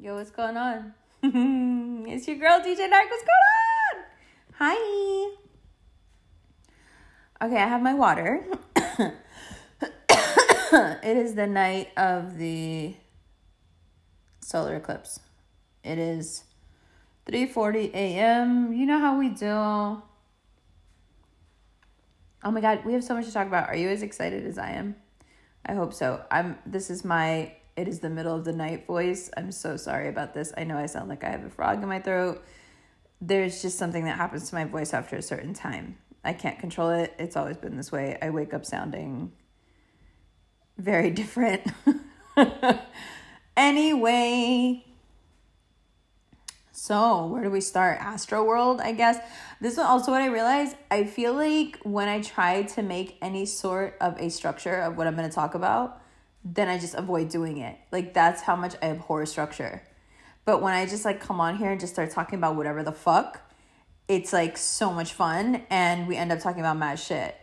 Yo, what's going on? it's your girl DJ Dark. What's going on? Hi. Okay, I have my water. it is the night of the solar eclipse. It is 3:40 a.m. You know how we do. Oh my god, we have so much to talk about. Are you as excited as I am? I hope so. I'm this is my it is the middle of the night voice. I'm so sorry about this. I know I sound like I have a frog in my throat. There's just something that happens to my voice after a certain time. I can't control it. It's always been this way. I wake up sounding very different. anyway, so where do we start? Astroworld, I guess. This is also what I realized. I feel like when I try to make any sort of a structure of what I'm going to talk about, then I just avoid doing it. Like that's how much I abhor structure. But when I just like come on here and just start talking about whatever the fuck, it's like so much fun and we end up talking about mad shit.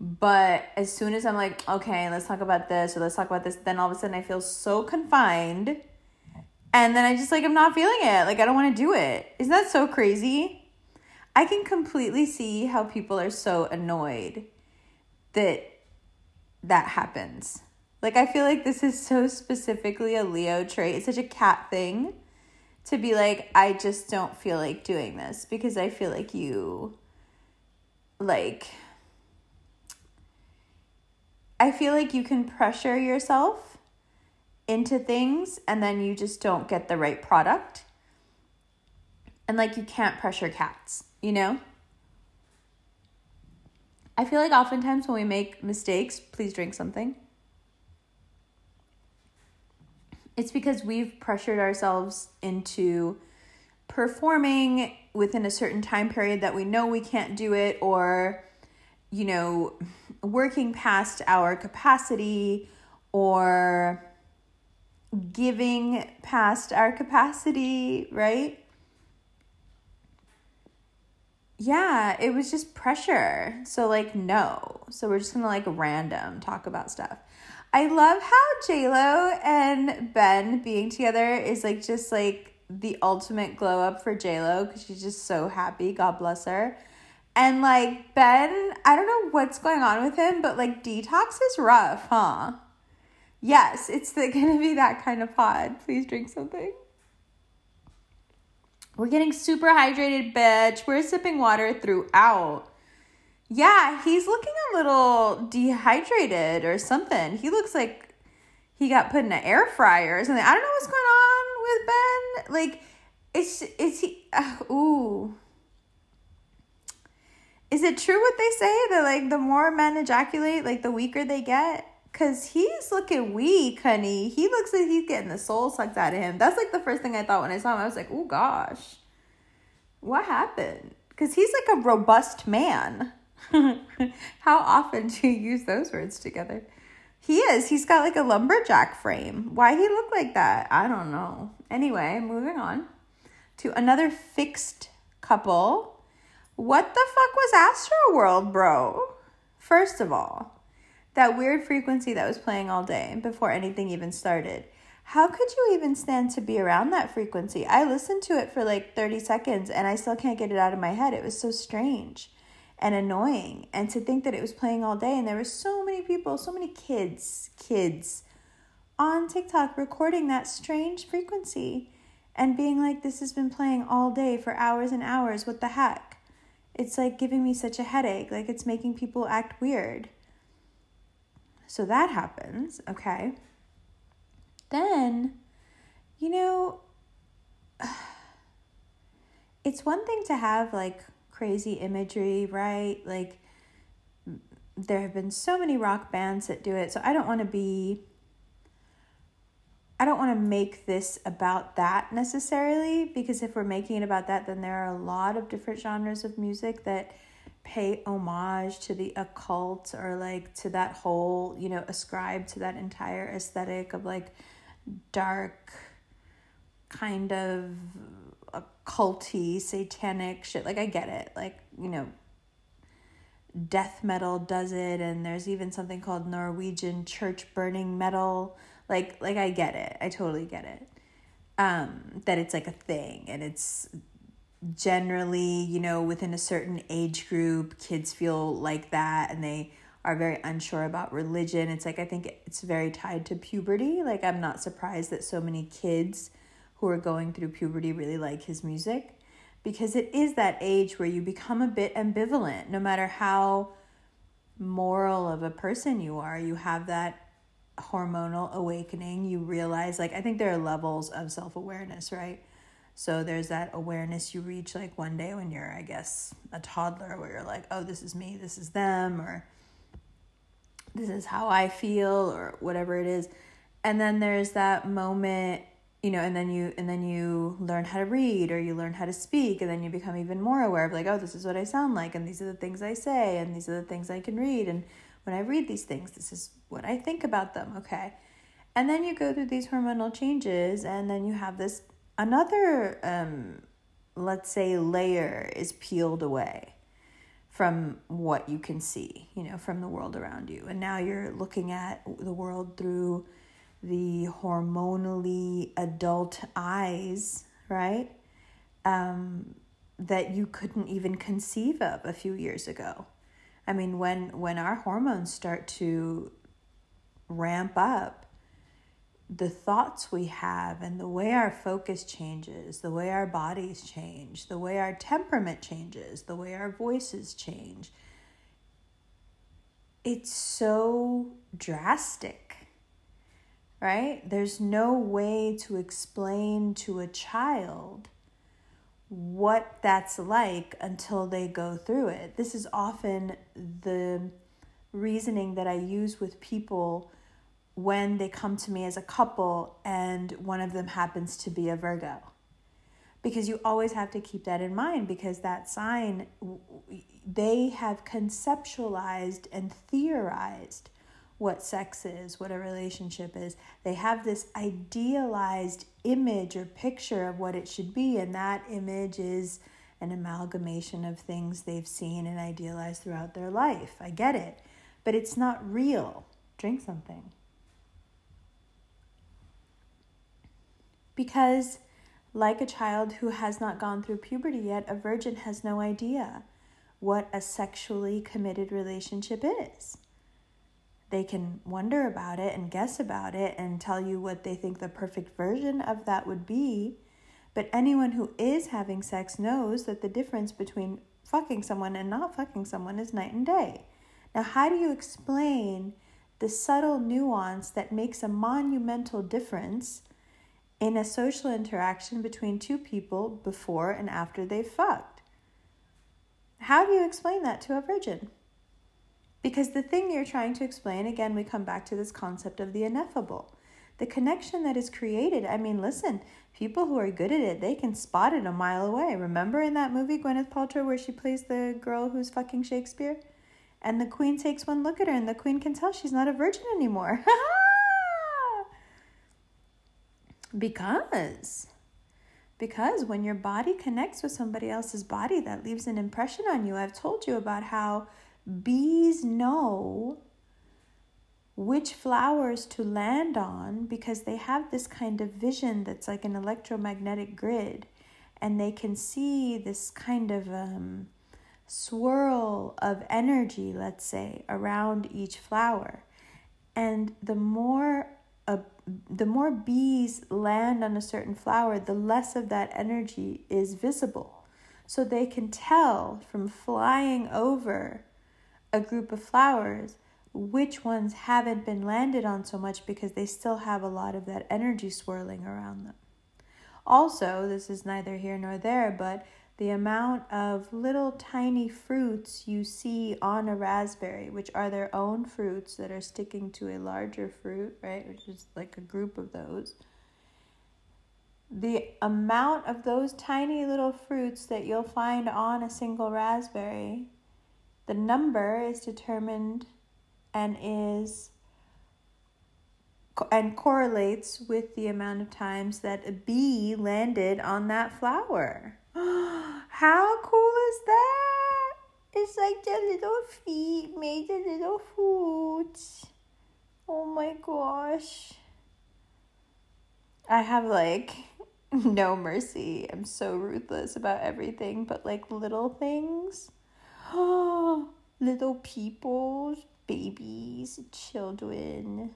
But as soon as I'm like, okay, let's talk about this or let's talk about this, then all of a sudden I feel so confined. And then I just like I'm not feeling it. Like I don't want to do it. Isn't that so crazy? I can completely see how people are so annoyed that that happens. Like, I feel like this is so specifically a Leo trait. It's such a cat thing to be like, I just don't feel like doing this because I feel like you, like, I feel like you can pressure yourself into things and then you just don't get the right product. And like, you can't pressure cats, you know? I feel like oftentimes when we make mistakes, please drink something it's because we've pressured ourselves into performing within a certain time period that we know we can't do it or you know working past our capacity or giving past our capacity right? Yeah it was just pressure. So like no. So we're just gonna like random talk about stuff I love how J Lo and Ben being together is like just like the ultimate glow up for J Lo because she's just so happy. God bless her. And like Ben, I don't know what's going on with him, but like detox is rough, huh? Yes, it's the, gonna be that kind of pod. Please drink something. We're getting super hydrated, bitch. We're sipping water throughout. Yeah, he's looking a little dehydrated or something. He looks like he got put in an air fryer or something. I don't know what's going on with Ben. Like, is is he? Uh, ooh. Is it true what they say that like the more men ejaculate, like the weaker they get? Cause he's looking weak, honey. He looks like he's getting the soul sucked out of him. That's like the first thing I thought when I saw him. I was like, oh gosh, what happened? Cause he's like a robust man. How often do you use those words together? He is. He's got like a lumberjack frame. Why he look like that? I don't know. Anyway, moving on to another fixed couple. What the fuck was Astroworld, bro? First of all, that weird frequency that was playing all day before anything even started. How could you even stand to be around that frequency? I listened to it for like 30 seconds and I still can't get it out of my head. It was so strange and annoying. And to think that it was playing all day and there were so many people, so many kids, kids on TikTok recording that strange frequency and being like, this has been playing all day for hours and hours. What the heck? It's like giving me such a headache. Like it's making people act weird. So that happens, okay? Then, you know, it's one thing to have like crazy imagery, right? Like there have been so many rock bands that do it. So I don't want to be I don't want to make this about that necessarily because if we're making it about that then there are a lot of different genres of music that pay homage to the occult or like to that whole, you know, ascribe to that entire aesthetic of like dark kind of culty, satanic shit. Like I get it. Like, you know, death metal does it and there's even something called Norwegian church burning metal. Like like I get it. I totally get it. um, that it's like a thing and it's generally, you know, within a certain age group, kids feel like that and they are very unsure about religion. It's like I think it's very tied to puberty. Like I'm not surprised that so many kids who are going through puberty really like his music because it is that age where you become a bit ambivalent no matter how moral of a person you are. You have that hormonal awakening. You realize like I think there are levels of self-awareness, right? So there's that awareness you reach like one day when you're, I guess, a toddler where you're like, oh, this is me, this is them, or this is how I feel, or whatever it is. And then there's that moment, you know, and then you and then you learn how to read or you learn how to speak, and then you become even more aware of like, oh, this is what I sound like, and these are the things I say, and these are the things I can read. And when I read these things, this is what I think about them, okay? And then you go through these hormonal changes, and then you have this another um, let's say layer is peeled away from what you can see you know from the world around you and now you're looking at the world through the hormonally adult eyes right um, that you couldn't even conceive of a few years ago i mean when when our hormones start to ramp up the thoughts we have and the way our focus changes, the way our bodies change, the way our temperament changes, the way our voices change. It's so drastic, right? There's no way to explain to a child what that's like until they go through it. This is often the reasoning that I use with people when they come to me as a couple and one of them happens to be a Virgo. Because you always have to keep that in mind because that sign, they have conceptualized and theorized what sex is, what a relationship is. They have this idealized image or picture of what it should be, and that image is an amalgamation of things they've seen and idealized throughout their life. I get it, but it's not real. Drink something. Because, like a child who has not gone through puberty yet, a virgin has no idea what a sexually committed relationship is. They can wonder about it and guess about it and tell you what they think the perfect version of that would be. But anyone who is having sex knows that the difference between fucking someone and not fucking someone is night and day. Now, how do you explain the subtle nuance that makes a monumental difference in a social interaction between two people before and after they've fucked. How do you explain that to a virgin? Because the thing you're trying to explain, again, we come back to this concept of the ineffable. The connection that is created. I mean, listen, people who are good at it, they can spot it a mile away. Remember in that movie, Gwyneth Paltrow, where she plays the girl who's fucking Shakespeare? And the queen takes one look at her, and the queen can tell she's not a virgin anymore. Because because when your body connects with somebody else's body, that leaves an impression on you. I've told you about how bees know which flowers to land on because they have this kind of vision that's like an electromagnetic grid and they can see this kind of um, swirl of energy, let's say, around each flower. And the more a the more bees land on a certain flower, the less of that energy is visible. So they can tell from flying over a group of flowers which ones haven't been landed on so much because they still have a lot of that energy swirling around them. Also, this is neither here nor there, but the amount of little tiny fruits you see on a raspberry, which are their own fruits that are sticking to a larger fruit, right? Which is like a group of those. The amount of those tiny little fruits that you'll find on a single raspberry, the number is determined and is and correlates with the amount of times that a bee landed on that flower. How cool is that? It's like the little feet made the little fruits. Oh my gosh. I have like no mercy. I'm so ruthless about everything, but like little things. little peoples, babies, children,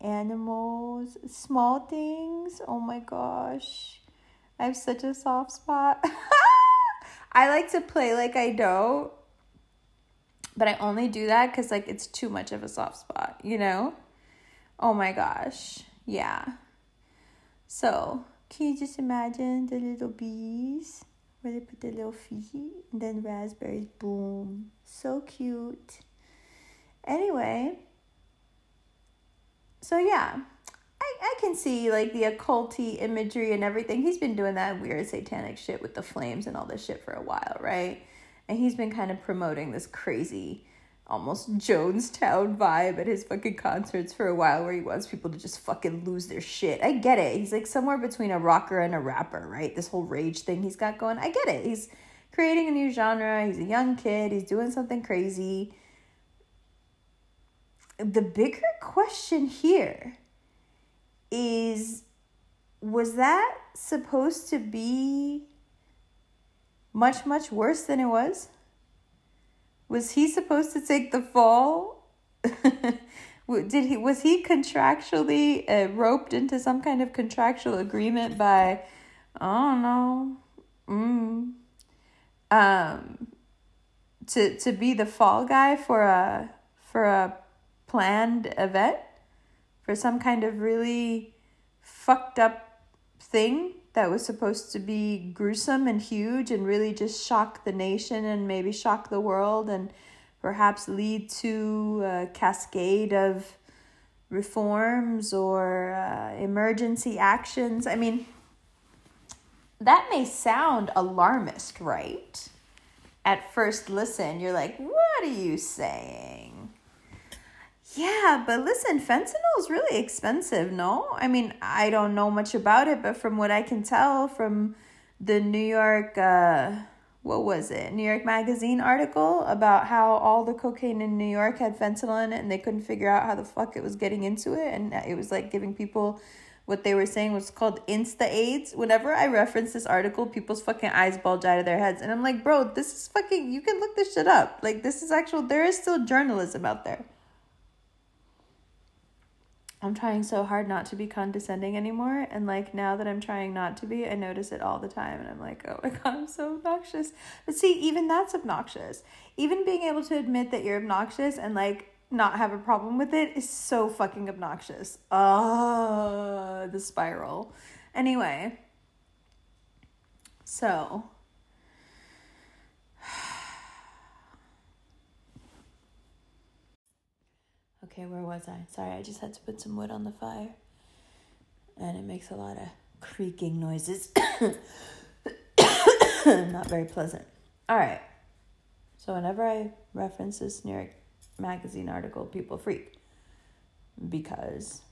animals, small things. Oh my gosh. I have such a soft spot. I like to play like I don't, but I only do that because like it's too much of a soft spot, you know? Oh my gosh. Yeah. So, can you just imagine the little bees where they put their little feet and then raspberries? Boom. So cute. Anyway, so yeah, I, I can see like the occulty imagery and everything. He's been doing that weird satanic shit with the flames and all this shit for a while, right? And he's been kind of promoting this crazy almost Jonestown vibe at his fucking concerts for a while where he wants people to just fucking lose their shit. I get it. He's like somewhere between a rocker and a rapper, right? This whole rage thing he's got going. I get it. He's creating a new genre. He's a young kid. He's doing something crazy. The bigger question here is was that supposed to be much, much worse than it was? Was he supposed to take the fall? Did he was he contractually uh, roped into some kind of contractual agreement by I don't know, mm, um, to to be the fall guy for a for a planned event for some kind of really fucked up thing that was supposed to be gruesome and huge and really just shock the nation and maybe shock the world and perhaps lead to a cascade of reforms or uh, emergency actions. I mean, that may sound alarmist, right? At first listen, you're like, what are you saying? Yeah, but listen, fentanyl is really expensive, no? I mean, I don't know much about it, but from what I can tell from the New York, uh, what was it? New York Magazine article about how all the cocaine in New York had fentanyl in it and they couldn't figure out how the fuck it was getting into it. And it was like giving people what they were saying was called insta AIDS. Whenever I reference this article, people's fucking eyes bulge out of their heads. And I'm like, bro, this is fucking, you can look this shit up. Like, this is actual, there is still journalism out there. I'm trying so hard not to be condescending anymore. And like now that I'm trying not to be, I notice it all the time. And I'm like, oh my God, I'm so obnoxious. But see, even that's obnoxious. Even being able to admit that you're obnoxious and like not have a problem with it is so fucking obnoxious. Uh, the spiral. Anyway, so Okay, where was I? Sorry, I just had to put some wood on the fire. And it makes a lot of creaking noises. Not very pleasant. All right. So, whenever I reference this New York Magazine article, people freak. Because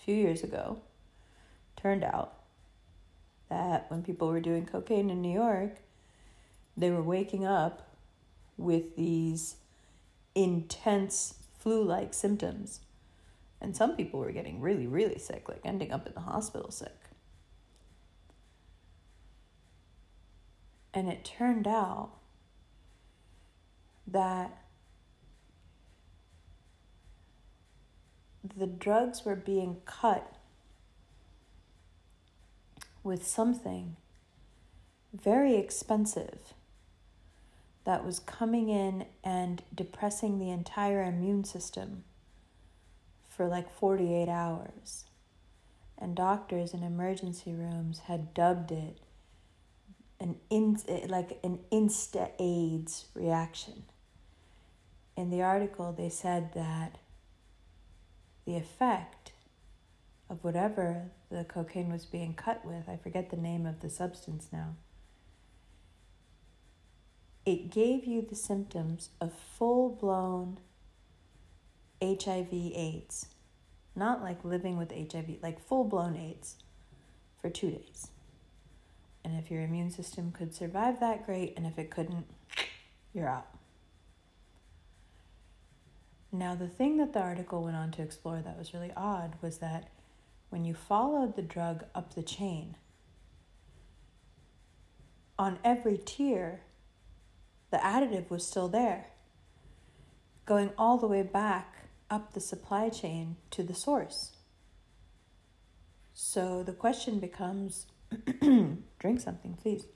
a few years ago, turned out that when people were doing cocaine in New York, they were waking up with these intense flu like symptoms. And some people were getting really, really sick, like ending up in the hospital sick. And it turned out that the drugs were being cut with something very expensive that was coming in and depressing the entire immune system for like 48 hours. And doctors in emergency rooms had dubbed it an in, like an insta AIDS reaction. In the article, they said that the effect of whatever the cocaine was being cut with, I forget the name of the substance now, it gave you the symptoms of full blown HIV AIDS. Not like living with HIV, like full blown AIDS for two days. And if your immune system could survive that, great. And if it couldn't, you're out. Now, the thing that the article went on to explore that was really odd was that when you followed the drug up the chain, on every tier, the additive was still there, going all the way back up the supply chain to the source. So the question becomes drink something, please.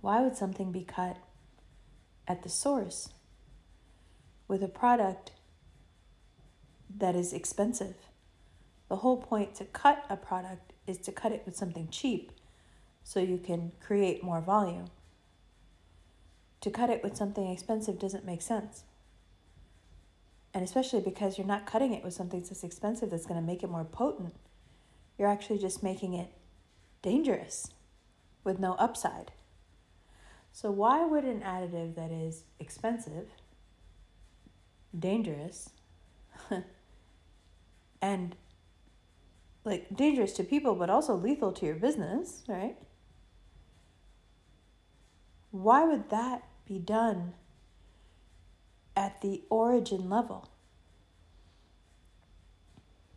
Why would something be cut at the source with a product that is expensive? The whole point to cut a product is to cut it with something cheap so you can create more volume. To cut it with something expensive doesn't make sense. And especially because you're not cutting it with something that's expensive that's going to make it more potent. You're actually just making it dangerous with no upside. So, why would an additive that is expensive, dangerous, and like dangerous to people, but also lethal to your business, right? Why would that be done at the origin level?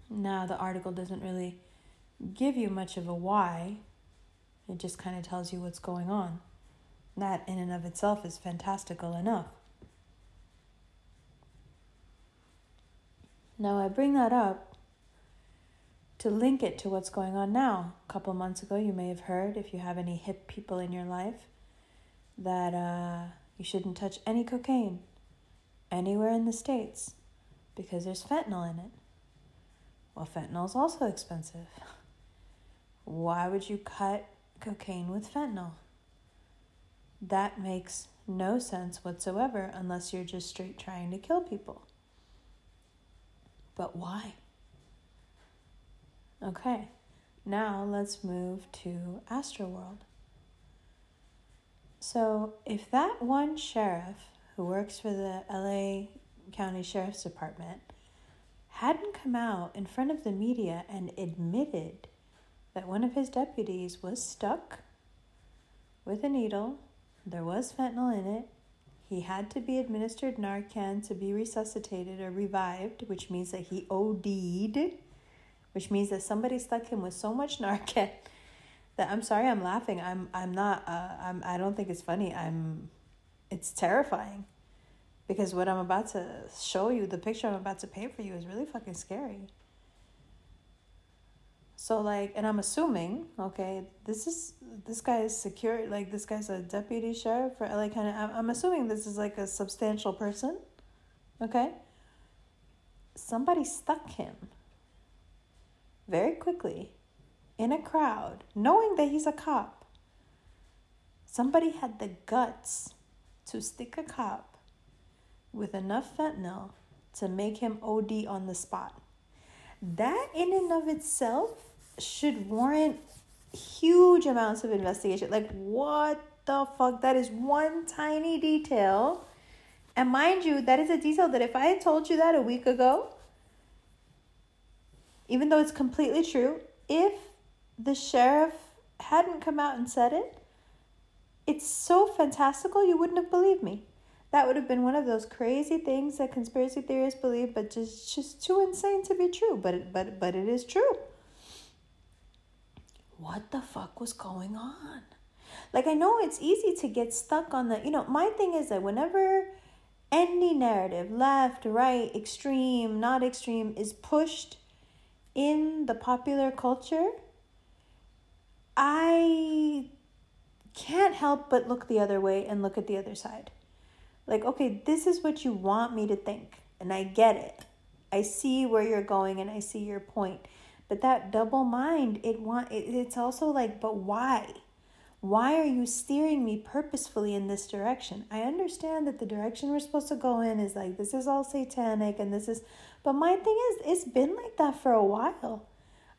Now, the article doesn't really give you much of a why, it just kind of tells you what's going on. That, in and of itself, is fantastical enough. Now, I bring that up to link it to what's going on now. A couple months ago, you may have heard, if you have any hip people in your life, that uh, you shouldn't touch any cocaine anywhere in the States because there's fentanyl in it. Well, fentanyl is also expensive. Why would you cut cocaine with fentanyl? That makes no sense whatsoever unless you're just straight trying to kill people. But why? Okay, now let's move to Astroworld. So, if that one sheriff who works for the LA County Sheriff's Department hadn't come out in front of the media and admitted that one of his deputies was stuck with a needle, there was fentanyl in it, he had to be administered Narcan to be resuscitated or revived, which means that he OD'd, which means that somebody stuck him with so much Narcan that I'm sorry I'm laughing. I'm I'm not uh, I'm I don't think it's funny. I'm it's terrifying. Because what I'm about to show you, the picture I'm about to paint for you is really fucking scary. So like and I'm assuming, okay, this is this guy is secure like this guy's a deputy sheriff for LA County. I'm I'm assuming this is like a substantial person. Okay? Somebody stuck him very quickly in a crowd, knowing that he's a cop. Somebody had the guts to stick a cop with enough fentanyl to make him OD on the spot. That, in and of itself, should warrant huge amounts of investigation. Like, what the fuck? That is one tiny detail. And mind you, that is a detail that if I had told you that a week ago, even though it's completely true, if the sheriff hadn't come out and said it, it's so fantastical you wouldn't have believed me. That would have been one of those crazy things that conspiracy theorists believe, but just just too insane to be true. But but but it is true. What the fuck was going on? Like I know it's easy to get stuck on the. You know, my thing is that whenever any narrative, left, right, extreme, not extreme, is pushed in the popular culture, I can't help but look the other way and look at the other side. Like, okay, this is what you want me to think, and I get it. I see where you're going and I see your point. But that double mind, it want it, it's also like, but why? Why are you steering me purposefully in this direction? I understand that the direction we're supposed to go in is like this is all satanic and this is but my thing is it's been like that for a while.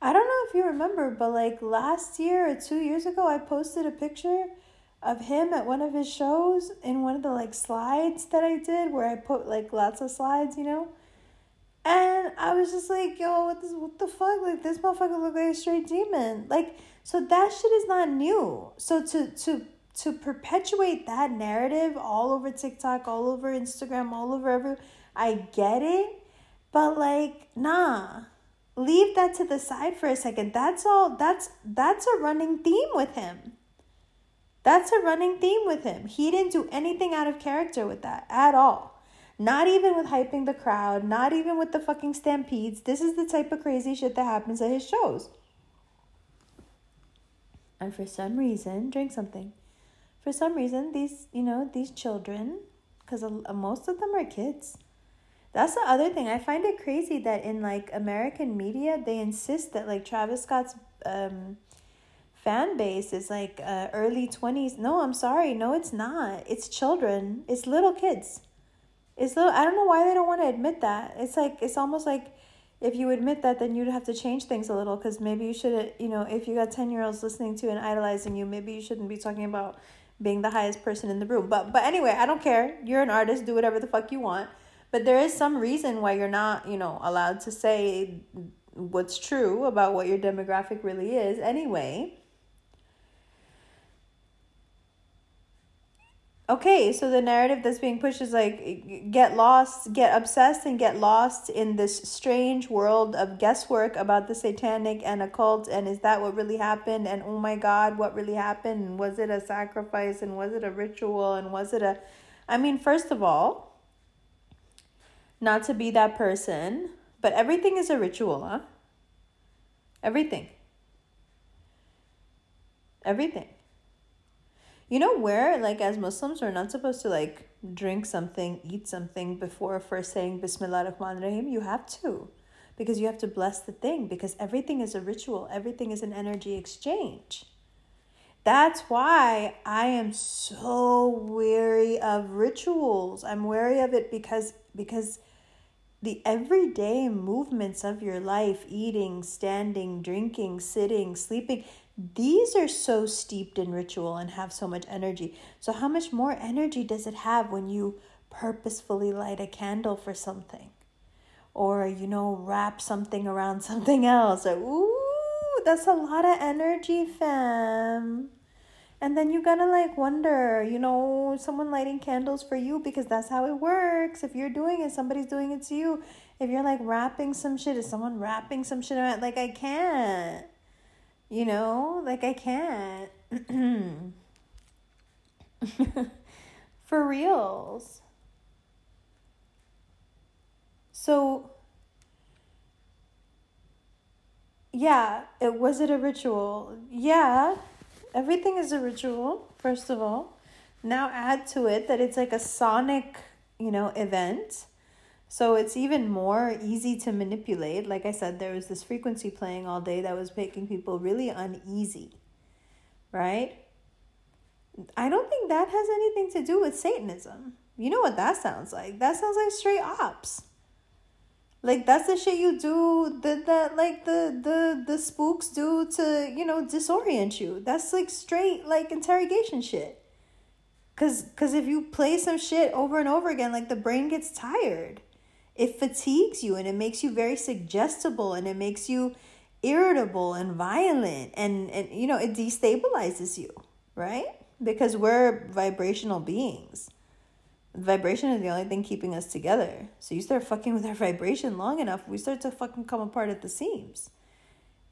I don't know if you remember, but like last year or two years ago, I posted a picture of him at one of his shows in one of the like slides that I did where I put like lots of slides, you know? And I was just like, yo, what, this, what the fuck? Like, this motherfucker look like a straight demon. Like, so that shit is not new. So to, to, to perpetuate that narrative all over TikTok, all over Instagram, all over every, I get it But like, nah. Leave that to the side for a second. That's all that's that's a running theme with him. That's a running theme with him. He didn't do anything out of character with that at all. Not even with hyping the crowd, not even with the fucking stampedes. This is the type of crazy shit that happens at his shows. And for some reason, drink something. For some reason, these, you know, these children, because most of them are kids, that's the other thing. I find it crazy that in like American media, they insist that like Travis Scott's um, fan base is like uh, early 20s. No, I'm sorry. No, it's not. It's children, it's little kids. It's little, I don't know why they don't want to admit that. It's like, it's almost like if you admit that, then you'd have to change things a little because maybe you should, you know, if you got 10 year olds listening to and idolizing you, maybe you shouldn't be talking about being the highest person in the room. But, but anyway, I don't care. You're an artist, do whatever the fuck you want but there is some reason why you're not, you know, allowed to say what's true about what your demographic really is anyway. Okay, so the narrative that's being pushed is like get lost, get obsessed, and get lost in this strange world of guesswork about the satanic and occult. And is that what really happened? And oh my God, what really happened? Was it a sacrifice? And was it a ritual? And was it a. I mean, first of all, not to be that person, but everything is a ritual, huh? Everything. Everything. You know where, like, as Muslims, we're not supposed to, like, drink something, eat something before first saying Bismillah Rahman Rahim? You have to. Because you have to bless the thing, because everything is a ritual, everything is an energy exchange. That's why I am so weary of rituals. I'm wary of it because because the everyday movements of your life, eating, standing, drinking, sitting, sleeping, these are so steeped in ritual and have so much energy. So, how much more energy does it have when you purposefully light a candle for something? Or, you know, wrap something around something else? Ooh, that's a lot of energy, fam. And then you gotta like wonder, you know, someone lighting candles for you because that's how it works. If you're doing it, somebody's doing it to you. If you're like wrapping some shit, is someone wrapping some shit around? Like, I can't. You know, like, I can't. for reals. So, yeah, it was it a ritual? Yeah everything is a ritual, first of all. Now add to it that it's like a sonic, you know, event. So it's even more easy to manipulate. Like I said, there was this frequency playing all day that was making people really uneasy, right? I don't think that has anything to do with Satanism. You know what that sounds like? That sounds like straight ops. Like that's the shit you do that that like the the the spooks do to, you know, disorient you. That's like straight like interrogation shit. Cause cause if you play some shit over and over again, like the brain gets tired. It fatigues you and it makes you very suggestible and it makes you irritable and violent and, and you know, it destabilizes you, right? Because we're vibrational beings vibration is the only thing keeping us together. So you start fucking with our vibration long enough, we start to fucking come apart at the seams.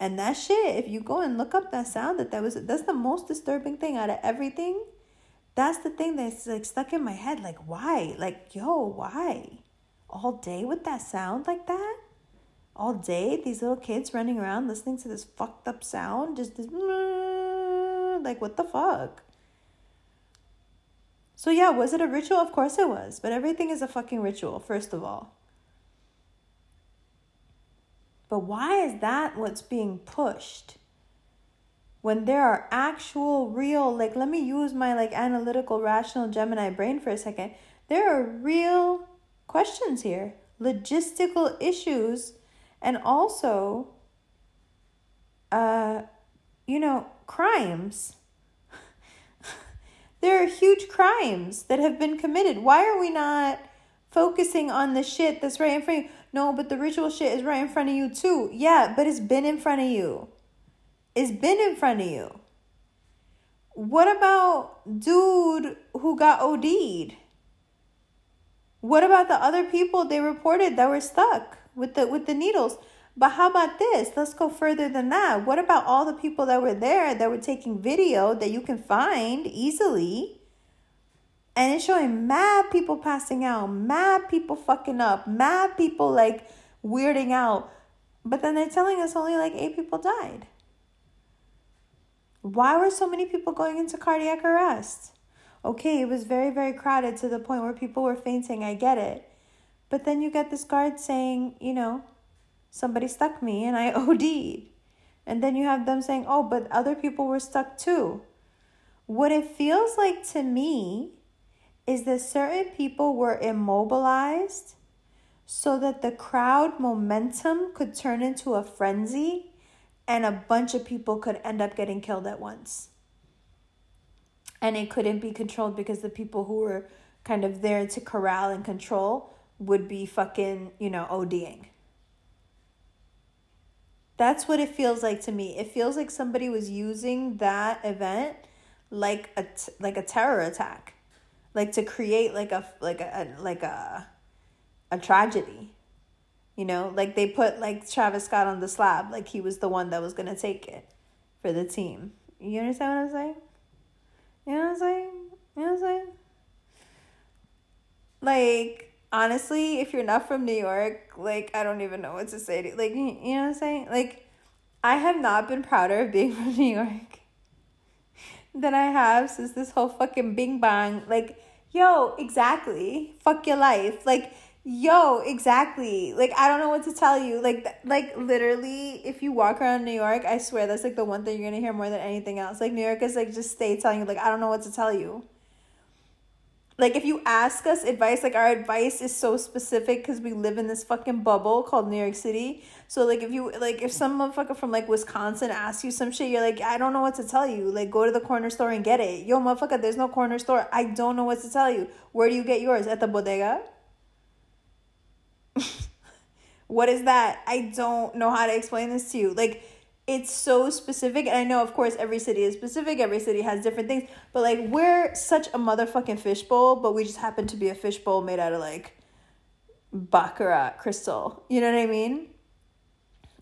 And that shit, if you go and look up that sound, that that was that's the most disturbing thing out of everything. That's the thing that's like stuck in my head. Like, why? Like, yo, why? All day with that sound like that? All day, these little kids running around listening to this fucked up sound, just this like what the fuck? So, yeah, was it a ritual? Of course it was. But everything is a fucking ritual, first of all. But why is that what's being pushed? When there are actual, real, like, let me use my, like, analytical, rational Gemini brain for a second. There are real questions here, logistical issues, and also, uh, you know, crimes there are huge crimes that have been committed. Why are we not focusing on the shit that's right in front of you? No, but the ritual shit is right in front of you too. Yeah, but it's been in front of you. It's been in front of you. What about dude who got OD'd? What about the other people they reported that were stuck? with the with the needles. But how about this? Let's go further than that. What about all the people that were there that were taking video that you can find easily? And it's showing mad people passing out, mad people fucking up, mad people like weirding out. But then they're telling us only like eight people died. Why were so many people going into cardiac arrest? Okay, it was very, very crowded to the point where people were fainting. I get it. But then you get this guard saying, you know, somebody stuck me and I OD'd. And then you have them saying, oh, but other people were stuck too. What it feels like to me is that certain people were immobilized so that the crowd momentum could turn into a frenzy and a bunch of people could end up getting killed at once. And it couldn't be controlled because the people who were kind of there to corral and control would be fucking, you know, ODing. That's what it feels like to me. It feels like somebody was using that event like a t- like a terror attack. Like to create like a like a, like a a tragedy. You know, like they put like Travis Scott on the slab, like he was the one that was gonna take it for the team. You understand what I'm saying? You know what I'm saying? You know what I'm saying? Like honestly, if you're not from New York, like I don't even know what to say to you. like you know what I'm saying? Like I have not been prouder of being from New York than I have since this whole fucking bing bang. Like, yo, exactly. Fuck your life. Like, yo, exactly. Like, I don't know what to tell you. Like, like literally, if you walk around New York, I swear that's like the one thing you're gonna hear more than anything else. Like, New York is like just stay telling you, like, I don't know what to tell you like if you ask us advice like our advice is so specific because we live in this fucking bubble called new york city. So like if you like if some motherfucker from like wisconsin asks you some shit you're like i don't know what to tell you. Like go to the corner store and get it. Yo motherfucker there's no corner store. I don't know what to tell you. Where do you get yours? At the bodega. What is that? I don't know how to explain this to you. Like it's so specific and i know of course every city is specific every city has different things but like we're such a motherfucking fishbowl but we just happen to be a fishbowl made out of like baccarat crystal. You know what i mean?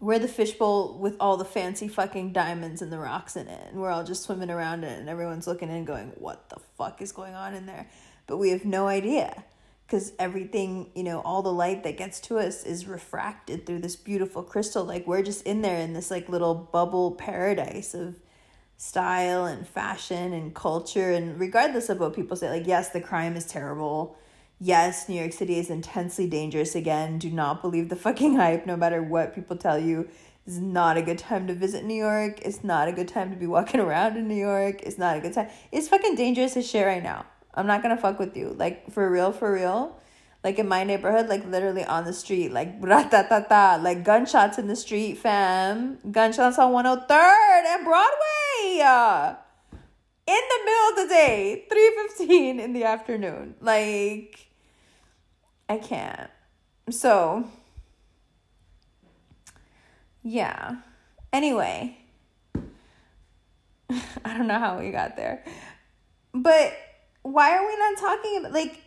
We're the fishbowl with all the fancy fucking diamonds and the rocks in it and we're all just swimming around it and everyone's looking in going what the fuck is going on in there? But we have no idea because everything, you know, all the light that gets to us is refracted through this beautiful crystal. Like we're just in there in this like little bubble paradise of style and fashion and culture. And regardless of what people say, like, yes, the crime is terrible. Yes, New York City is intensely dangerous again. Do not believe the fucking hype, no matter what people tell you. It's not a good time to visit New York. It's not a good time to be walking around in New York. It's not a good time. It's fucking dangerous as shit right now. I'm not gonna fuck with you. Like for real, for real. Like in my neighborhood, like literally on the street, like ta like gunshots in the street, fam. Gunshots on 103rd and Broadway. In the middle of the day, 3:15 in the afternoon. Like I can't. So yeah. Anyway, I don't know how we got there. But why are we not talking about like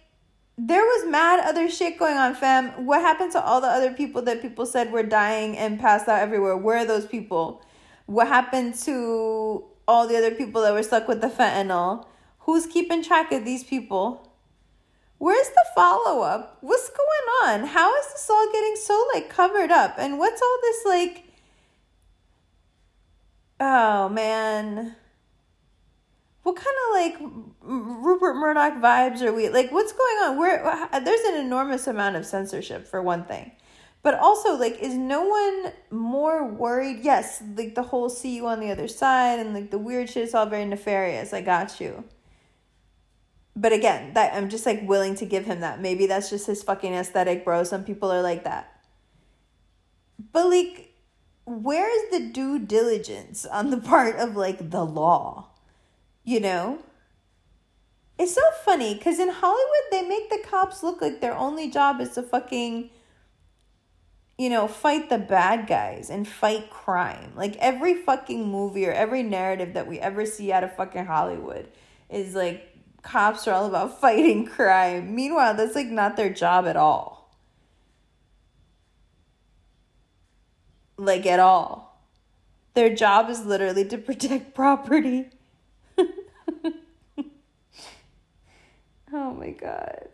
there was mad other shit going on, fam. What happened to all the other people that people said were dying and passed out everywhere? Where are those people? What happened to all the other people that were stuck with the fentanyl? Who's keeping track of these people? Where's the follow up? What's going on? How is this all getting so like covered up? And what's all this like? Oh man what kind of like Rupert Murdoch vibes are we like? What's going on? Where there's an enormous amount of censorship for one thing, but also like, is no one more worried? Yes, like the whole see you on the other side and like the weird shit is all very nefarious. I got you. But again, that I'm just like willing to give him that. Maybe that's just his fucking aesthetic, bro. Some people are like that. But like, where's the due diligence on the part of like the law? You know? It's so funny because in Hollywood, they make the cops look like their only job is to fucking, you know, fight the bad guys and fight crime. Like every fucking movie or every narrative that we ever see out of fucking Hollywood is like cops are all about fighting crime. Meanwhile, that's like not their job at all. like at all. Their job is literally to protect property. oh my god.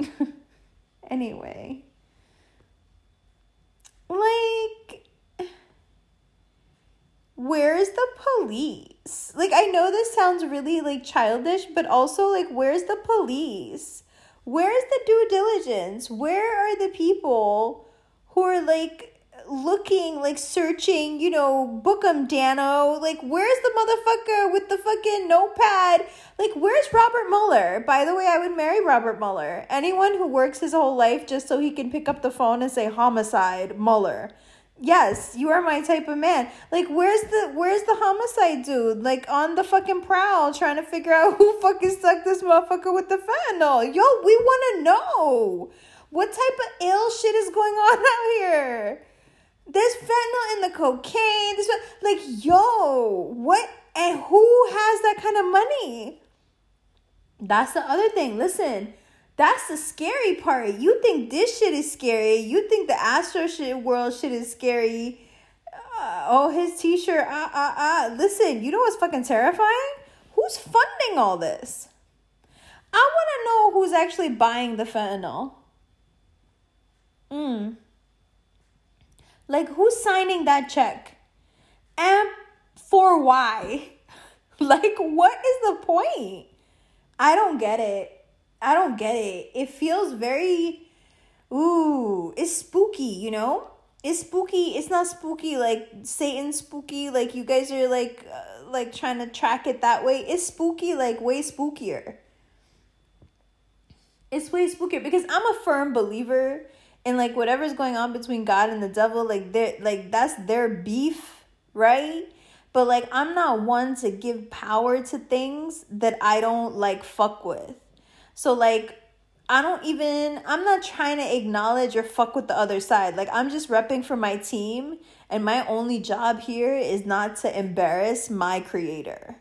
anyway. Like where's the police? Like I know this sounds really like childish, but also like where's the police? Where's the due diligence? Where are the people who are like looking, like searching, you know, book 'em, Danno. Like, where's the motherfucker with the fucking notepad? Like, where's Robert Mueller? By the way, I would marry Robert Mueller. Anyone who works his whole life just so he can pick up the phone and say homicide, Mueller. Yes, you are my type of man. Like, where's the where's the homicide dude? Like on the fucking prowl, trying to figure out who fucking stuck this motherfucker with the fentanyl. Yo, we want to know what type of ill shit is going on out here. There's fentanyl in the cocaine. This like yo, what and who has that kind of money? That's the other thing. Listen, that's the scary part. You think this shit is scary. You think the Astro shit world shit is scary. Uh, oh, his t-shirt. Ah, ah, ah. Listen, you know what's fucking terrifying? Who's funding all this? I want to know who's actually buying the fentanyl. Mm. Like, who's signing that check? And for why? like, what is the point? I don't get it. I don't get it. It feels very, ooh, it's spooky, you know? It's spooky. It's not spooky like Satan spooky. Like you guys are like, uh, like trying to track it that way. It's spooky, like way spookier. It's way spookier because I'm a firm believer and like whatever's going on between God and the devil, like they like that's their beef, right? But like I'm not one to give power to things that I don't like fuck with. So like I don't even I'm not trying to acknowledge or fuck with the other side. Like I'm just repping for my team and my only job here is not to embarrass my creator.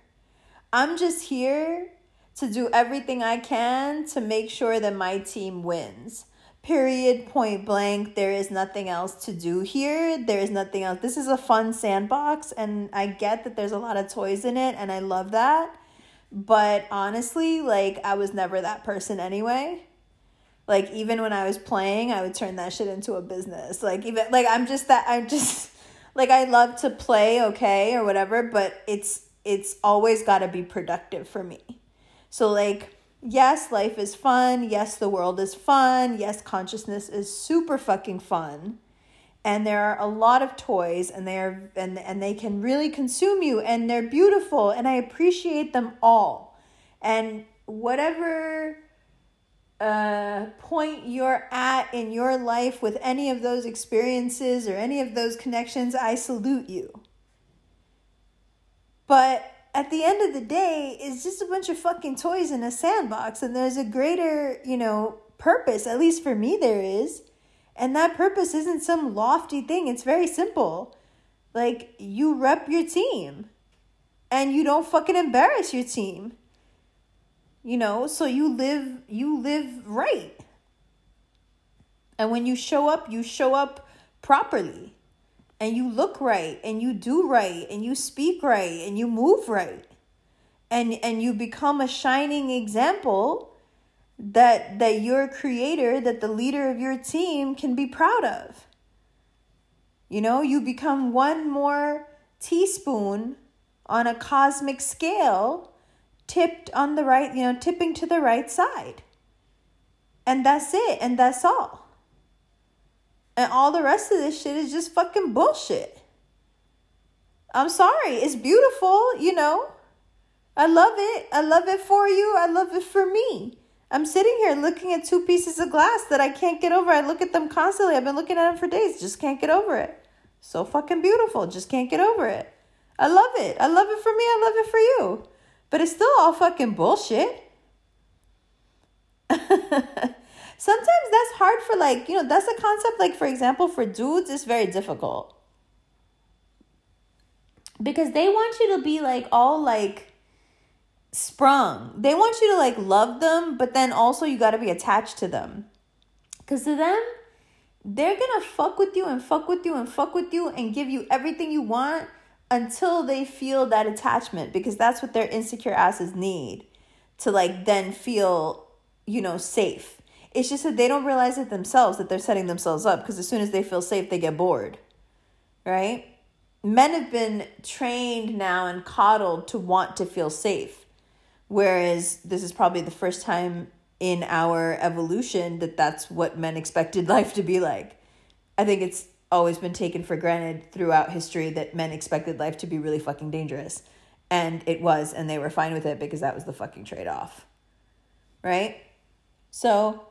I'm just here to do everything I can to make sure that my team wins period point blank. There is nothing else to do here. There is nothing else. This is a fun sandbox and i get that there's a lot of toys in it and i love that. But honestly like i was never that person anyway. Like even when i was playing i would turn that shit into a business. Like even like i'm just that i'm just like i love to play okay or whatever but it's it's always got to be productive for me. So like yes, life is fun. Yes, the world is fun. Yes, consciousness is super fucking fun. And there are a lot of toys and they're and, and they can really consume you and they're beautiful and I appreciate them all. And whatever uh, point you're at in your life with any of those experiences or any of those connections, I salute you. But at the end of the day, it's just a bunch of fucking toys in a sandbox, and there's a greater, you know, purpose. At least for me, there is. And that purpose isn't some lofty thing, it's very simple. Like, you rep your team, and you don't fucking embarrass your team. You know, so you live you live right. And when you show up, you show up properly and you look right and you do right and you speak right and you move right and and you become a shining example that that your creator that the leader of your team can be proud of. You know you become one more teaspoon on a cosmic scale tipped on the right you know tipping to the right side. And that's it and that's all and all the rest of this shit is just fucking bullshit. I'm sorry. It's beautiful, you know. I love it. I love it for you. I love it for me. I'm sitting here looking at two pieces of glass that I can't get over. I look at them constantly. I've been looking at them for days. Just can't get over it. So fucking beautiful. Just can't get over it. I love it. I love it for me. I love it for you. But it's still all fucking bullshit. sometimes that's hard for like you know that's a concept like for example for dudes it's very difficult. Because they want you to be like all like sprung. They want you to like love them but then also you got to be attached to them. Because to them they're gonna fuck with you and fuck with you and fuck with you and give you everything you want until they feel that attachment because that's what their insecure asses need to like then feel, you know, safe. It's just that they don't realize it themselves that they're setting themselves up because as soon as they feel safe, they get bored. Right? Men have been trained now and coddled to want to feel safe. Whereas this is probably the first time in our evolution that that's what men expected life to be like. I think it's always been taken for granted throughout history that men expected life to be really fucking dangerous. And it was, and they were fine with it because that was the fucking trade off. Right? So,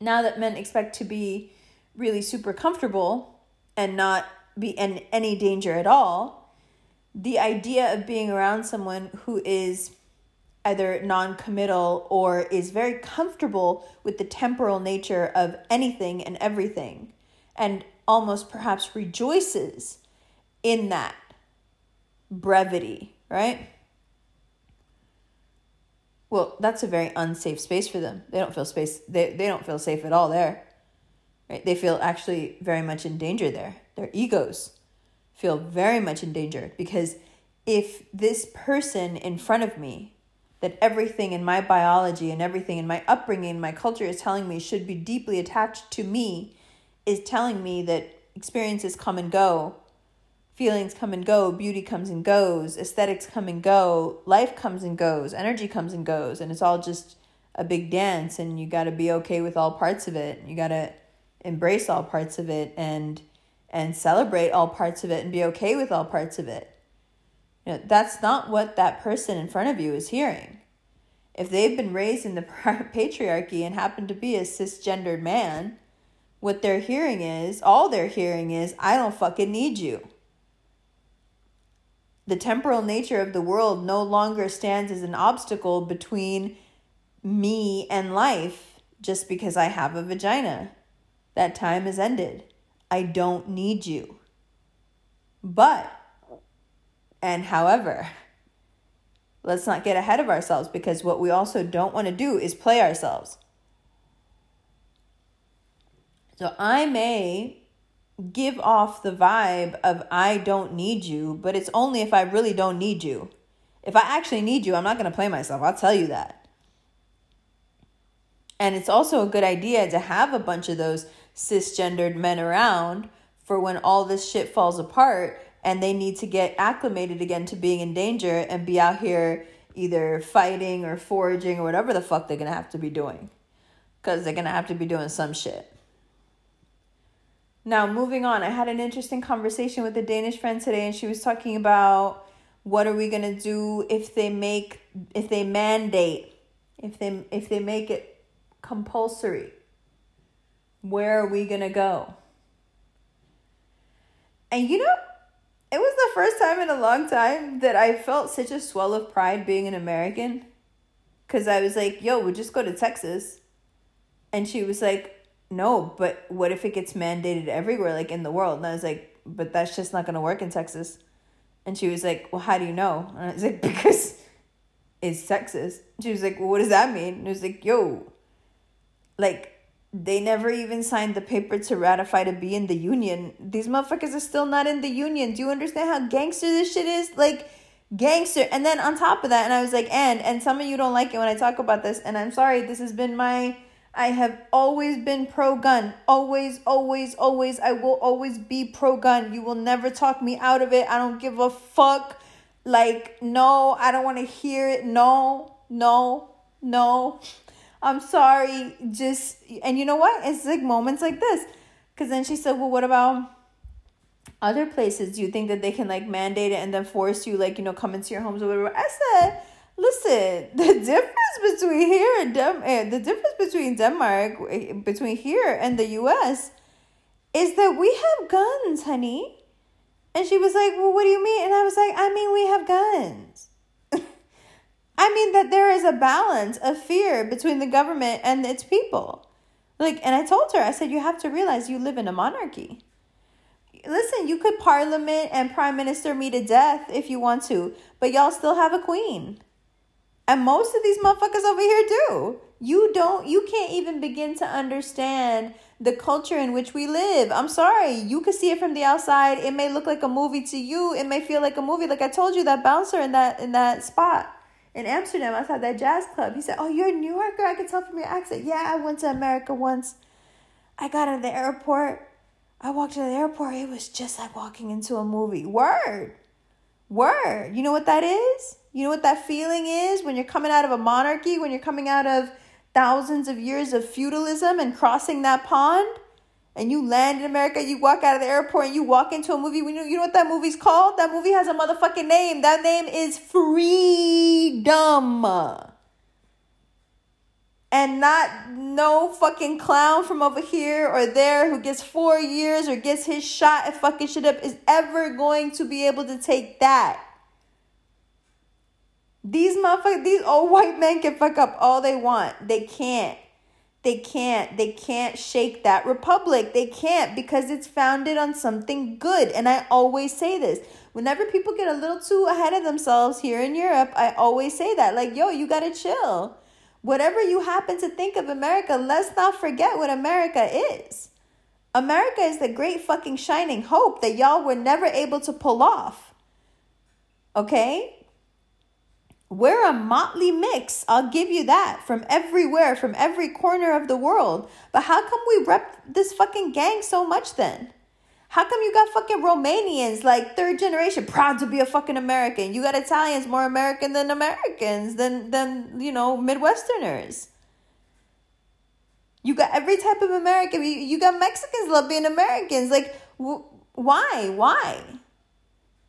now that men expect to be really super comfortable and not be in any danger at all, the idea of being around someone who is either non committal or is very comfortable with the temporal nature of anything and everything, and almost perhaps rejoices in that brevity, right? Well, that's a very unsafe space for them. They don't feel space they, they don't feel safe at all there. Right? They feel actually very much in danger there. Their egos feel very much in danger because if this person in front of me that everything in my biology and everything in my upbringing, my culture is telling me should be deeply attached to me, is telling me that experiences come and go, feelings come and go, beauty comes and goes, aesthetics come and go, life comes and goes, energy comes and goes, and it's all just a big dance, and you got to be okay with all parts of it. You got to embrace all parts of it and and celebrate all parts of it and be okay with all parts of it. You know, that's not what that person in front of you is hearing. If they've been raised in the patriarchy and happen to be a cisgendered man, what they're hearing is, all they're hearing is, I don't fucking need you. The temporal nature of the world no longer stands as an obstacle between me and life just because I have a vagina. That time has ended. I don't need you. But and however, let's not get ahead of ourselves because what we also don't want to do is play ourselves. So I may give off the vibe of I don't need you, but it's only if I really don't need you. If I actually need you, I'm not going to play myself. I'll tell you that. And it's also a good idea to have a bunch of those cisgendered men around for when all this shit falls apart and they need to get acclimated again to being in danger and be out here either fighting or foraging or whatever the fuck they're gonna have to be doing. Because they're gonna have to be doing some shit. Now, moving on, I had an interesting conversation with a Danish friend today, and she was talking about what are we gonna do if they make if they mandate if they if they make it compulsory where are we gonna go and you know it was the first time in a long time that I felt such a swell of pride being an American. Cause I was like, yo, we'll just go to Texas. And she was like, no, but what if it gets mandated everywhere, like in the world? And I was like, but that's just not gonna work in Texas. And she was like, well, how do you know? And I was like, because it's Texas. She was like, well, what does that mean? And I was like, yo, like they never even signed the paper to ratify to be in the union. These motherfuckers are still not in the union. Do you understand how gangster this shit is? Like gangster. And then on top of that, and I was like, and and some of you don't like it when I talk about this, and I'm sorry, this has been my I have always been pro gun. Always, always, always. I will always be pro gun. You will never talk me out of it. I don't give a fuck. Like, no, I don't want to hear it. No, no, no. I'm sorry. Just, and you know what? It's like moments like this. Because then she said, well, what about other places? Do you think that they can like mandate it and then force you, like, you know, come into your homes or whatever? I said, listen, the difference between here and Dem- eh, the difference between Denmark, eh, between here and the US, is that we have guns, honey. And she was like, well, what do you mean? And I was like, I mean, we have guns. I mean that there is a balance of fear between the government and its people. Like, and I told her, I said, you have to realize you live in a monarchy. Listen, you could parliament and prime minister me to death if you want to, but y'all still have a queen. And most of these motherfuckers over here do. You don't, you can't even begin to understand the culture in which we live. I'm sorry. You could see it from the outside. It may look like a movie to you. It may feel like a movie. Like I told you, that bouncer in that in that spot in Amsterdam outside that jazz club. He said, "Oh, you're a New Yorker. I can tell from your accent." Yeah, I went to America once. I got out of the airport. I walked to the airport. It was just like walking into a movie. Word, word. You know what that is? You know what that feeling is when you're coming out of a monarchy, when you're coming out of thousands of years of feudalism and crossing that pond and you land in America, you walk out of the airport and you walk into a movie. You know, you know what that movie's called? That movie has a motherfucking name. That name is Freedom. And not no fucking clown from over here or there who gets four years or gets his shot and fucking shit up is ever going to be able to take that. These motherfuckers, these old white men can fuck up all they want. They can't. They can't. They can't shake that republic. They can't because it's founded on something good. And I always say this. Whenever people get a little too ahead of themselves here in Europe, I always say that. Like, yo, you gotta chill. Whatever you happen to think of America, let's not forget what America is. America is the great fucking shining hope that y'all were never able to pull off. Okay? We're a motley mix. I'll give you that from everywhere, from every corner of the world. But how come we rep this fucking gang so much then? How come you got fucking Romanians, like third generation, proud to be a fucking American? You got Italians more American than Americans, than, than you know, Midwesterners. You got every type of American. You, you got Mexicans love being Americans. Like, wh- why? Why?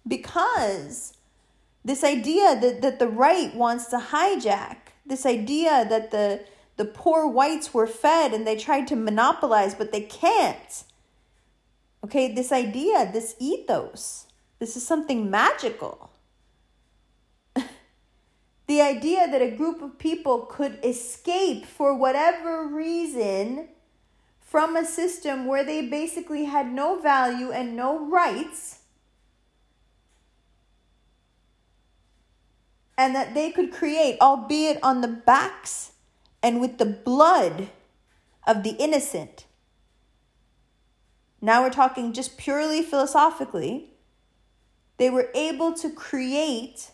Because this idea that, that the right wants to hijack, this idea that the, the poor whites were fed and they tried to monopolize, but they can't. Okay, this idea, this ethos, this is something magical. the idea that a group of people could escape for whatever reason from a system where they basically had no value and no rights and that they could create, albeit on the backs and with the blood of the innocent. Now we're talking just purely philosophically. They were able to create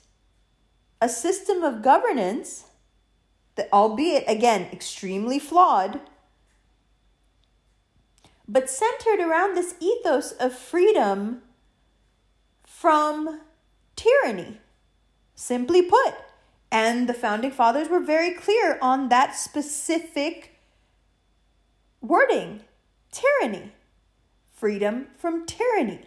a system of governance that, albeit again extremely flawed, but centered around this ethos of freedom from tyranny. Simply put, and the founding fathers were very clear on that specific wording tyranny, freedom from tyranny.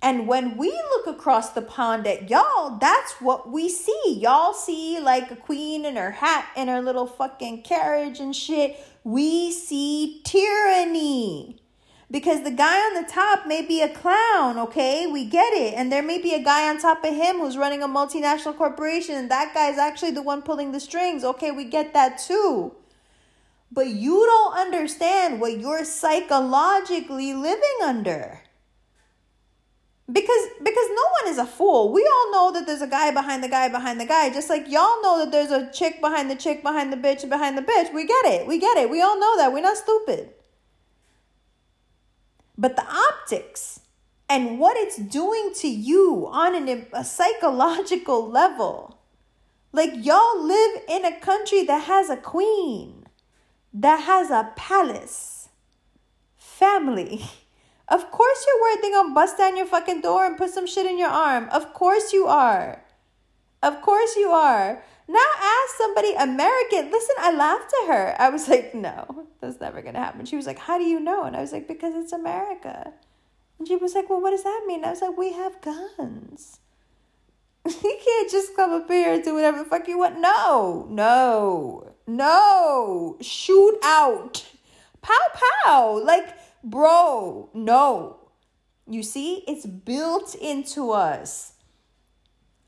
And when we look across the pond at y'all, that's what we see. Y'all see like a queen in her hat and her little fucking carriage and shit. We see tyranny because the guy on the top may be a clown, okay? We get it. And there may be a guy on top of him who's running a multinational corporation, and that guy's actually the one pulling the strings. Okay, we get that too. But you don't understand what you're psychologically living under. Because because no one is a fool. We all know that there's a guy behind the guy behind the guy. Just like y'all know that there's a chick behind the chick behind the bitch behind the bitch. We get it. We get it. We all know that. We're not stupid. But the optics and what it's doing to you on an, a psychological level. Like, y'all live in a country that has a queen, that has a palace, family. Of course, you're worried they're gonna bust down your fucking door and put some shit in your arm. Of course, you are. Of course, you are. Now ask somebody American. Listen, I laughed at her. I was like, no, that's never going to happen. She was like, how do you know? And I was like, because it's America. And she was like, well, what does that mean? I was like, we have guns. you can't just come up here and do whatever the fuck you want. No, no, no. Shoot out. Pow, pow. Like, bro, no. You see, it's built into us.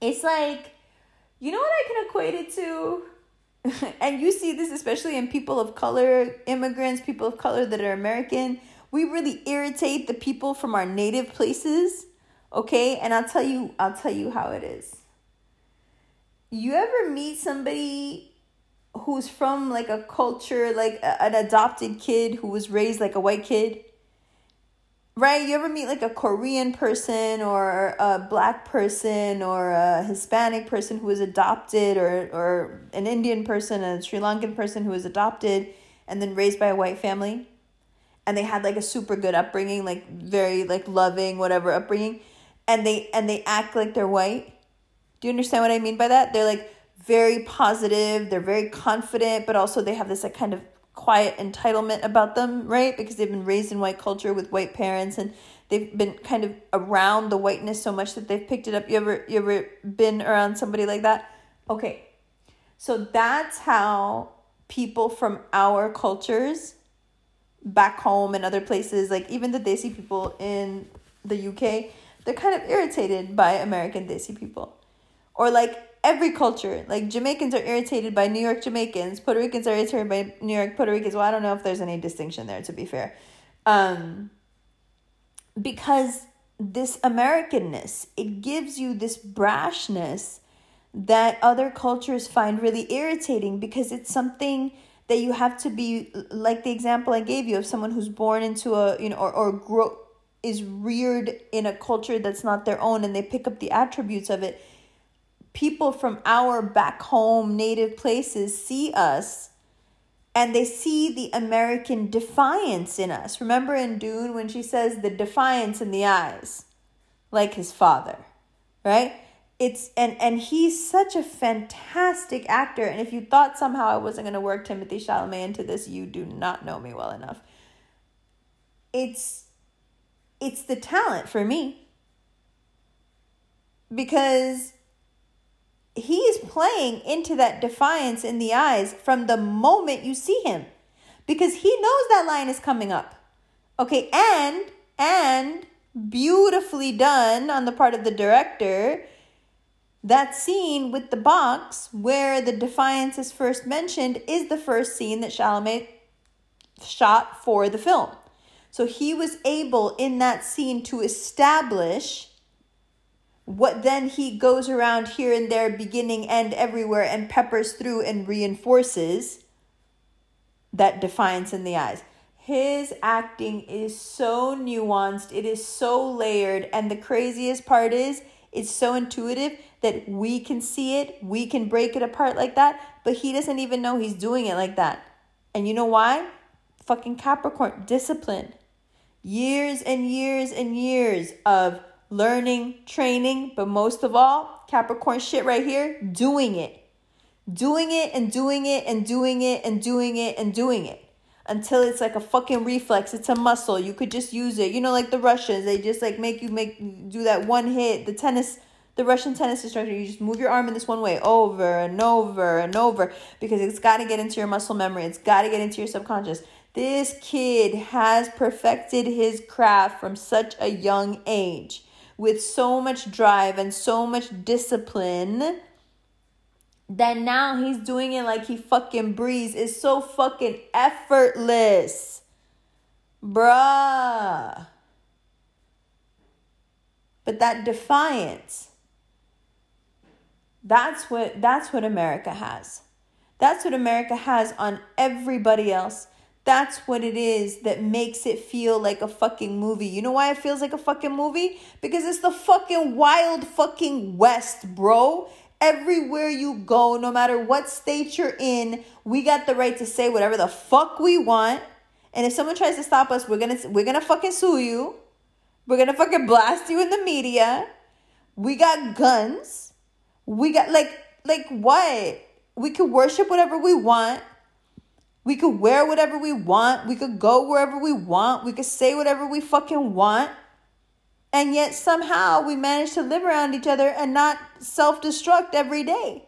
It's like, you know what I can equate it to? and you see this especially in people of color, immigrants, people of color that are American. We really irritate the people from our native places. Okay? And I'll tell you I'll tell you how it is. You ever meet somebody who's from like a culture like a, an adopted kid who was raised like a white kid right? You ever meet like a korean person or a black person or a hispanic person who was adopted or or an indian person a sri lankan person who was adopted and then raised by a white family? And they had like a super good upbringing like very like loving whatever upbringing. And they and they act like they're white. Do you understand what i mean by that? They're like very positive, they're very confident, but also they have this like kind of quiet entitlement about them, right? Because they've been raised in white culture with white parents and they've been kind of around the whiteness so much that they've picked it up. You ever you ever been around somebody like that? Okay. So that's how people from our cultures back home and other places, like even the Desi people in the UK, they're kind of irritated by American Desi people. Or like every culture. Like Jamaicans are irritated by New York Jamaicans, Puerto Ricans are irritated by New York Puerto Ricans. Well, I don't know if there's any distinction there to be fair. Um because this Americanness, it gives you this brashness that other cultures find really irritating because it's something that you have to be like the example I gave you of someone who's born into a you know or or grow is reared in a culture that's not their own and they pick up the attributes of it people from our back home native places see us and they see the American defiance in us. Remember in Dune when she says the defiance in the eyes, like his father, right? It's and and he's such a fantastic actor. And if you thought somehow I wasn't gonna work Timothée Chalamet into this, you do not know me well enough. It's it's the talent for me. Because he is playing into that defiance in the eyes from the moment you see him because he knows that line is coming up. Okay, and and beautifully done on the part of the director. That scene with the box where the defiance is first mentioned is the first scene that Chalamet shot for the film. So he was able in that scene to establish what then he goes around here and there, beginning and everywhere, and peppers through and reinforces that defiance in the eyes. His acting is so nuanced, it is so layered, and the craziest part is it's so intuitive that we can see it, we can break it apart like that, but he doesn't even know he's doing it like that. And you know why? Fucking Capricorn, discipline. Years and years and years of learning, training, but most of all, Capricorn shit right here, doing it. Doing it and doing it and doing it and doing it and doing it until it's like a fucking reflex. It's a muscle. You could just use it. You know, like the Russians, they just like make you make do that one hit. The tennis, the Russian tennis instructor, you just move your arm in this one way over and over and over because it's got to get into your muscle memory. It's got to get into your subconscious. This kid has perfected his craft from such a young age with so much drive and so much discipline that now he's doing it like he fucking breathes. It's so fucking effortless. Bruh. But that defiance, that's what that's what America has. That's what America has on everybody else. That's what it is that makes it feel like a fucking movie. You know why it feels like a fucking movie? Because it's the fucking wild fucking West, bro. Everywhere you go, no matter what state you're in, we got the right to say whatever the fuck we want. And if someone tries to stop us, we're gonna we're gonna fucking sue you. We're gonna fucking blast you in the media. We got guns. We got like like what? We can worship whatever we want we could wear whatever we want. We could go wherever we want. We could say whatever we fucking want. And yet somehow we manage to live around each other and not self destruct every day.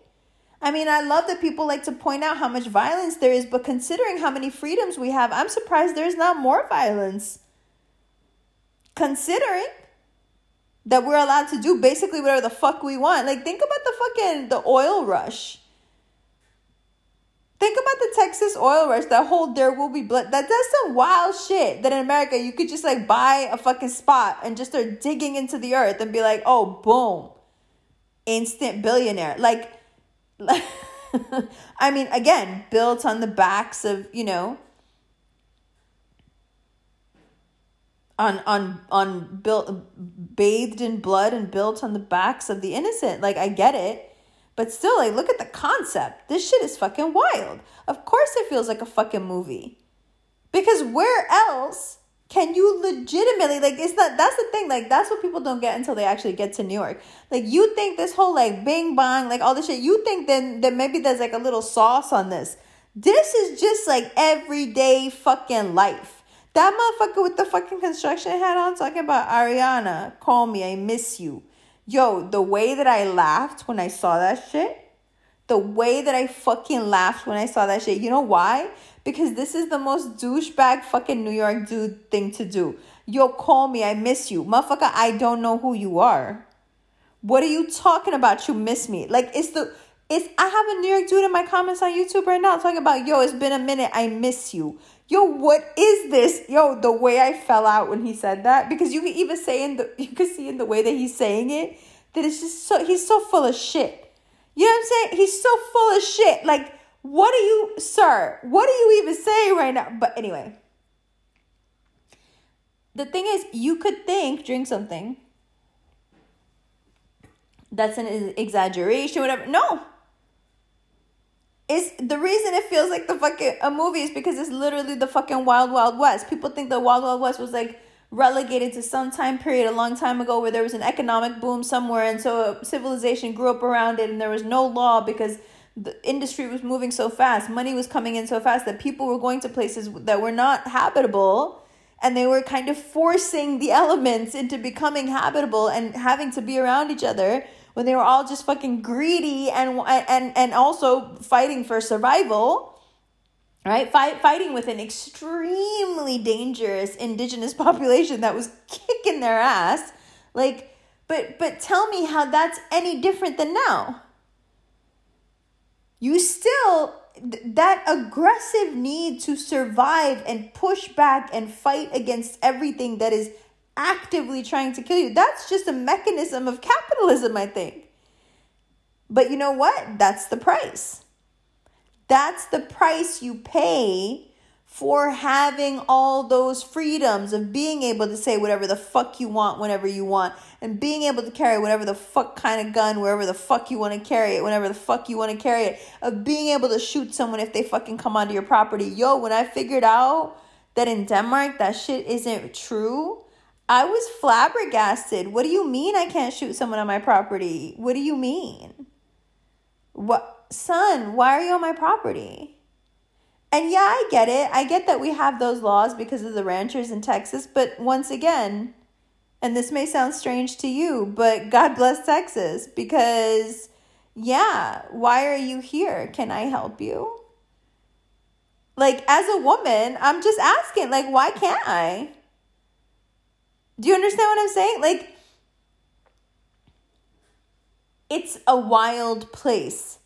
I mean, I love that people like to point out how much violence there is, but considering how many freedoms we have, I'm surprised there's not more violence. Considering that we're allowed to do basically whatever the fuck we want. Like, think about the fucking the oil rush Think about the Texas oil rush, that whole there will be blood. That that's some wild shit that in America you could just like buy a fucking spot and just start digging into the earth and be like, oh boom. Instant billionaire. Like, like I mean, again, built on the backs of, you know, on on on built bathed in blood and built on the backs of the innocent. Like I get it. But still, like look at the concept. This shit is fucking wild. Of course it feels like a fucking movie. Because where else can you legitimately like it's not that's the thing like that's what people don't get until they actually get to new york like you think this whole like bing bang like all this shit you think then that maybe there's like a little sauce on this this is just like everyday fucking life that motherfucker with the fucking construction hat on talking about ariana call me i miss you yo the way that i laughed when i saw that shit the way that i fucking laughed when i saw that shit you know why because this is the most douchebag fucking New York dude thing to do. Yo, call me, I miss you. Motherfucker, I don't know who you are. What are you talking about? You miss me. Like it's the it's I have a New York dude in my comments on YouTube right now talking about yo, it's been a minute, I miss you. Yo, what is this? Yo, the way I fell out when he said that, because you can even say in the you can see in the way that he's saying it that it's just so he's so full of shit. You know what I'm saying? He's so full of shit. Like what are you, sir? What are you even saying right now? But anyway, the thing is, you could think, drink something. That's an exaggeration, whatever. No. It's the reason it feels like the fucking a movie is because it's literally the fucking Wild Wild West. People think the Wild Wild West was like relegated to some time period a long time ago where there was an economic boom somewhere and so civilization grew up around it and there was no law because the industry was moving so fast, money was coming in so fast that people were going to places that were not habitable and they were kind of forcing the elements into becoming habitable and having to be around each other when they were all just fucking greedy and and and also fighting for survival right? Fight, fighting with an extremely dangerous indigenous population that was kicking their ass. Like but but tell me how that's any different than now. You still that aggressive need to survive and push back and fight against everything that is actively trying to kill you. That's just a mechanism of capitalism i think. But you know what? That's the price. That's the price you pay for having all those freedoms of being able to say whatever the fuck you want whenever you want and being able to carry whatever the fuck kind of gun wherever the fuck you want to carry it whenever the fuck you want to carry it of being able to shoot someone if they fucking come onto your property. Yo when i figured out that in denmark that shit isn't true i was flabbergasted what do you mean i can't shoot someone on my property what do you mean what son why are you on my property and yeah, I get it. I get that we have those laws because of the ranchers in Texas, but once again, and this may sound strange to you, but God bless Texas because yeah, why are you here? Can I help you? Like as a woman, I'm just asking like why can't I? Do you understand what I'm saying? Like it's a wild place.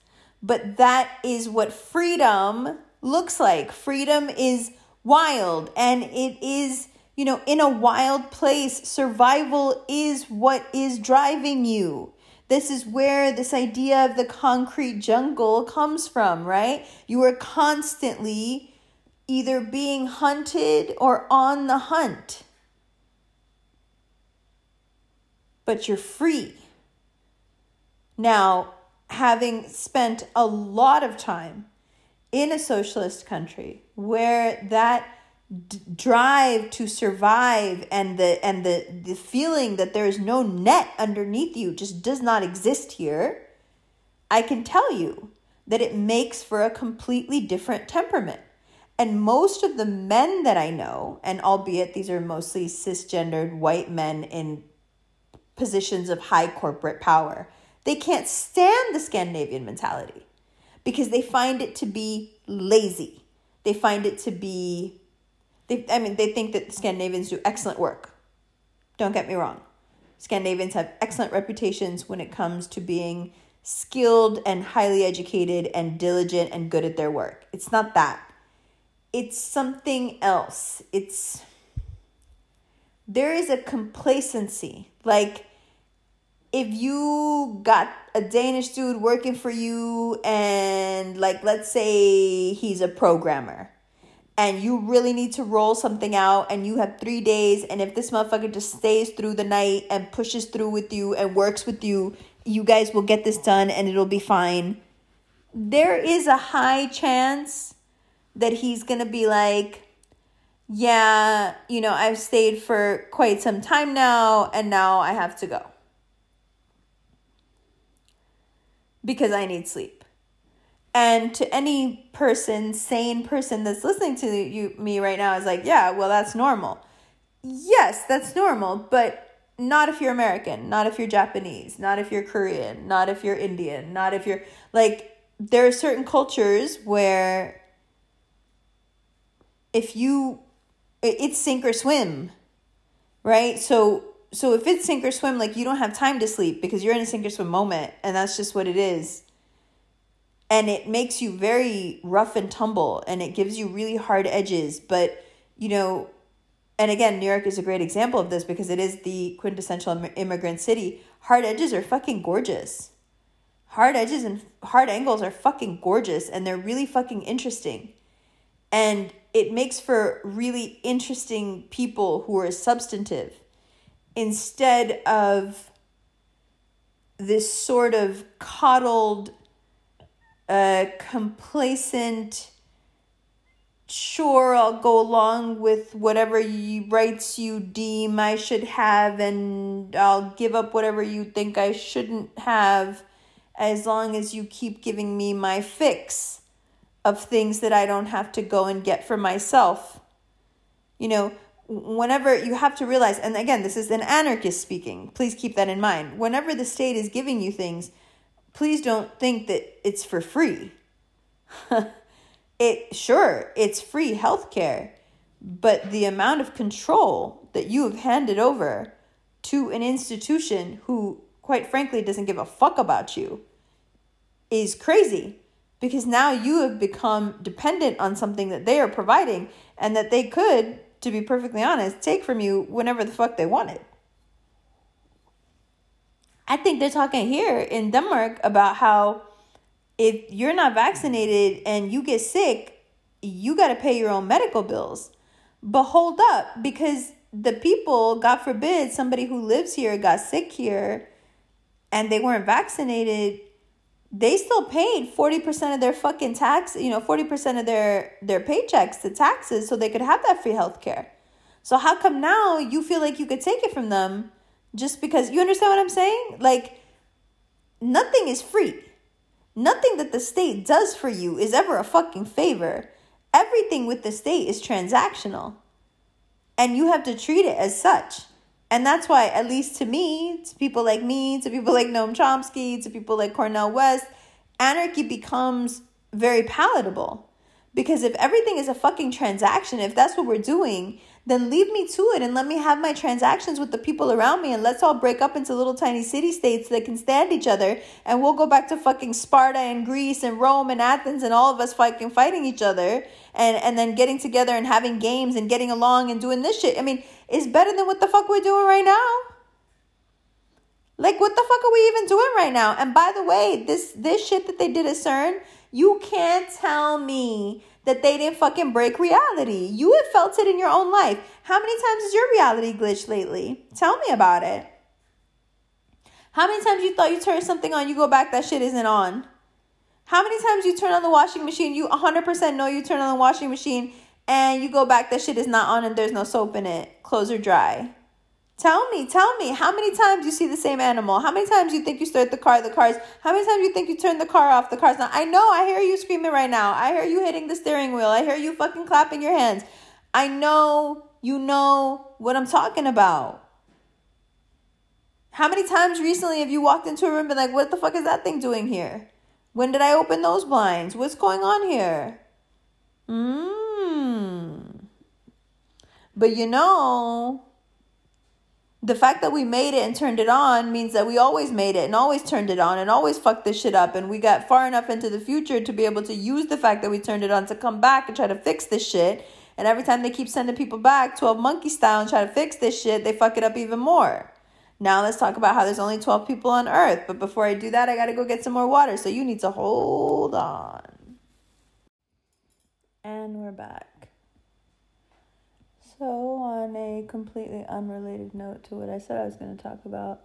But that is what freedom looks like. Freedom is wild and it is, you know, in a wild place. Survival is what is driving you. This is where this idea of the concrete jungle comes from, right? You are constantly either being hunted or on the hunt. But you're free. Now, having spent a lot of time in a socialist country where that d- drive to survive and the and the the feeling that there is no net underneath you just does not exist here i can tell you that it makes for a completely different temperament and most of the men that i know and albeit these are mostly cisgendered white men in positions of high corporate power they can't stand the scandinavian mentality because they find it to be lazy. They find it to be, they, I mean, they think that Scandinavians do excellent work. Don't get me wrong. Scandinavians have excellent reputations when it comes to being skilled and highly educated and diligent and good at their work. It's not that. It's something else. It's there is a complacency. Like if you got a Danish dude working for you and like let's say he's a programmer and you really need to roll something out and you have 3 days and if this motherfucker just stays through the night and pushes through with you and works with you, you guys will get this done and it'll be fine. There is a high chance that he's going to be like yeah, you know, I've stayed for quite some time now and now I have to go. Because I need sleep. And to any person, sane person that's listening to you me right now is like, yeah, well that's normal. Yes, that's normal, but not if you're American, not if you're Japanese, not if you're Korean, not if you're Indian, not if you're like there are certain cultures where if you it's sink or swim right so so if it's sink or swim like you don't have time to sleep because you're in a sink or swim moment and that's just what it is. And it makes you very rough and tumble and it gives you really hard edges. But you know and again new york is a great example of this because it is the quintessential immigrant city. Hard edges are fucking gorgeous. Hard edges and hard angles are fucking gorgeous and they're really fucking interesting. And it makes for really interesting people who are substantive instead of this sort of coddled, uh, complacent, sure, I'll go along with whatever you, rights you deem I should have, and I'll give up whatever you think I shouldn't have as long as you keep giving me my fix of things that I don't have to go and get for myself. You know, whenever you have to realize, and again, this is an anarchist speaking, please keep that in mind. Whenever the state is giving you things, please don't think that it's for free. it sure, it's free healthcare, but the amount of control that you have handed over to an institution who quite frankly doesn't give a fuck about you is crazy because now you have become dependent on something that they are providing and that they could, to be perfectly honest, take from you whenever the fuck they wanted. I think they're talking here in Denmark about how if you're not vaccinated and you get sick, you got to pay your own medical bills. But hold up, because the people, God forbid, somebody who lives here got sick here and they weren't vaccinated, they still paid 40% of their fucking tax, you know, 40% of their their paychecks to taxes so they could have that free health care. So how come now you feel like you could take it from them just because you understand what I'm saying? Like nothing is free. Nothing that the state does for you is ever a fucking favor. Everything with the state is transactional. And you have to treat it as such. And that's why, at least to me, to people like me, to people like Noam Chomsky, to people like Cornel West, anarchy becomes very palatable. Because if everything is a fucking transaction, if that's what we're doing, then leave me to it and let me have my transactions with the people around me and let's all break up into little tiny city states that can stand each other and we'll go back to fucking Sparta and Greece and Rome and Athens and all of us fucking fighting each other and and then getting together and having games and getting along and doing this shit. I mean, it's better than what the fuck we're doing right now. Like what the fuck are we even doing right now? And by the way, this this shit that they did at CERN, you can't tell me that they didn't fucking break reality. You have felt it in your own life. How many times has your reality glitched lately? Tell me about it. How many times you thought you turned something on, you go back, that shit isn't on? How many times you turn on the washing machine, you 100% know you turn on the washing machine, and you go back, that shit is not on and there's no soap in it. Clothes are dry. Tell me, tell me, how many times you see the same animal? How many times you think you start the car, the cars? How many times you think you turn the car off, the car's not? I know, I hear you screaming right now. I hear you hitting the steering wheel. I hear you fucking clapping your hands. I know you know what I'm talking about. How many times recently have you walked into a room and been like, what the fuck is that thing doing here? When did I open those blinds? What's going on here? Mmm. But you know, the fact that we made it and turned it on means that we always made it and always turned it on and always fucked this shit up. And we got far enough into the future to be able to use the fact that we turned it on to come back and try to fix this shit. And every time they keep sending people back 12 monkey style and try to fix this shit, they fuck it up even more. Now let's talk about how there's only 12 people on earth. But before I do that, I got to go get some more water. So you need to hold on. And we're back. So, on a completely unrelated note to what I said I was going to talk about,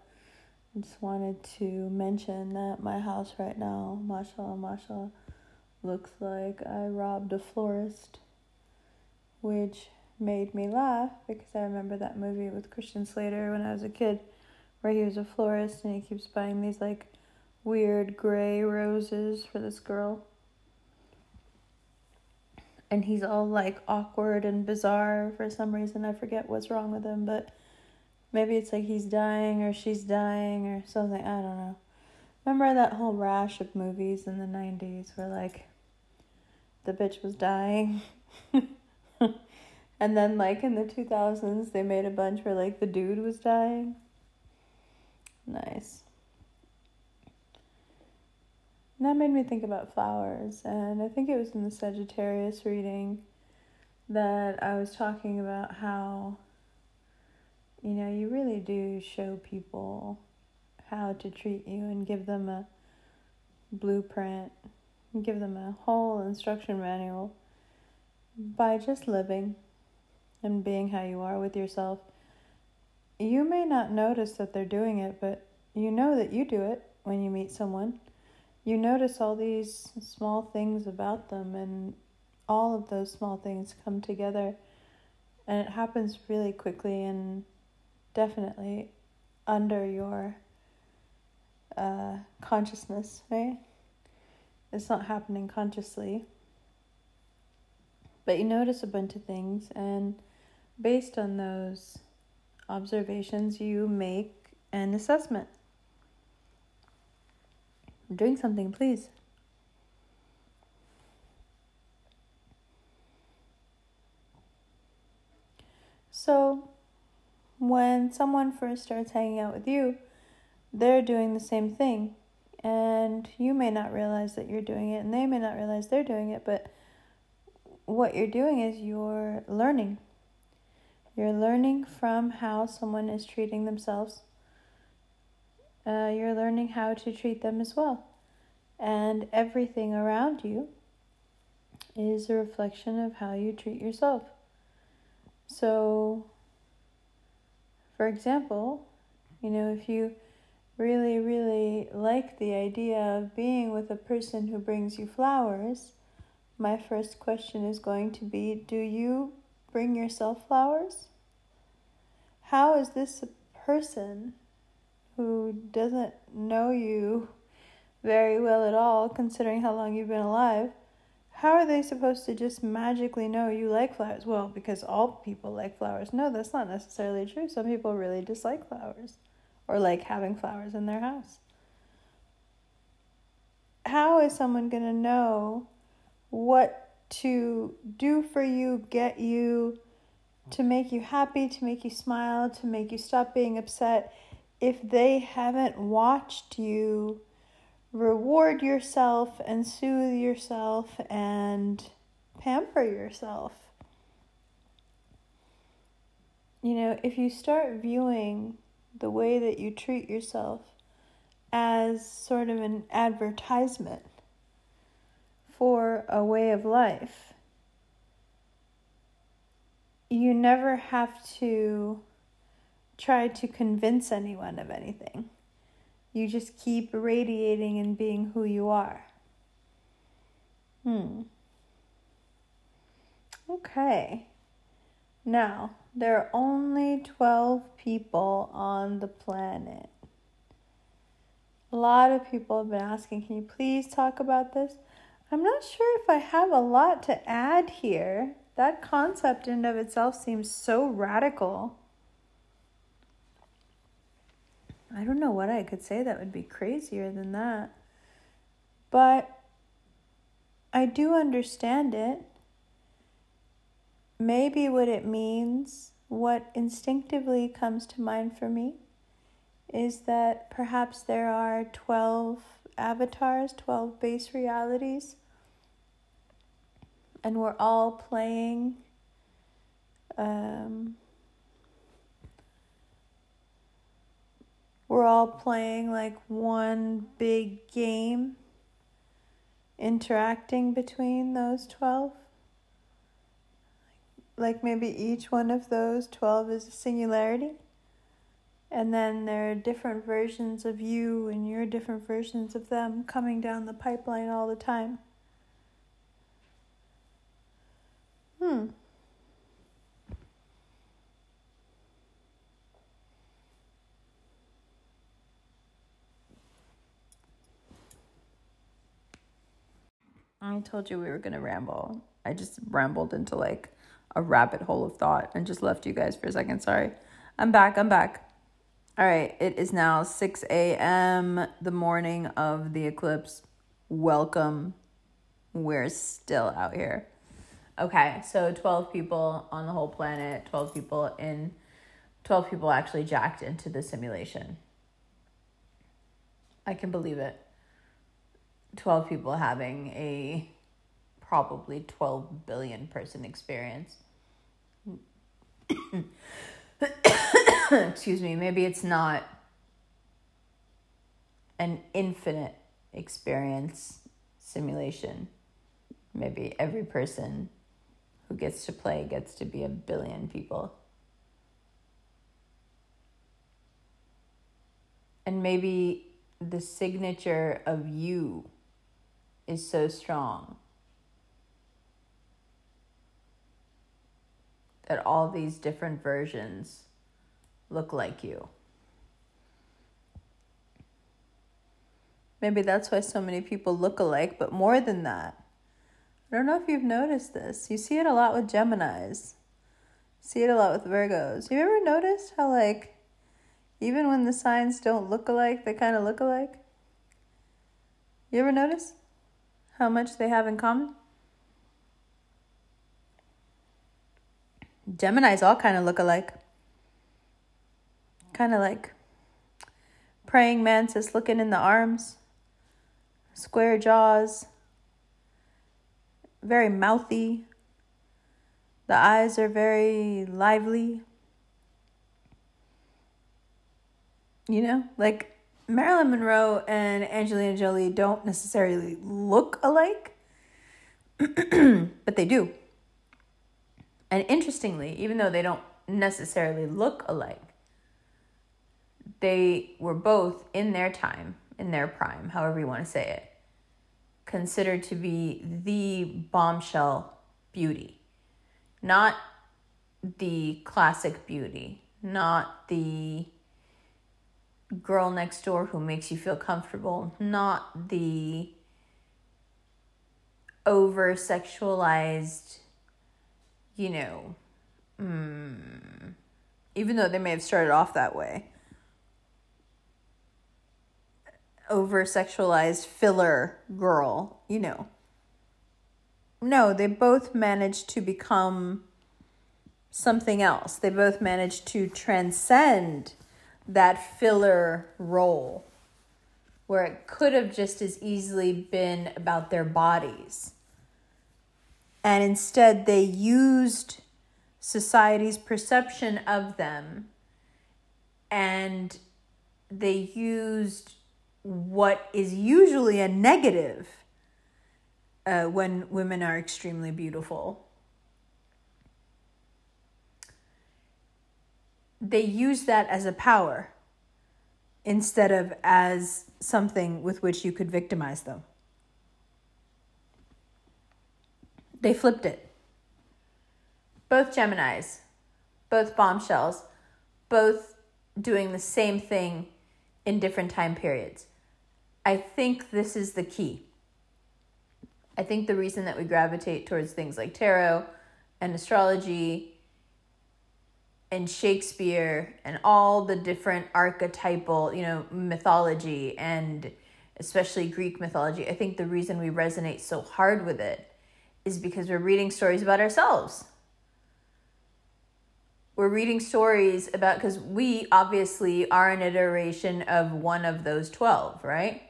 I just wanted to mention that my house right now, mashallah, mashallah, looks like I robbed a florist, which made me laugh because I remember that movie with Christian Slater when I was a kid where he was a florist and he keeps buying these like weird gray roses for this girl. And he's all like awkward and bizarre for some reason. I forget what's wrong with him, but maybe it's like he's dying or she's dying or something. I don't know. Remember that whole rash of movies in the 90s where like the bitch was dying? and then like in the 2000s they made a bunch where like the dude was dying. Nice. And that made me think about flowers, and I think it was in the Sagittarius reading that I was talking about how, you know, you really do show people how to treat you and give them a blueprint, give them a whole instruction manual by just living and being how you are with yourself you may not notice that they're doing it, but you know that you do it when you meet someone. You notice all these small things about them, and all of those small things come together, and it happens really quickly and definitely under your uh, consciousness, right? It's not happening consciously. But you notice a bunch of things, and based on those observations, you make an assessment. Drink something, please. So, when someone first starts hanging out with you, they're doing the same thing. And you may not realize that you're doing it, and they may not realize they're doing it, but what you're doing is you're learning. You're learning from how someone is treating themselves. Uh, you're learning how to treat them as well. And everything around you is a reflection of how you treat yourself. So, for example, you know, if you really, really like the idea of being with a person who brings you flowers, my first question is going to be Do you bring yourself flowers? How is this person who doesn't know you very well at all, considering how long you've been alive? How are they supposed to just magically know you like flowers? Well, because all people like flowers. No, that's not necessarily true. Some people really dislike flowers or like having flowers in their house. How is someone going to know what to do for you, get you, to make you happy, to make you smile, to make you stop being upset, if they haven't watched you reward yourself and soothe yourself and pamper yourself. You know, if you start viewing the way that you treat yourself as sort of an advertisement for a way of life, you never have to try to convince anyone of anything. You just keep radiating and being who you are. Hmm. Okay. Now, there are only 12 people on the planet. A lot of people have been asking, can you please talk about this? I'm not sure if I have a lot to add here. That concept in of itself seems so radical. I don't know what I could say that would be crazier than that. But I do understand it. Maybe what it means, what instinctively comes to mind for me, is that perhaps there are 12 avatars, 12 base realities and we're all playing um, we're all playing like one big game interacting between those 12 like maybe each one of those 12 is a singularity and then there are different versions of you and your different versions of them coming down the pipeline all the time. Hmm I told you we were going to ramble. I just rambled into like a rabbit hole of thought and just left you guys for a second. Sorry. I'm back. I'm back. All right. It is now 6 a.m., the morning of the eclipse. Welcome. We're still out here. Okay. So 12 people on the whole planet, 12 people in, 12 people actually jacked into the simulation. I can believe it. 12 people having a probably 12 billion person experience. Excuse me, maybe it's not an infinite experience simulation. Maybe every person who gets to play gets to be a billion people. And maybe the signature of you is so strong that all these different versions look like you. Maybe that's why so many people look alike, but more than that. I don't know if you've noticed this. You see it a lot with Geminis. See it a lot with Virgos. You ever noticed how like even when the signs don't look alike, they kind of look alike? You ever notice? How much they have in common? Geminis all kind of look alike. Kind of like praying mantis looking in the arms, square jaws, very mouthy. The eyes are very lively. You know, like Marilyn Monroe and Angelina Jolie don't necessarily look alike, but they do. And interestingly, even though they don't necessarily look alike, they were both in their time, in their prime, however you want to say it, considered to be the bombshell beauty. Not the classic beauty, not the girl next door who makes you feel comfortable, not the over sexualized, you know, mm, even though they may have started off that way, over sexualized filler girl, you know. No, they both managed to become something else. They both managed to transcend that filler role where it could have just as easily been about their bodies. And instead, they used society's perception of them and they used what is usually a negative uh, when women are extremely beautiful they use that as a power instead of as something with which you could victimize them. They flipped it. Both Geminis, both bombshells, both doing the same thing in different time periods. I think this is the key. I think the reason that we gravitate towards things like tarot and astrology and Shakespeare and all the different archetypal, you know, mythology and especially Greek mythology, I think the reason we resonate so hard with it is because we're reading stories about ourselves. We're reading stories about, because we obviously are an iteration of one of those 12, right?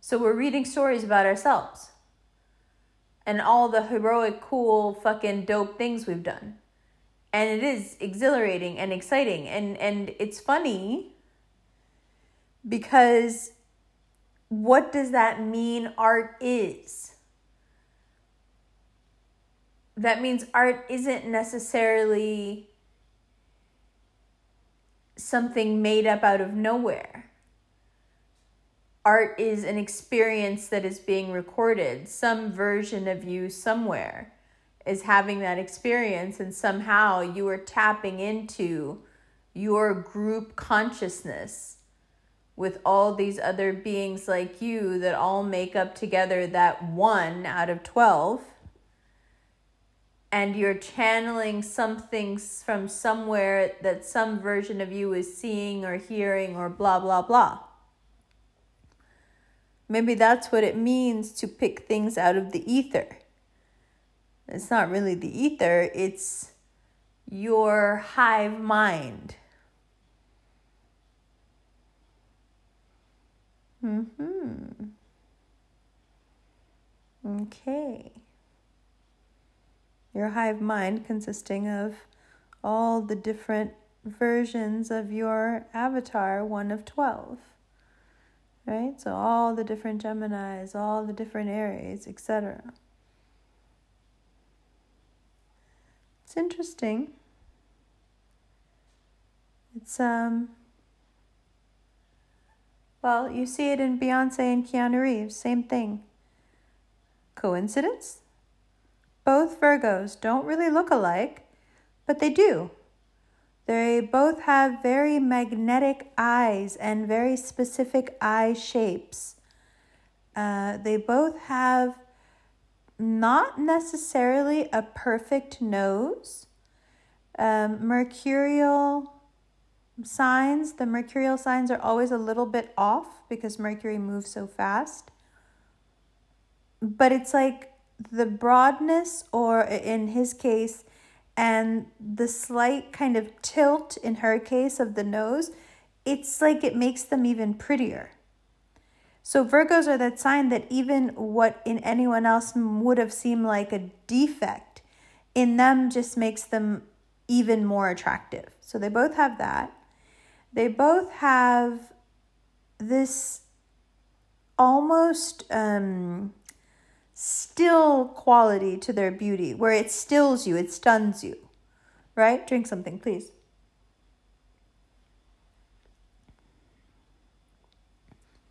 So we're reading stories about ourselves and all the heroic, cool, fucking dope things we've done and it is exhilarating and exciting and and it's funny Because what does that mean art is? That means art isn't necessarily something made up out of nowhere. Art is an experience that is being recorded. Some version of you somewhere is having that experience, and somehow you are tapping into your group consciousness with all these other beings like you that all make up together that one out of 12 and you're channeling something from somewhere that some version of you is seeing or hearing or blah blah blah. Maybe that's what it means to pick things out of the ether it's not really the ether it's your hive mind Mm-hmm. Okay. Your hive mind consisting of all the different versions of your avatar, one of 12. Right? So all the different Geminis, all the different Aries, etc. It's interesting. It's um well, you see it in Beyonce and Keanu Reeves, same thing. Coincidence? Both Virgos don't really look alike, but they do. They both have very magnetic eyes and very specific eye shapes. Uh, they both have not necessarily a perfect nose. Um, mercurial signs, the mercurial signs are always a little bit off because Mercury moves so fast. But it's like the broadness, or in his case, and the slight kind of tilt in her case of the nose, it's like it makes them even prettier. So Virgos are that sign that even what in anyone else would have seemed like a defect, in them just makes them even more attractive. So they both have that they both have this almost um, still quality to their beauty where it stills you, it stuns you, right? Drink something, please.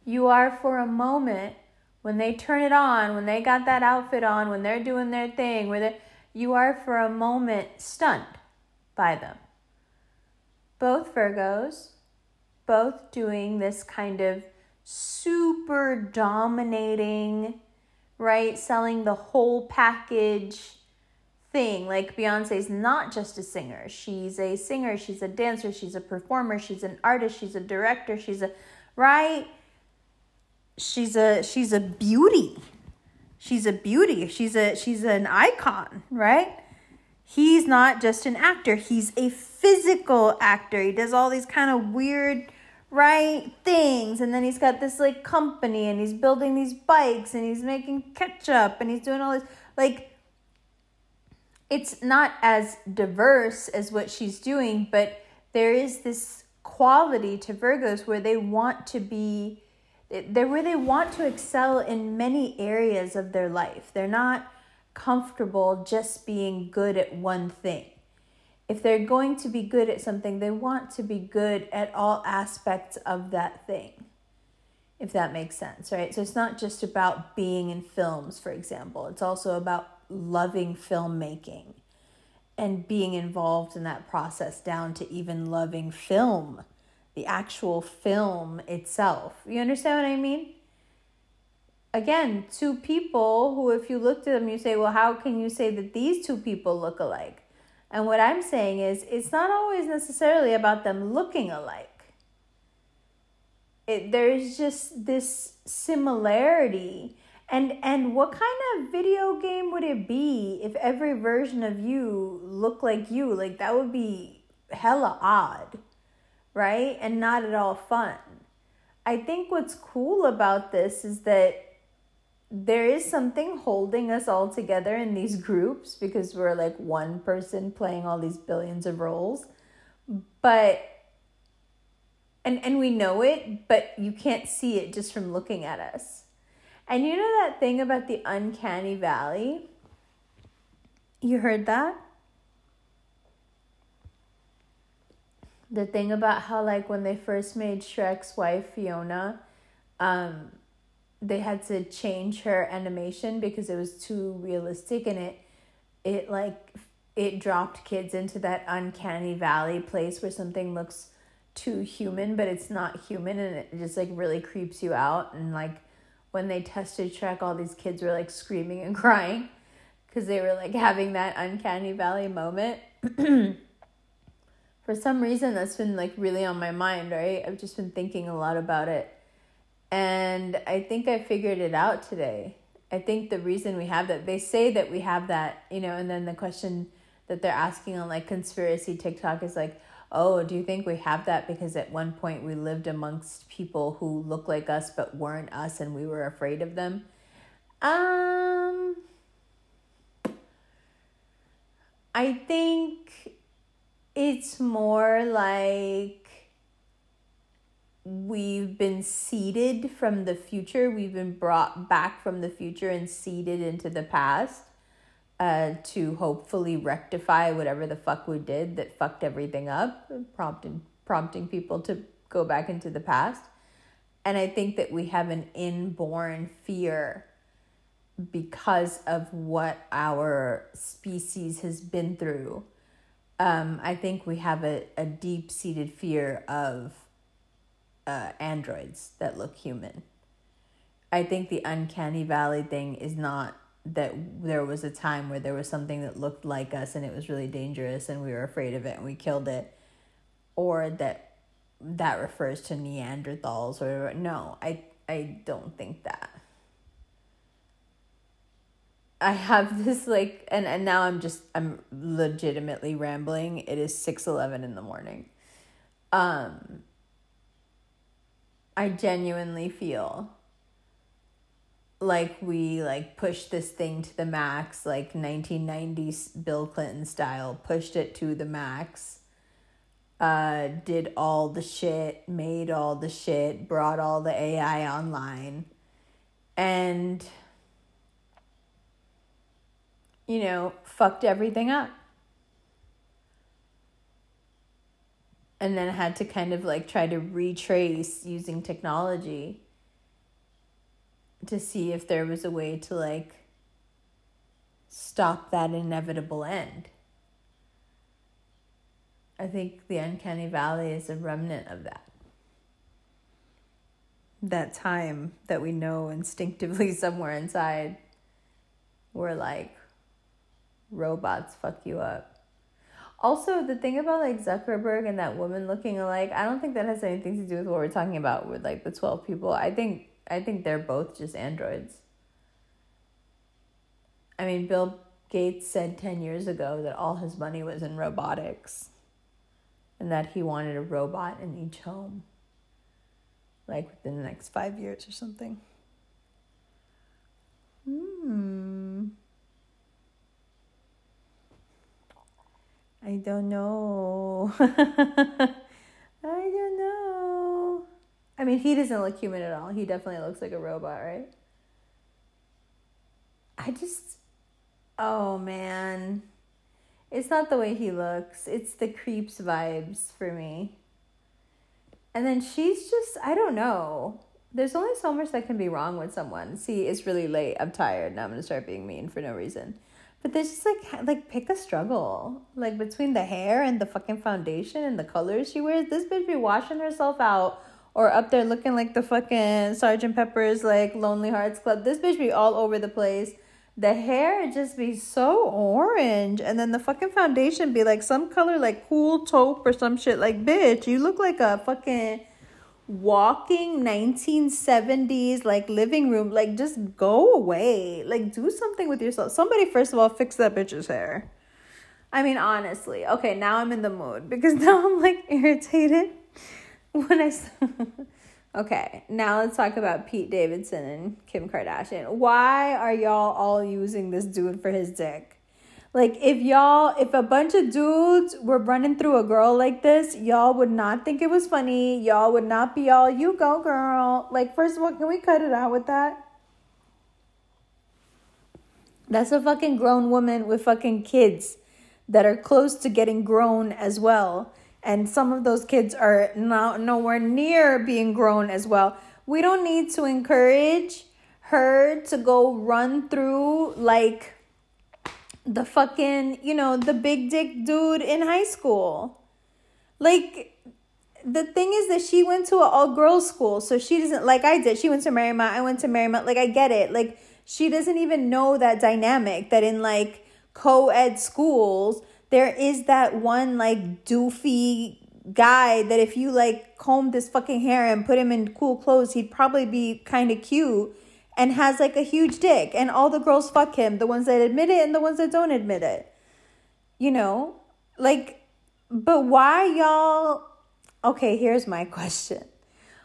You are for a moment when they turn it on, when they got that outfit on, when they're doing their thing, where you are for a moment stunned by them both Virgos, both doing this kind of super dominating, right? Selling the whole package thing. Like Beyonce's not just a singer, she's a singer, she's a dancer, she's a performer, she's an artist, she's a director, she's a, right? She's a she's a beauty. She's a beauty. She's a she's an icon, right? He's not just an actor, he's a physical actor. He does all these kind of weird, right things. And then he's got this like company and he's building these bikes and he's making ketchup and he's doing all this. Like, it's not as diverse as what she's doing, but there is this quality to Virgos where they want to be they're where they want to excel in many areas of their life. They're not comfortable just being good at one thing if they're going to be good at something, they want to be good at all aspects of that thing, if that makes sense, right? So it's not just about being in films, for example, it's also about loving filmmaking and being involved in that process down to even loving film, the actual film itself. You understand what I mean? Again, two people who, if you looked at them, you say, well, how can you say that these two people look alike? And what I'm saying is, it's not always necessarily about them looking alike. It, there's just this similarity. And, and what kind of video game would it be if every version of you looked like you? Like, that would be hella odd, right? And not at all fun. I think what's cool about this is that there is something holding us all together in these groups because we're like one person playing all these billions of roles. But And and we know it, but you can't see it just from looking at us. And you know that thing about the uncanny valley? You heard that? The thing about how like when they first made Shrek's wife Fiona, um, they had to change her animation because it was too realistic and it it like it dropped kids into that uncanny valley place where something looks too human but it's not human and it just like really creeps you out. And like when they tested Shrek all these kids were like screaming and crying because they were like having that uncanny valley moment for some reason that's been like really on my mind right i've just been thinking a lot about it and I think I figured it out today. I think the reason we have that, they say that we have that, you know, and then the question that they're asking on like conspiracy TikTok is like, oh, do you think we have that because at one point we lived amongst people who look like us but weren't us and we were afraid of them? Um, I think it's more like we've been seeded from the future. We've been brought back from the future and seeded into the past uh, to hopefully rectify whatever the fuck we did that fucked everything up, prompting prompting people to go back into the past. And I think that we have an inborn fear because of what our species has been through. Um, I think we have a, a deep seated fear of uh, androids that look human. I think the uncanny valley thing is not that there was a time where there was something that looked like us and it was really dangerous and we were afraid of it and we killed it or that that refers to neanderthals or no i i don't think that i have this like and and now i'm just i'm legitimately rambling. It is 6:11 in the morning. Um I genuinely feel like we like pushed this thing to the max like 1990s Bill Clinton style pushed it to the max uh did all the shit made all the shit brought all the AI online. And you know fucked everything up and then had to kind of like try to retrace using technology to see if there was a way to like stop that inevitable end. I think the uncanny valley is a remnant of that. That time that we know instinctively somewhere inside, we're like, robots fuck you up. Also, the thing about like Zuckerberg and that woman looking alike, I don't think that has anything to do with what we're talking about with like the 12 people. I think I think they're both just androids. I mean, Bill Gates said 10 years ago that all his money was in robotics and that he wanted a robot in each home like within the next 5 years or something. Hmm. I don't know. I don't know. I mean, he doesn't look human at all. He definitely looks like a robot, right? I just, oh man. It's not the way he looks, it's the creeps vibes for me. And then she's just, I don't know. There's only so much that can be wrong with someone. See, it's really late. I'm tired. Now I'm going to start being mean for no reason. But there's just like like pick a struggle. Like between the hair and the fucking foundation and the colors she wears, this bitch be washing herself out or up there looking like the fucking Sergeant Pepper's like Lonely Hearts Club. This bitch be all over the place. The hair just be so orange, and then the fucking foundation be like some color like cool taupe or some shit. Like, bitch, you look like a fucking walking 1970s like living room like just go away. Like do something with yourself. Somebody first of all fix that bitch's hair. I mean honestly. Okay now i'm in the mood because now i'm like irritated when i okay now let's talk about pete davidson and kim kardashian. Why are y'all all using this dude for his dick Like if y'all, if a bunch of dudes were running through a girl like this, y'all would not think it was funny. Y'all would not be all, you go girl. Like, first of all, can we cut it out with that? That's a fucking grown woman with fucking kids that are close to getting grown as well. And some of those kids are not nowhere near being grown as well. We don't need to encourage her to go run through like the fucking, you know, the big dick dude in high school. Like, the thing is that she went to an all girls school, so she doesn't, like I did, she went to Marymount, I went to Marymount, like, I get it. Like, she doesn't even know that dynamic that in like co ed schools, there is that one like doofy guy that if you like combed his fucking hair and put him in cool clothes, he'd probably be kind of cute and has like a huge dick and all the girls fuck him the ones that admit it and the ones that don't admit it. You know? Like but why y'all okay here's my question.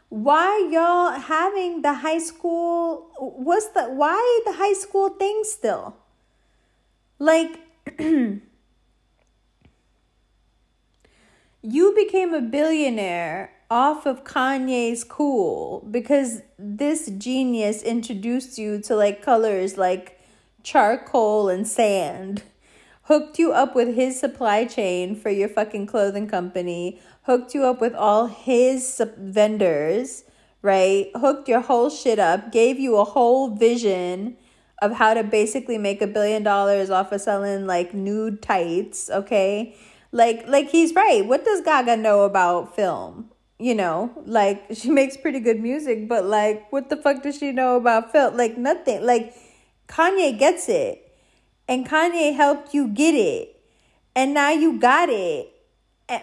Why y'all having the high school what's the why the high school thing still? Like you became a billionaire off of Kanye's cool because this genius introduced you to like colors like charcoal and sand, hooked you up with his supply chain for your fucking clothing company, hooked you up with all his vendors, right? Hooked your whole shit up, gave you a whole vision of how to basically make a billion dollars off of selling like nude tights, okay? Like like he's right. What does Gaga know about film? You know, like she makes pretty good music, but like, what the fuck does she know about Phil? Like, nothing. Like, Kanye gets it, and Kanye helped you get it, and now you got it.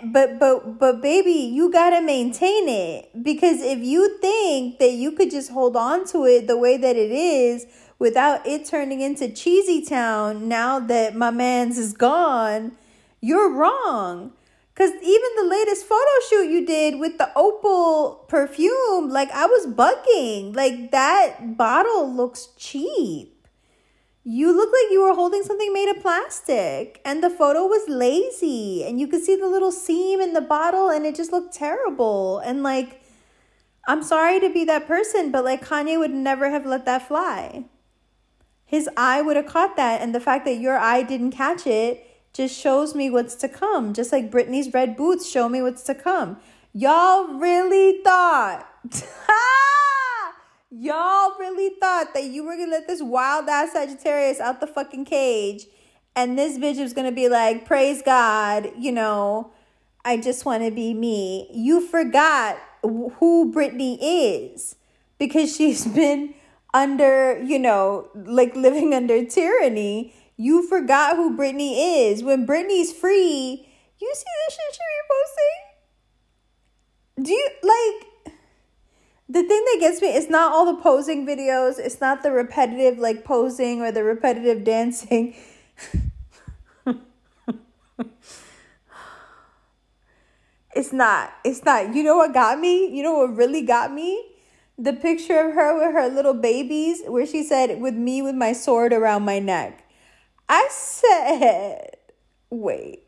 But but but baby, you gotta maintain it because if you think that you could just hold on to it the way that it is without it turning into cheesy town now that my man's is gone, you're wrong Cause even the latest photo shoot you did with the opal perfume, like I was bugging. Like that bottle looks cheap. You look like you were holding something made of plastic. And the photo was lazy. And you could see the little seam in the bottle and it just looked terrible. And like, I'm sorry to be that person, but like Kanye would never have let that fly. His eye would have caught that. And the fact that your eye didn't catch it just shows me what's to come. Just like Britney's red boots show me what's to come. Y'all really thought, y'all really thought that you were gonna let this wild ass Sagittarius out the fucking cage and this bitch was gonna be like, praise God, you know, I just wanna be me. You forgot who Britney is because she's been under, you know, like living under tyranny you forgot who Britney is. When Britney's free, you see the shit she reposting? Do you like the thing that gets me it's not all the posing videos, it's not the repetitive like posing or the repetitive dancing. it's not. It's not. You know what got me? You know what really got me? The picture of her with her little babies where she said with me with my sword around my neck. I said, wait.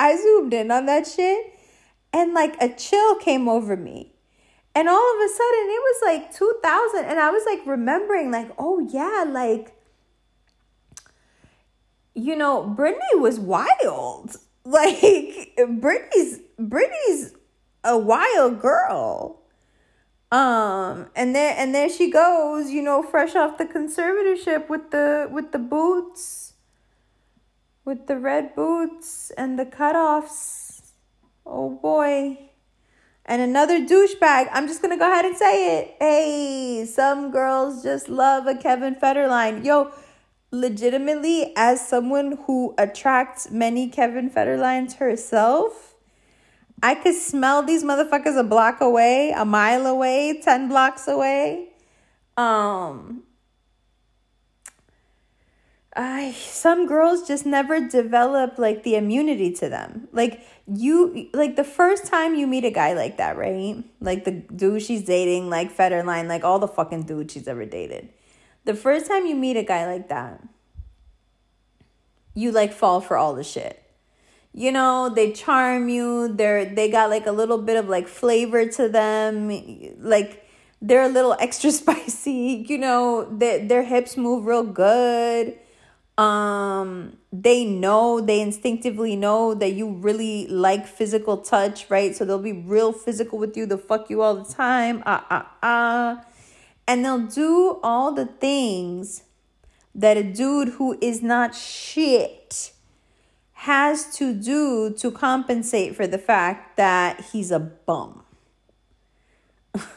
I zoomed in on that shit and like a chill came over me. And all of a sudden it was like 2000 and I was like remembering like, oh yeah, like you know, Britney was wild. Like Britney's Britney's a wild girl. Um, and there and there she goes, you know, fresh off the conservatorship with the with the boots, with the red boots and the cutoffs. Oh boy. And another douchebag. I'm just gonna go ahead and say it. Hey, some girls just love a Kevin Federline. Yo, legitimately, as someone who attracts many Kevin Federlines herself, I could smell these motherfuckers a block away, a mile away, 10 blocks away. Um I some girls just never develop like the immunity to them. Like you like the first time you meet a guy like that, right? Like the dude she's dating, like Federline, like all the fucking dudes she's ever dated. The first time you meet a guy like that, you like fall for all the shit. You know, they charm you. They're they got like a little bit of like flavor to them. Like they're a little extra spicy, you know, their their hips move real good. Um they know, they instinctively know that you really like physical touch, right? So they'll be real physical with you, they'll fuck you all the time. Ah ah ah. And they'll do all the things that a dude who is not shit has to do to compensate for the fact that he's a bum.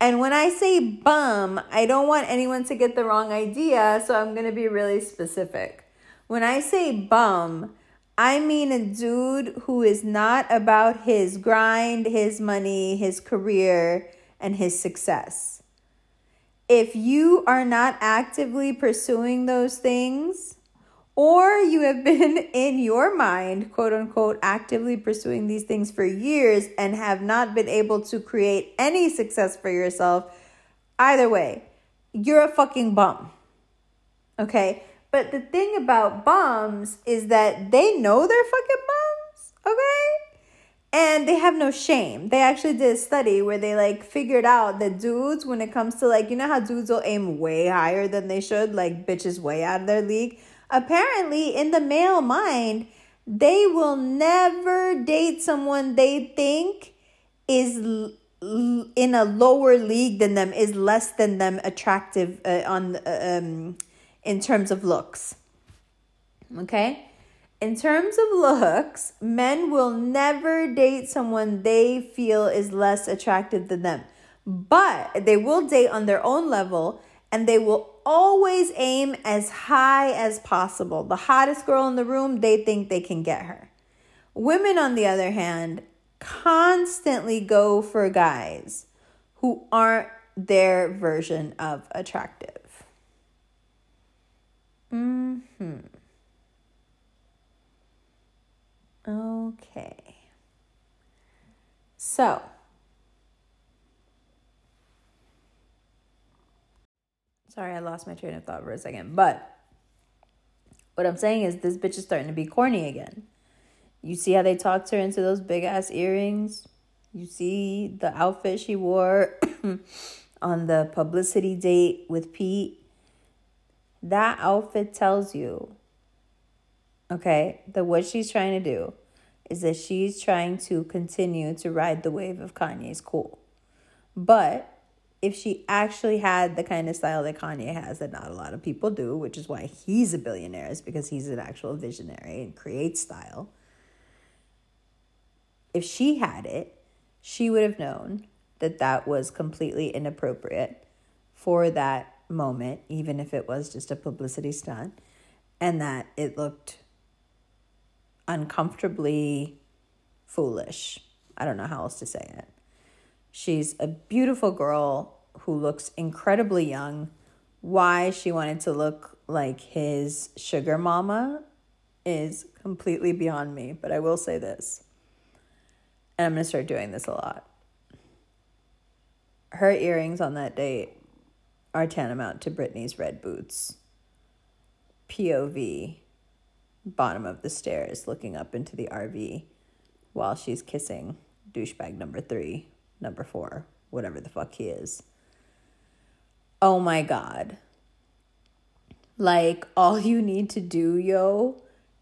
and when I say bum, I don't want anyone to get the wrong idea, so I'm going to be really specific. When I say bum, I mean a dude who is not about his grind, his money, his career, and his success if you are not actively pursuing those things, or you have been in your mind, quote unquote, actively pursuing these things for years and have not been able to create any success for yourself, either way, you're a fucking bum. Okay? But the thing about bums is that they know they're fucking bums. Okay? and they have no shame. They actually did a study where they like figured out that dudes, when it comes to like, you know how dudes will aim way higher than they should, like bitches way out of their league. Apparently, in the male mind, they will never date someone they think is in a lower league than them, is less than them attractive uh, on uh, um in terms of looks. Okay? in terms of looks, men will never date someone they feel is less attractive than them. But they will date on their own level and they will always aim as high as possible. The hottest girl in the room, they think they can get her. Women, on the other hand, constantly go for guys who aren't their version of attractive. Hmm. Okay. So, sorry, I lost my train of thought for a second. But what I'm saying is, this bitch is starting to be corny again. You see how they talked her into those big ass earrings? You see the outfit she wore on the publicity date with Pete? That outfit tells you okay, that what she's trying to do is that she's trying to continue to ride the wave of Kanye's cool. But if she actually had the kind of style that Kanye has that not a lot of people do, which is why he's a billionaire, is because he's an actual visionary and creates style. If she had it, she would have known that that was completely inappropriate for that moment, even if it was just a publicity stunt, and that it looked uncomfortably foolish. I don't know how else to say it. She's a beautiful girl who looks incredibly young. Why she wanted to look like his sugar mama is completely beyond me, but I will say this. And I'm going to start doing this a lot. Her earrings on that date are tantamount to Britney's red boots. POV bottom of the stairs looking up into the RV while she's kissing douchebag number three, number four, whatever the fuck he is. Oh my God. Like, all you need to do, yo,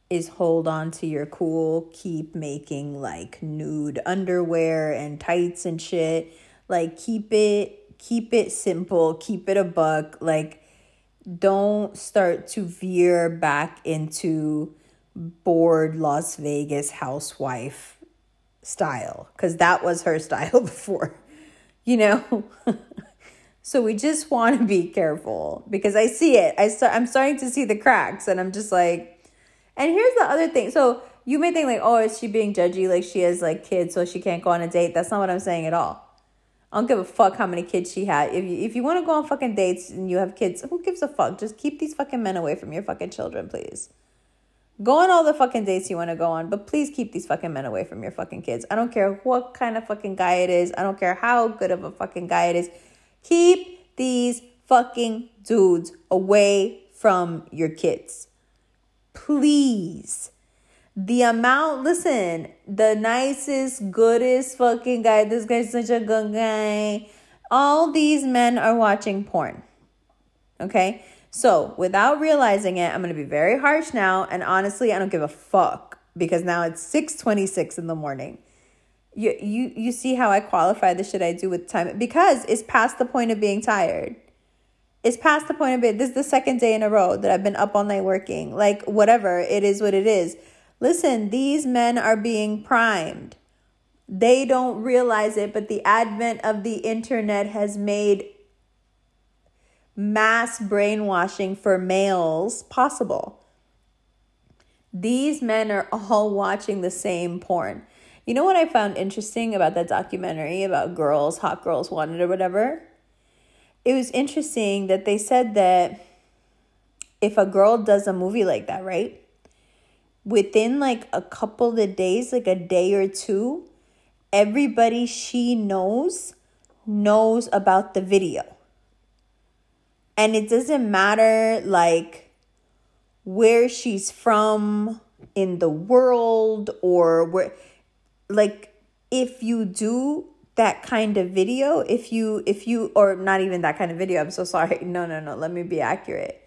is hold on to your cool, keep making like nude underwear and tights and shit. Like, keep it, keep it simple, keep it a buck. Like, don't start to veer back into bored Las Vegas housewife style because that was her style before, you know. so we just want to be careful because I see it. I start, I'm starting to see the cracks, and I'm just like, and here's the other thing. So you may think like, oh, is she being judgy? Like she has like kids, so she can't go on a date. That's not what I'm saying at all. I don't give a fuck how many kids she had. If you if you want to go on fucking dates and you have kids, who gives a fuck? Just keep these fucking men away from your fucking children, please. Go on all the fucking dates you want to go on, but please keep these fucking men away from your fucking kids. I don't care what kind of fucking guy it is. I don't care how good of a fucking guy it is. Keep these fucking dudes away from your kids. Please. The amount, listen, the nicest, goodest fucking guy. This guy's such a good guy. All these men are watching porn. Okay? So, without realizing it, I'm going to be very harsh now and honestly, I don't give a fuck because now it's 6:26 in the morning. You you you see how I qualify the shit I do with time because it's past the point of being tired. It's past the point of it. This is the second day in a row that I've been up all night working. Like whatever, it is what it is. Listen, these men are being primed. They don't realize it, but the advent of the internet has made mass brainwashing for males possible. These men are all watching the same porn. You know what I found interesting about that documentary about girls, hot girls wanted or whatever? It was interesting that they said that if a girl does a movie like that, right? Within like a couple of days, like a day or two, everybody she knows knows about the video. And it doesn't matter like where she's from in the world or where like if you do that kind of video if you if you or not even that kind of video i'm so sorry. No no no let me be accurate.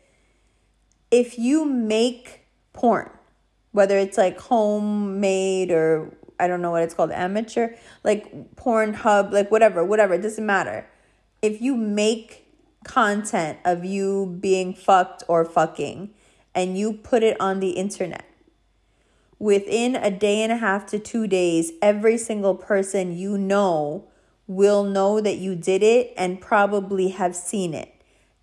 If you make porn whether it's like homemade or i don't know what it's called amateur like Pornhub like whatever whatever it doesn't matter. If you make content of you being fucked or fucking and you put it on the internet, within a day and a half to two days, every single person you know will know that you did it and probably have seen it.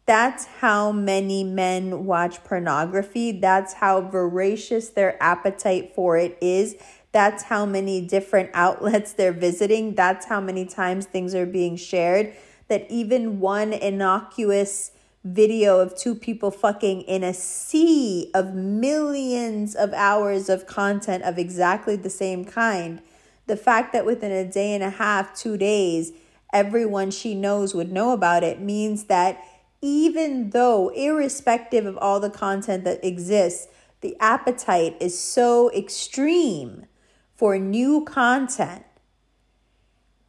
That's how many men watch pornography. That's how voracious their appetite for it is. That's how many different outlets they're visiting. That's how many times things are being shared. That even one innocuous video of two people fucking in a sea of millions of hours of content of exactly the same kind. The fact that within a day and a half, two days, everyone she knows would know about it means that even though, irrespective of all the content that exists, the appetite is so extreme for new content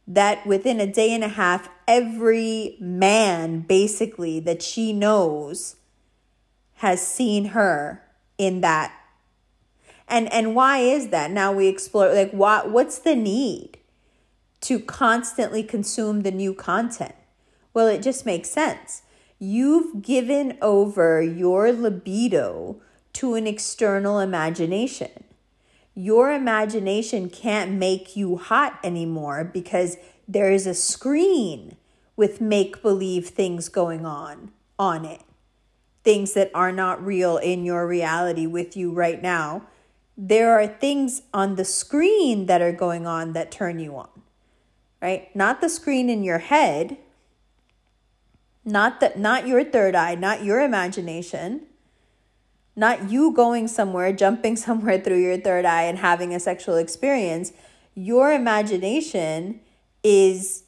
that within a day and a half, every man basically that she knows has seen her in that. And and why is that? Now we explore like what what's the need to constantly consume the new content? Well, it just makes sense. You've given over your libido to an external imagination your imagination can't make you hot anymore because there is a screen with make believe things going on on it. Things that are not real in your reality with you right now. There are things on the screen that are going on that turn you on, right? Not the screen in your head, not that not your third eye, not your imagination not you going somewhere, jumping somewhere through your third eye and having a sexual experience. Your imagination is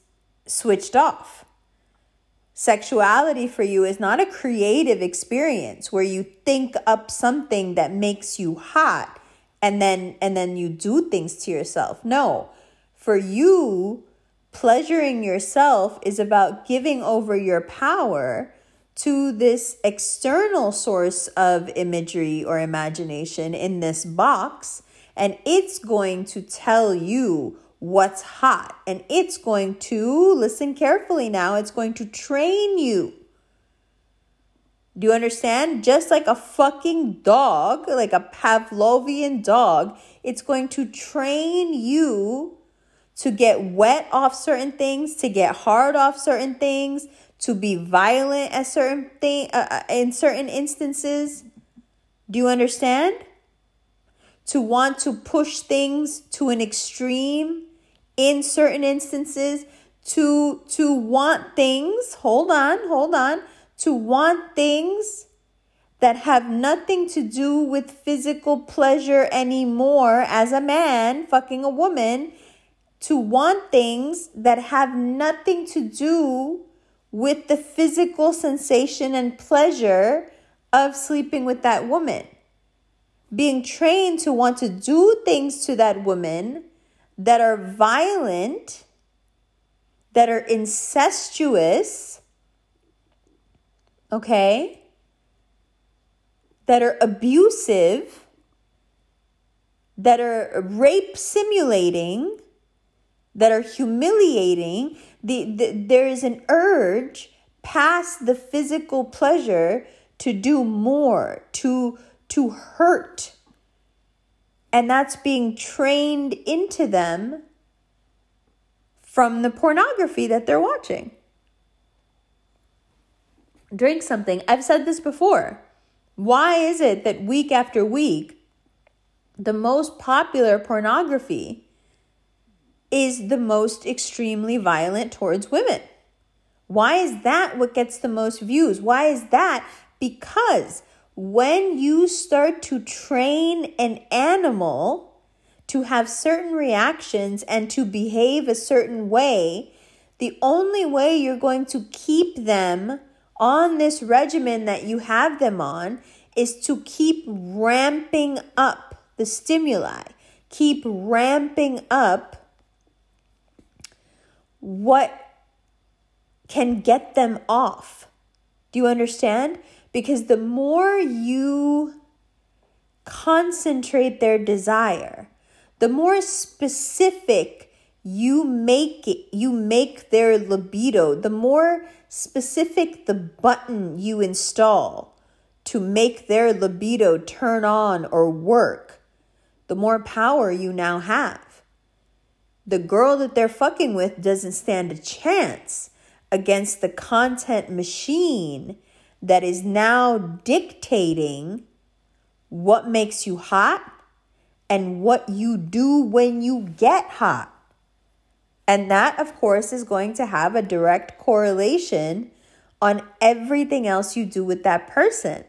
switched off. Sexuality for you is not a creative experience where you think up something that makes you hot and then and then you do things to yourself. No. For you, pleasuring yourself is about giving over your power to this external source of imagery or imagination in this box, and it's going to tell you what's hot. And it's going to, listen carefully now, it's going to train you. Do you understand? Just like a fucking dog, like a Pavlovian dog, it's going to train you to get wet off certain things, to get hard off certain things, to be violent at certain thing uh, uh, in certain instances. Do you understand? To want to push things to an extreme in certain instances, to to want things, hold on, hold on, to want things that have nothing to do with physical pleasure anymore as a man fucking a woman, to want things that have nothing to do with the physical sensation and pleasure of sleeping with that woman. being trained to want to do things to that woman that are violent, that are incestuous, okay, that are abusive, that are rape simulating, that are humiliating. The, the, there is an urge past the physical pleasure to do more, to, to hurt. And that's being trained into them from the pornography that they're watching. Drink something. I've said this before. Why is it that week after week, the most popular pornography is the most extremely violent towards women? Why is that what gets the most views? Why is that? Because when you start to train an animal to have certain reactions and to behave a certain way, the only way you're going to keep them on this regimen that you have them on is to keep ramping up the stimuli, keep ramping up what can get them off. Do you understand? Because the more you concentrate their desire, the more specific you make it, you make their libido, the more specific the button you install to make their libido turn on or work, the more power you now have. The girl that they're fucking with doesn't stand a chance against the content machine that is now dictating what makes you hot and what you do when you get hot. And that, of course, is going to have a direct correlation on everything else you do with that person.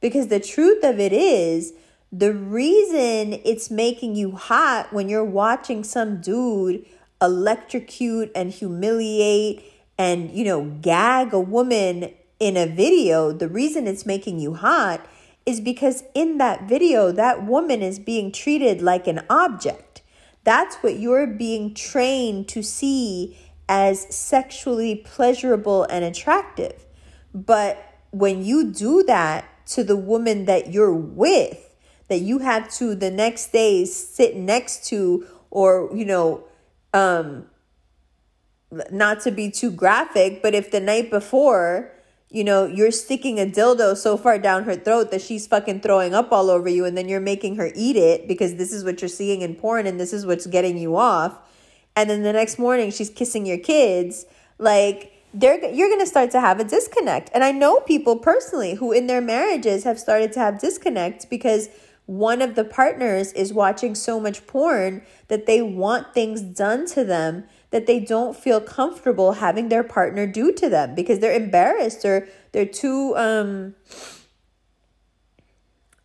Because the truth of it is, the reason it's making you hot when you're watching some dude electrocute and humiliate and, you know, gag a woman in a video, the reason it's making you hot is because in that video, that woman is being treated like an object. That's what you're being trained to see as sexually pleasurable and attractive. But when you do that to the woman that you're with, that you have to the next day sit next to, or, you know, um, not to be too graphic, but if the night before, you know, you're sticking a dildo so far down her throat that she's fucking throwing up all over you, and then you're making her eat it because this is what you're seeing in porn and this is what's getting you off. And then the next morning she's kissing your kids, like they're you're going to start to have a disconnect. And I know people personally who in their marriages have started to have disconnects because one of the partners is watching so much porn that they want things done to them that they don't feel comfortable having their partner do to them because they're embarrassed or they're too um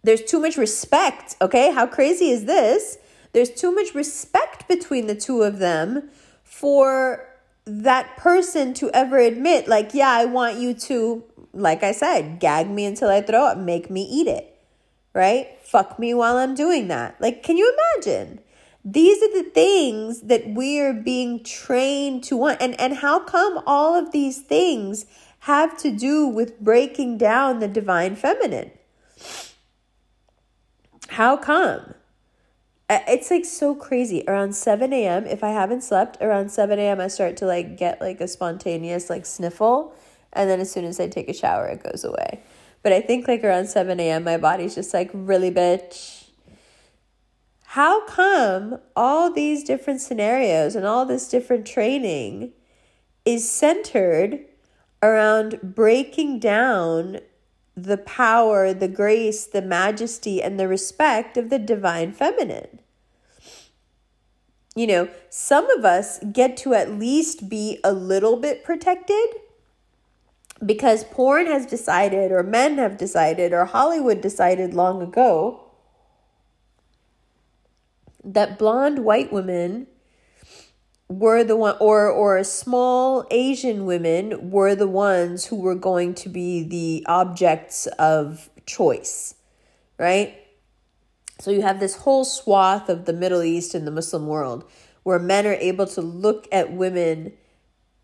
there's too much respect, okay? How crazy is this? There's too much respect between the two of them for that person to ever admit like, yeah, I want you to like I said, gag me until I throw up, make me eat it. Right? Fuck me while I'm doing that. Like, can you imagine? These are the things that we're being trained to want. And, and how come all of these things have to do with breaking down the divine feminine? How come? Uh, it's like so crazy. Around 7 a.m., if I haven't slept, around 7 a.m., I start to like get like a spontaneous like sniffle. And then as soon as I take a shower, it goes away. But I think like around 7 a.m., my body's just like, really, bitch how come all these different scenarios and all this different training is centered around breaking down the power, the grace, the majesty, and the respect of the divine feminine? You know, some of us get to at least be a little bit protected because porn has decided, or men have decided, or Hollywood decided long ago that blonde white women were the one or or small asian women were the ones who were going to be the objects of choice right So you have this whole swath of the Middle East and the Muslim world where men are able to look at women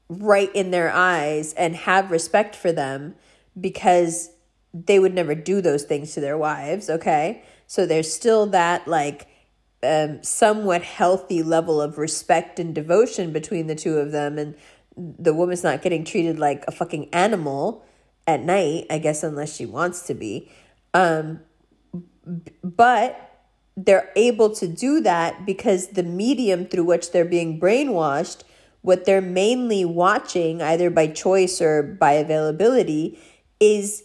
right in their eyes and have respect for them because they would never do those things to their wives, okay? So there's still that like um, somewhat healthy level of respect and devotion between the two of them and the woman's not getting treated like a fucking animal at night, I guess unless she wants to be. Um but they're able to do that because the medium through which they're being brainwashed, what they're mainly watching, either by choice or by availability, is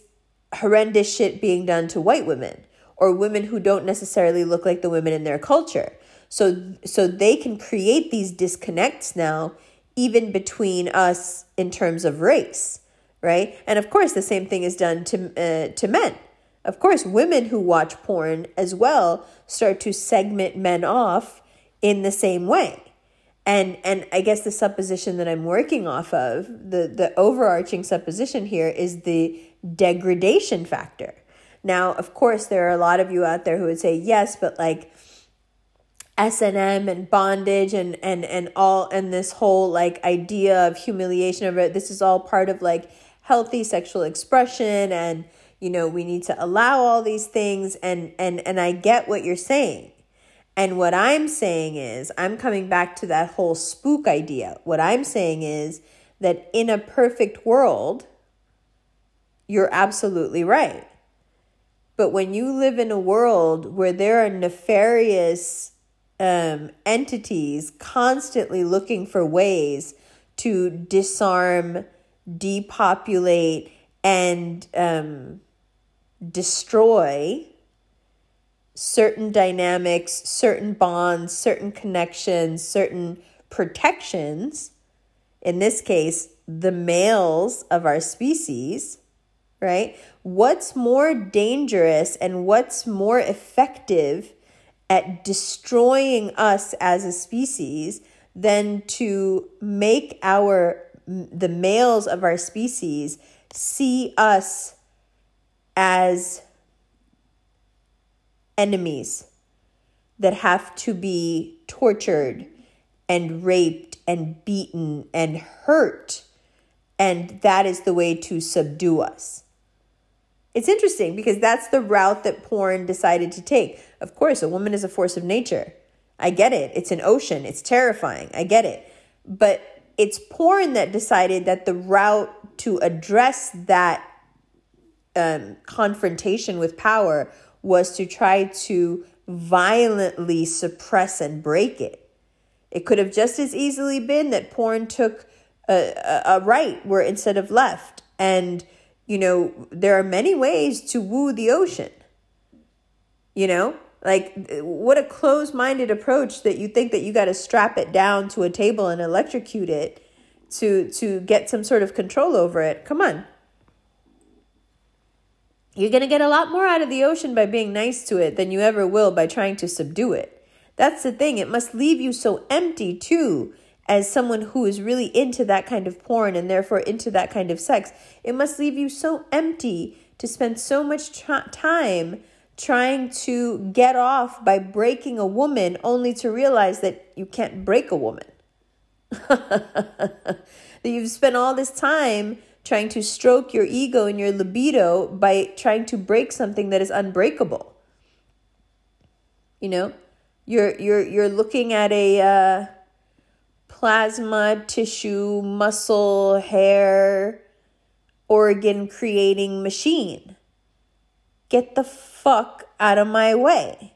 horrendous shit being done to white women or women who don't necessarily look like the women in their culture. So so they can create these disconnects now even between us in terms of race, right? And of course the same thing is done to uh, to men. Of course, women who watch porn as well start to segment men off in the same way. And and I guess the supposition that I'm working off of, the the overarching supposition here is the degradation factor. Now, of course, there are a lot of you out there who would say yes, but like S&M and bondage and and and all and this whole like idea of humiliation of it this is all part of like healthy sexual expression and you know we need to allow all these things. And and and I get what you're saying. And what I'm saying is I'm coming back to that whole spook idea. What I'm saying is that in a perfect world you're absolutely right but when you live in a world where there are nefarious um, entities constantly looking for ways to disarm, depopulate, and um, destroy certain dynamics, certain bonds, certain connections, certain protections. In this case, the males of our species, right? What's more dangerous and what's more effective at destroying us as a species than to make our the males of our species see us as enemies that have to be tortured and raped and beaten and hurt. And that is the way to subdue us it's interesting because that's the route that porn decided to take. Of course, a woman is a force of nature. I get it. It's an ocean. It's terrifying. I get it. But it's porn that decided that the route to address that um, confrontation with power was to try to violently suppress and break it. It could have just as easily been that porn took a, a, a right where instead of left and you know, there are many ways to woo the ocean. You know, like what a closed minded approach that you think that you got to strap it down to a table and electrocute it to to get some sort of control over it. Come on. You're going to get a lot more out of the ocean by being nice to it than you ever will by trying to subdue it. That's the thing. It must leave you so empty too as someone who is really into that kind of porn and therefore into that kind of sex, it must leave you so empty to spend so much time trying to get off by breaking a woman only to realize that you can't break a woman. that you've spent all this time trying to stroke your ego and your libido by trying to break something that is unbreakable. You know, you're you're you're looking at a uh, plasma, tissue, muscle, hair, organ creating machine. Get the fuck out of my way.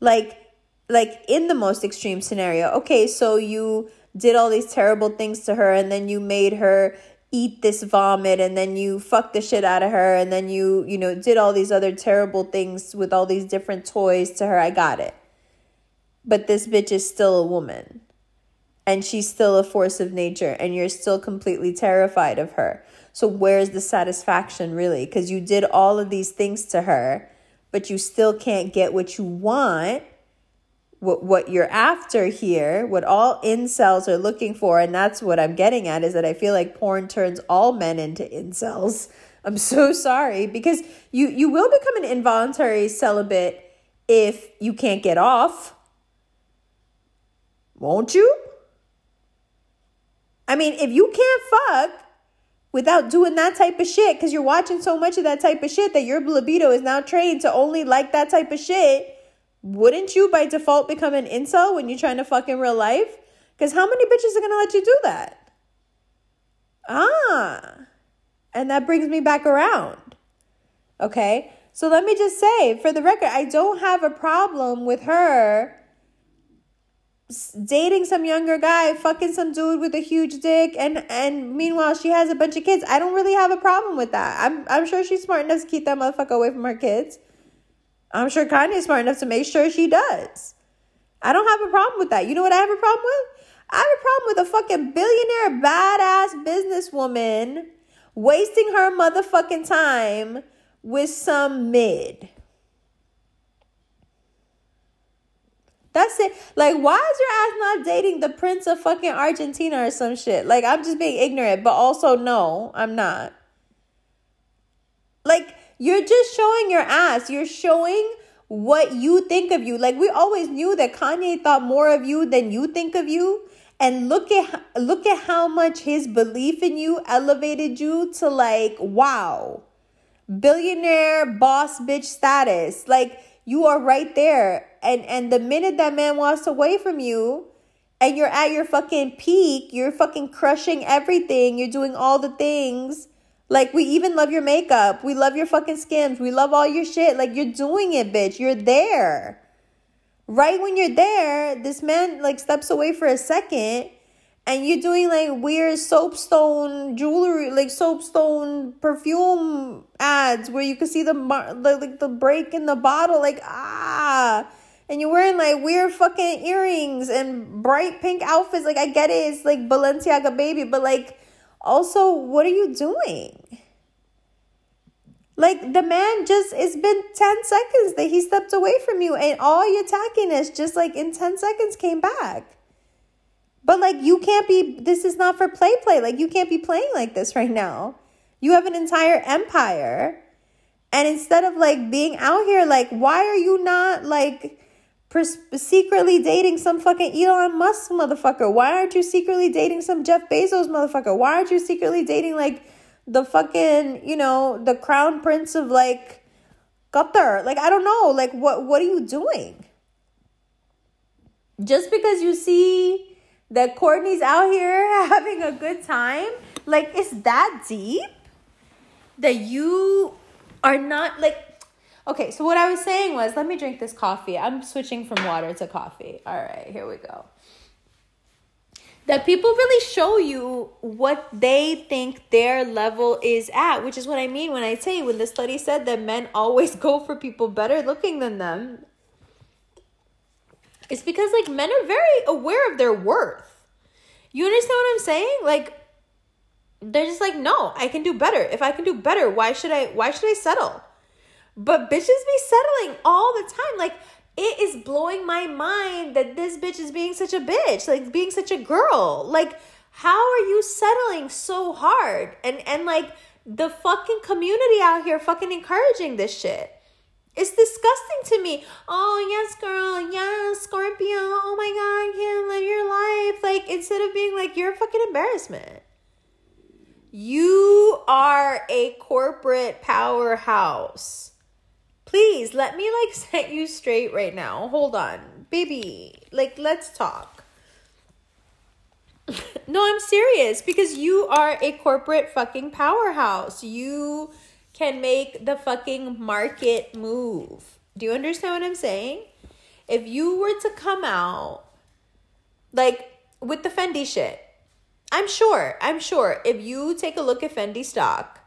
Like, like in the most extreme scenario, okay, so you did all these terrible things to her and then you made her eat this vomit and then you fucked the shit out of her and then you, you know, did all these other terrible things with all these different toys to her. I got it. But this bitch is still a woman and she's still a force of nature and you're still completely terrified of her. So, where's the satisfaction really? Because you did all of these things to her, but you still can't get what you want, what, what you're after here, what all incels are looking for. And that's what I'm getting at is that I feel like porn turns all men into incels. I'm so sorry because you, you will become an involuntary celibate if you can't get off. Won't you? I mean, if you can't fuck without doing that type of shit because you're watching so much of that type of shit that your libido is now trained to only like that type of shit, wouldn't you by default become an incel when you're trying to fuck in real life? Because how many bitches are gonna let you do that? Ah. And that brings me back around. Okay? So let me just say, for the record, I don't have a problem with her dating some younger guy, fucking some dude with a huge dick, and and meanwhile she has a bunch of kids. I don't really have a problem with that. I'm I'm sure she's smart enough to keep that motherfucker away from her kids. I'm sure Kanye's smart enough to make sure she does. I don't have a problem with that. You know what I have a problem with? I have a problem with a fucking billionaire badass businesswoman wasting her motherfucking time with some mid. That's it. Like, why is your ass not dating the prince of fucking Argentina or some shit? Like, I'm just being ignorant, but also, no, I'm not. Like, you're just showing your ass. You're showing what you think of you. Like, we always knew that Kanye thought more of you than you think of you. And look at look at how much his belief in you elevated you to like wow. Billionaire boss bitch status. Like you are right there. And and the minute that man walks away from you and you're at your fucking peak, you're fucking crushing everything. You're doing all the things. Like we even love your makeup. We love your fucking skims. We love all your shit. Like you're doing it, bitch. You're there. Right when you're there, this man like steps away for a second and you're doing like weird soapstone jewelry, like soapstone perfume ads where you can see the like the break in the bottle, like ah, and you're wearing like weird fucking earrings and bright pink outfits. Like I get it, it's like Balenciaga baby, but like also, what are you doing? Like the man just it's been 10 seconds that he stepped away from you and all your tackiness just like in 10 seconds came back. But like you can't be this is not for play play. Like you can't be playing like this right now. You have an entire empire. And instead of like being out here like why are you not like pers- secretly dating some fucking Elon Musk motherfucker? Why aren't you secretly dating some Jeff Bezos motherfucker? Why aren't you secretly dating like the fucking, you know, the crown prince of like Qatar? Like I don't know. Like what what are you doing? Just because you see that Courtney's out here having a good time? Like, is that deep? That you are not like. Okay, so what I was saying was, let me drink this coffee. I'm switching from water to coffee. All right, here we go. That people really show you what they think their level is at, which is what I mean when I say when the study said that men always go for people better looking than them. It's because like men are very aware of their worth. You understand what I'm saying? Like they're just like, "No, I can do better. If I can do better, why should I why should I settle?" But bitches be settling all the time. Like it is blowing my mind that this bitch is being such a bitch, like being such a girl. Like how are you settling so hard? And and like the fucking community out here fucking encouraging this shit. It's disgusting to me. Oh, yes, girl. Yes, Scorpio. Oh my God, Kim, live your life. Like, instead of being like, you're a fucking embarrassment. You are a corporate powerhouse. Please let me like set you straight right now. Hold on. Baby, like, let's talk. no, I'm serious because you are a corporate fucking powerhouse. You can make the fucking market move. Do you understand what I'm saying? If you were to come out like with the Fendi shit, I'm sure, I'm sure if you take a look at Fendi stock,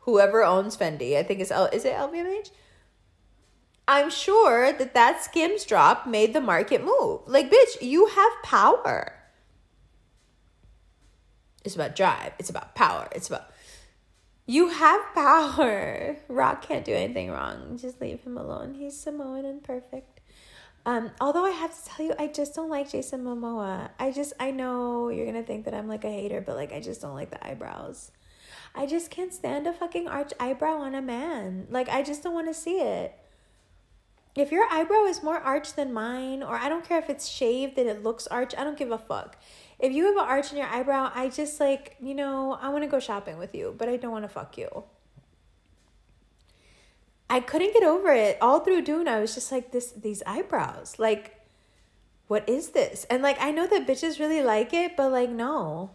whoever owns Fendi, I think it's L, is it LVMH? I'm sure that that skims drop made the market move. Like, bitch, you have power. It's about drive. It's about power. It's about you have power. Rock can't do anything wrong. Just leave him alone. He's Samoan and perfect. Um, although I have to tell you, I just don't like Jason Momoa. I just, I know you're gonna think that I'm like a hater, but like, I just don't like the eyebrows. I just can't stand a fucking arch eyebrow on a man. Like, I just don't want to see it. If your eyebrow is more arched than mine, or I don't care if it's shaved and it looks arched, I don't give a fuck. If you have an arch in your eyebrow, I just like, you know, I want to go shopping with you, but I don't want to fuck you. I couldn't get over it. All through Dune, I was just like, this these eyebrows. Like, what is this? And like I know that bitches really like it, but like no.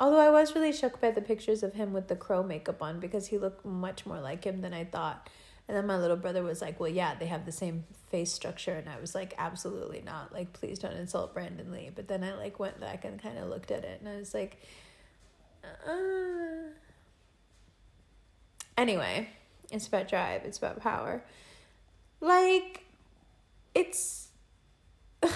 Although I was really shook by the pictures of him with the crow makeup on because he looked much more like him than I thought. And then my little brother was like, Well, yeah, they have the same face structure. And I was like, Absolutely not. Like, please don't insult Brandon Lee. But then I like went back and kind of looked at it and I was like, uh. Anyway, it's about drive, it's about power. Like, it's.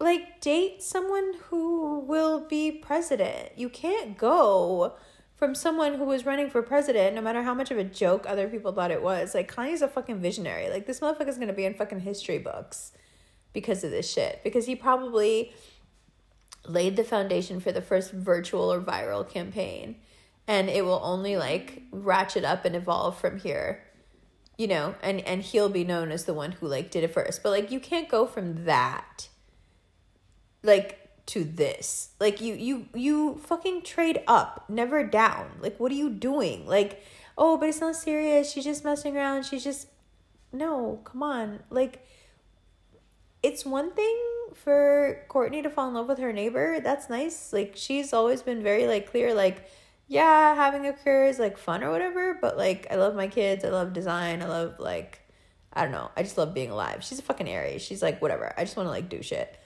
like, date someone who will be president. You can't go from someone who was running for president, no matter how much of a joke other people thought it was. Like, Kanye's a fucking visionary. Like, this motherfucker's gonna be in fucking history books because of this shit. Because he probably laid the foundation for the first virtual or viral campaign. And it will only like ratchet up and evolve from here. You know, and and he'll be known as the one who like did it first. But like you can't go from that like to this. Like you you you fucking trade up, never down. Like what are you doing? Like, oh, but it's not serious. She's just messing around. She's just No, come on. Like it's one thing for Courtney to fall in love with her neighbor. That's nice. Like she's always been very like clear like yeah, having a career is like fun or whatever, but like I love my kids. I love design. I love like I don't know. I just love being alive. She's a fucking Aries. She's like whatever. I just want to like do shit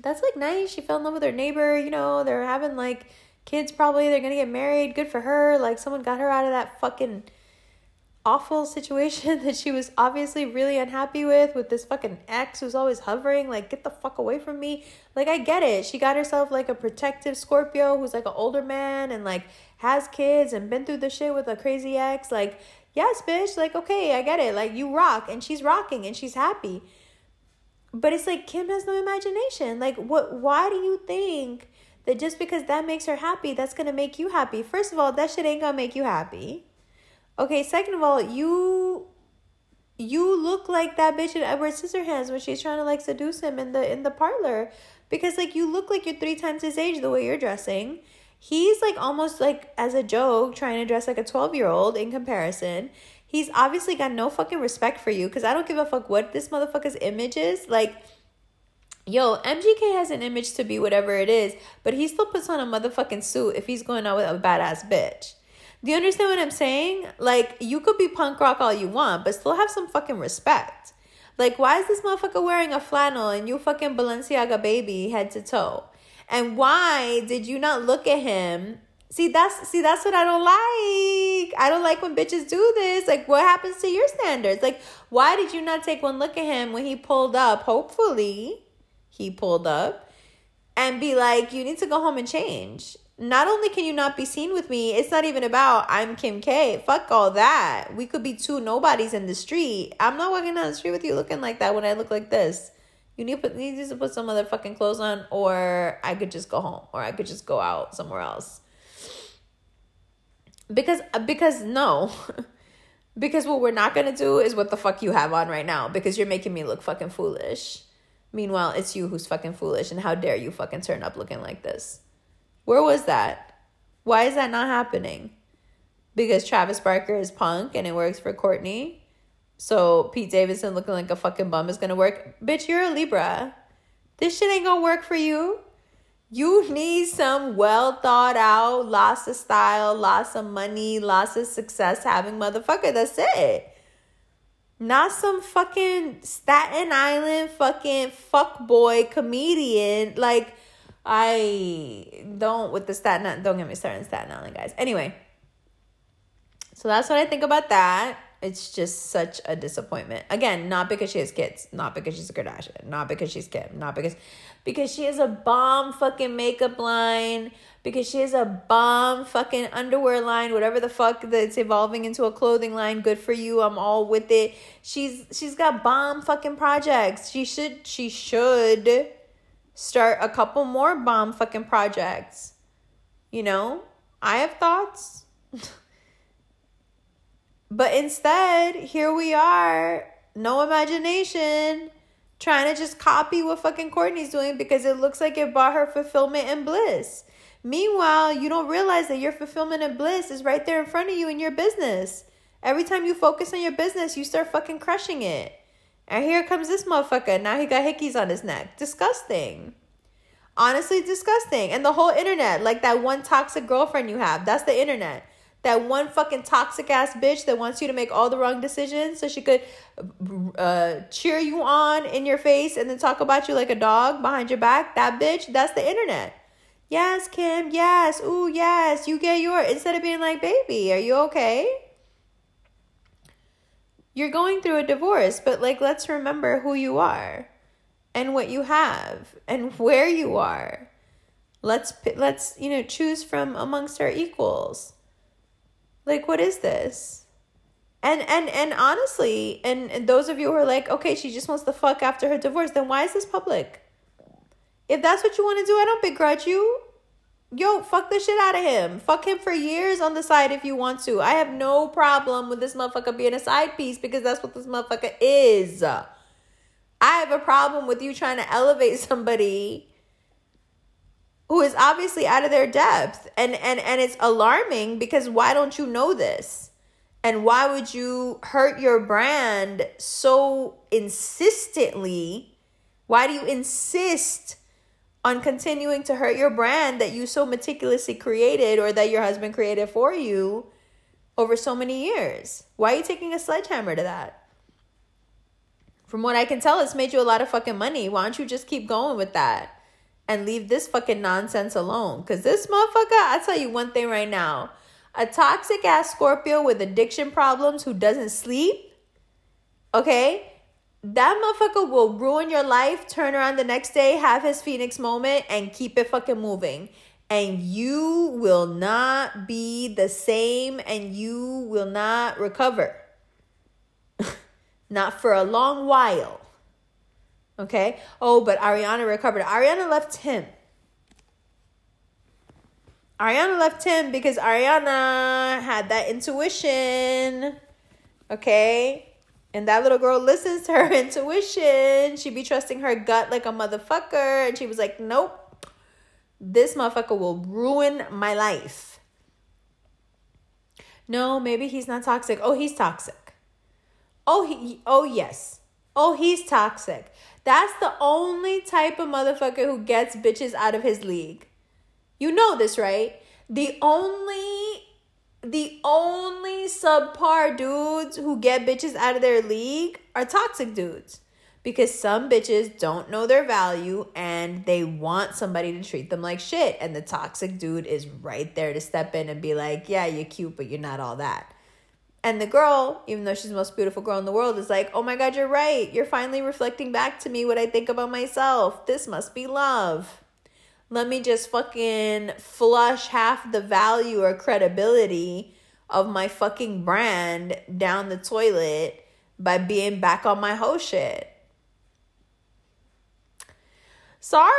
that's like nice. She fell in love with her neighbor. You know, they're having like kids probably. They're gonna get married. Good for her. Like someone got her out of that fucking awful situation that she was obviously really unhappy with with this fucking ex who's always hovering like get the fuck away from me like i get it she got herself like a protective scorpio who's like an older man and like has kids and been through the shit with a crazy ex like yes bitch like okay i get it like you rock and she's rocking and she's happy but it's like Kim has no imagination. Like what why do you think that just because that makes her happy, that's gonna make you happy? First of all, that shit ain't gonna make you happy. Okay, second of all, you you look like that bitch in Edward Scissorhands when she's trying to like seduce him in the in the parlor. Because like you look like you're three times his age the way you're dressing. He's like almost like as a joke trying to dress like a 12 year old in comparison. He's obviously got no fucking respect for you because I don't give a fuck what this motherfucker's image is. Like, yo, MGK has an image to be whatever it is, but he still puts on a motherfucking suit if he's going out with a badass bitch. Do you understand what I'm saying? Like, you could be punk rock all you want, but still have some fucking respect. Like, why is this motherfucker wearing a flannel and you fucking Balenciaga baby head to toe? And why did you not look at him See, that's see, that's what I don't like. I don't like when bitches do this. Like, what happens to your standards? Like, why did you not take one look at him when he pulled up? Hopefully, he pulled up and be like, you need to go home and change. Not only can you not be seen with me, it's not even about I'm Kim K. Fuck all that. We could be two nobodies in the street. I'm not walking down the street with you looking like that when I look like this. You need to put need to put some other fucking clothes on, or I could just go home, or I could just go out somewhere else because because no. Because what we're not gonna do is what the fuck you have on right now because you're making me look fucking foolish. Meanwhile it's you who's fucking foolish and how dare you fucking turn up looking like this? Where was that? Why is that not happening? Because travis barker is punk and it works for Courtney. so pete davidson looking like a fucking bum is gonna work. Bitch you're a libra. This shit ain't gonna work for you you need some well thought out, lots of style, lots of money, lots of success having motherfucker. That's it. Not some fucking Staten Island fucking fuck boy comedian. Like, I don't with the Staten Don't get me started on Staten Island, guys. Anyway, so that's what I think about that. It's just such a disappointment. Again, not because she has kids, not because she's a Kardashian, not because she's Kim, not because because she has a bomb fucking makeup line, because she has a bomb fucking underwear line, whatever the fuck that's evolving into a clothing line. Good for you. I'm all with it. She's she's got bomb fucking projects. She should she should start a couple more bomb fucking projects. You know? I have thoughts. But instead, here we are, no imagination, trying to just copy what fucking Courtney's doing because it looks like it brought her fulfillment and bliss. Meanwhile, you don't realize that your fulfillment and bliss is right there in front of you in your business. Every time you focus on your business, you start fucking crushing it. And here comes this motherfucker. Now he got hickeys on his neck. Disgusting. Honestly, disgusting. And the whole internet, like that one toxic girlfriend you have, that's the internet. That one fucking toxic ass bitch that wants you to make all the wrong decisions so she could uh, cheer you on in your face and then talk about you like a dog behind your back. That bitch, that's the internet. Yes, Kim, yes. Ooh, yes. You get your instead of being like, baby, are you okay? You're going through a divorce, but like let's remember who you are and what you have and where you are. Let's let's, you know, choose from amongst our equals. Like what is this? And and and honestly, and, and those of you who are like, okay, she just wants to fuck after her divorce, then why is this public? If that's what you want to do, I don't begrudge you. Yo, fuck the shit out of him. Fuck him for years on the side if you want to. I have no problem with this motherfucker being a side piece because that's what this motherfucker is. I have a problem with you trying to elevate somebody who is obviously out of their depth. And and and it's alarming because why don't you know this? And why would you hurt your brand so insistently? Why do you insist on continuing to hurt your brand that you so meticulously created or that your husband created for you over so many years? Why are you taking a sledgehammer to that? From what I can tell, it's made you a lot of fucking money. Why don't you just keep going with that and leave this fucking nonsense alone? Because this motherfucker, I'll tell you one thing right now a toxic ass Scorpio with addiction problems who doesn't sleep, okay? that motherfucker will ruin your life, turn around the next day, have his Phoenix moment, and keep it fucking moving. And you will not be the same and you will not recover. not for a long while. Okay? Oh, but Ariana recovered. Ariana left him. Ariana left him because Ariana had that intuition. Okay? And that little girl listens to her intuition. She'd be trusting her gut like a motherfucker. And she was like, nope, this motherfucker will ruin my life. No, maybe he's not toxic. Oh, he's toxic. Oh, he, oh, yes. Oh, he's toxic. That's the only type of motherfucker who gets bitches out of his league. You know this, right? The only the only subpar dudes who get bitches out of their league are toxic dudes because some bitches don't know their value and they want somebody to treat them like shit and the toxic dude is right there to step in and be like yeah you're cute but you're not all that and the girl even though she's the most beautiful girl in the world is like oh my god you're right you're finally reflecting back to me what i think about myself this must be love let me just fucking flush half the value or credibility of my fucking brand down the toilet by being back on my whole shit. Sorry.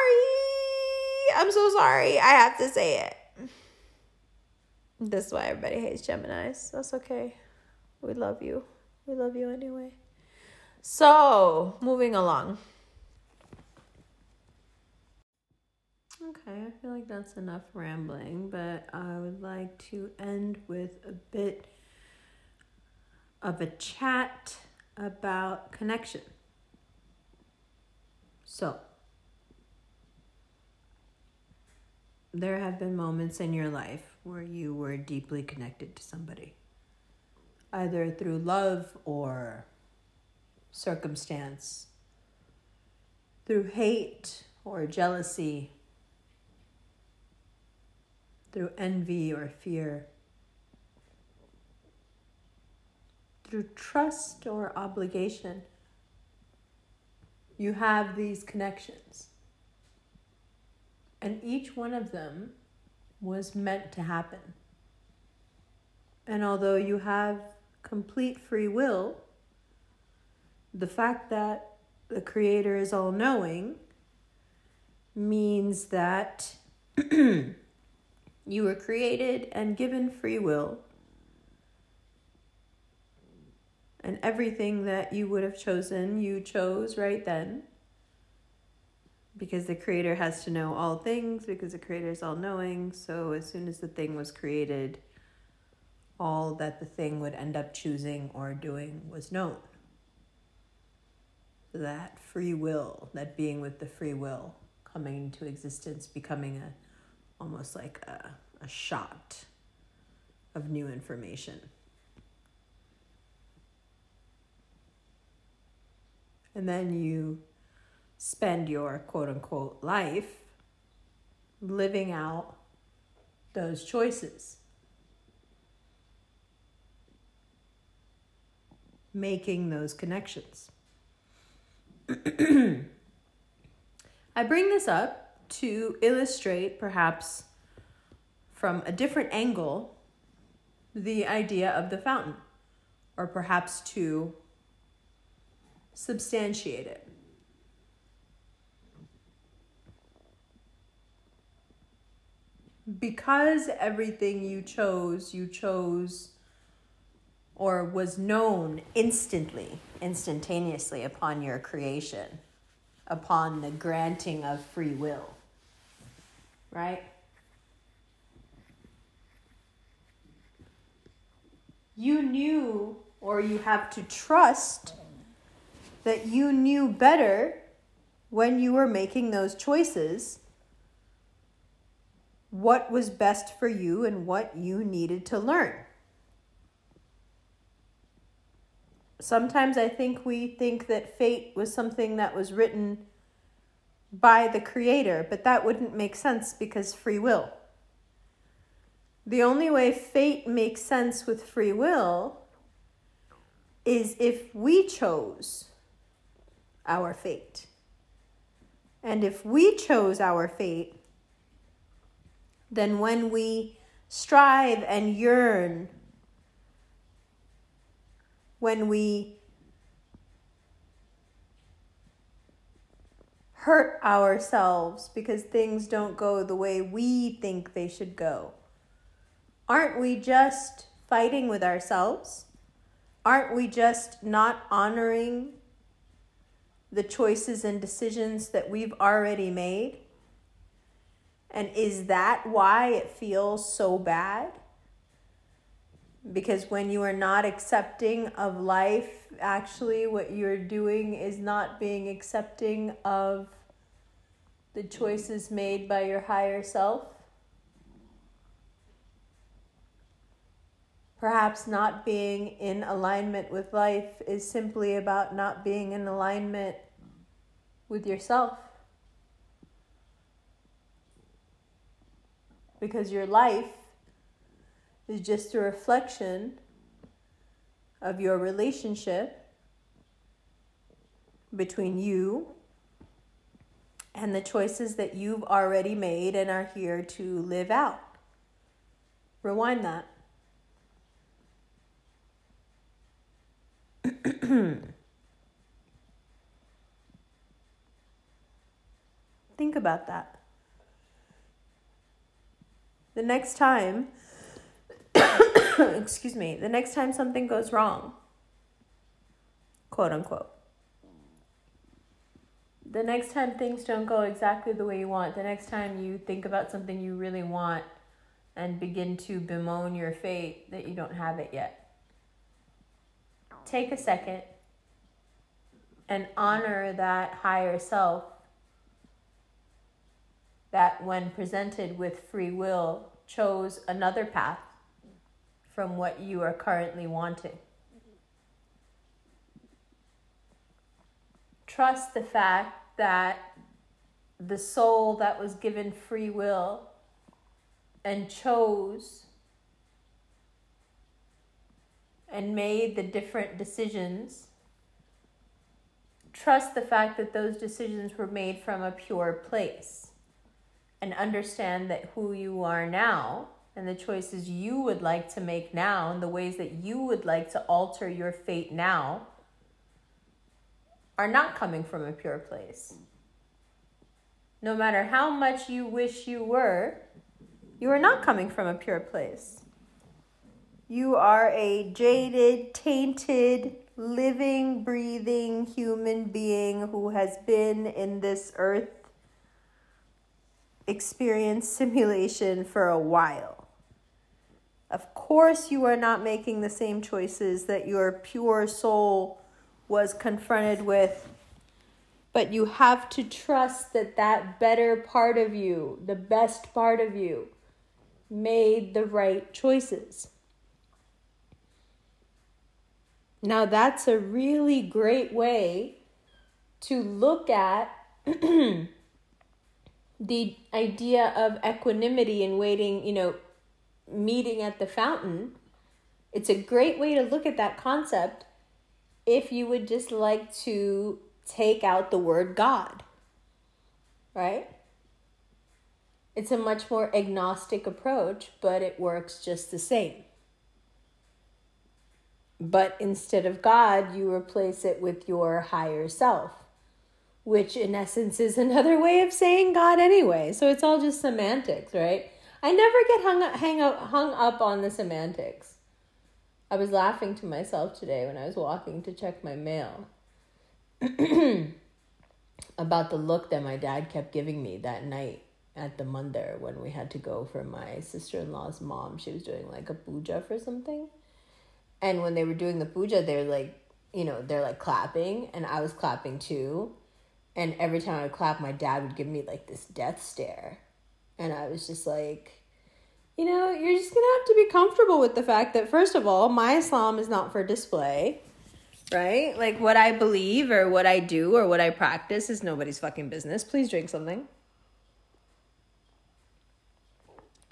I'm so sorry. I have to say it. This is why everybody hates Geminis. That's okay. We love you. We love you anyway. So, moving along. Okay, I feel like that's enough rambling, but I would like to end with a bit of a chat about connection. So, there have been moments in your life where you were deeply connected to somebody, either through love or circumstance, through hate or jealousy through envy or fear, through trust or obligation. You have these connections. And each one of them was meant to happen. And although you have complete free will, the fact that the Creator is all knowing means that You were created and given free will And everything that you would have chosen, you chose right then. Because the creator has to know all things, because the creator is all knowing. So as soon as the thing was created, all that the thing would end up choosing or doing was known. That free will, that being with the free will coming into existence, becoming a almost like a, a shot of new information. And then you spend your quote unquote life living out those choices. Making those connections. I bring this up to illustrate, perhaps from a different angle, the idea of the fountain, or perhaps to substantiate it. Because everything you chose, you chose or was known instantly, instantaneously upon your creation, upon the granting of free will. Right? You knew, or you have to trust that you knew better when you were making those choices what was best for you and what you needed to learn. Sometimes I think we think that fate was something that was written by the creator, but that wouldn't make sense because free will. The only way fate makes sense with free will is if we chose our fate. And if we chose our fate, then when we strive and yearn, when we hurt ourselves because things don't go the way we think they should go, aren't we just fighting with ourselves? Aren't we just not honoring the choices and decisions that we've already made? And is that why it feels so bad? Because when you are not accepting of life, actually, what you're doing is not being accepting of the choices made by your higher self. Perhaps not being in alignment with life is simply about not being in alignment with yourself. Because your life is just a reflection of your relationship between you and the choices that you've already made and are here to live out. Rewind that. Think about that. The next time, excuse me, the next time something goes wrong, quote unquote, the next time things don't go exactly the way you want, the next time you think about something you really want and begin to bemoan your fate that you don't have it yet, take a second and honor that higher self that, when presented with free will, chose another path from what you are currently wanting. Trust the fact that the soul that was given free will and chose and made the different decisions, trust the fact that those decisions were made from a pure place. And understand that who you are now and the choices you would like to make now and the ways that you would like to alter your fate now are not coming from a pure place. No matter how much you wish you were, you are not coming from a pure place. You are a jaded, tainted, living, breathing human being who has been in this earth experience simulation for a while. Of course, you are not making the same choices that your pure soul was confronted with, but you have to trust that that better part of you, the best part of you, made the right choices. Now, that's a really great way to look at the idea of equanimity and waiting, you know, meeting at the fountain. It's a great way to look at that concept if you would just like to take out the word God, right? It's a much more agnostic approach, but it works just the same. But instead of God, you replace it with your higher self, which in essence is another way of saying God anyway. So it's all just semantics, right? I never get hung up, hang up, hung up on the semantics. I was laughing to myself today when I was walking to check my mail about the look that my dad kept giving me that night at the Mandir when we had to go for my sister in law's mom. She was doing like a puja for something. And when they were doing the puja, they're like, you know, they're like clapping, and I was clapping too. And every time I would clap, my dad would give me like this death stare. And I was just like, you know, you're just gonna have to be comfortable with the fact that, first of all, my Islam is not for display, right? Like what I believe or what I do or what I practice is nobody's fucking business. Please drink something.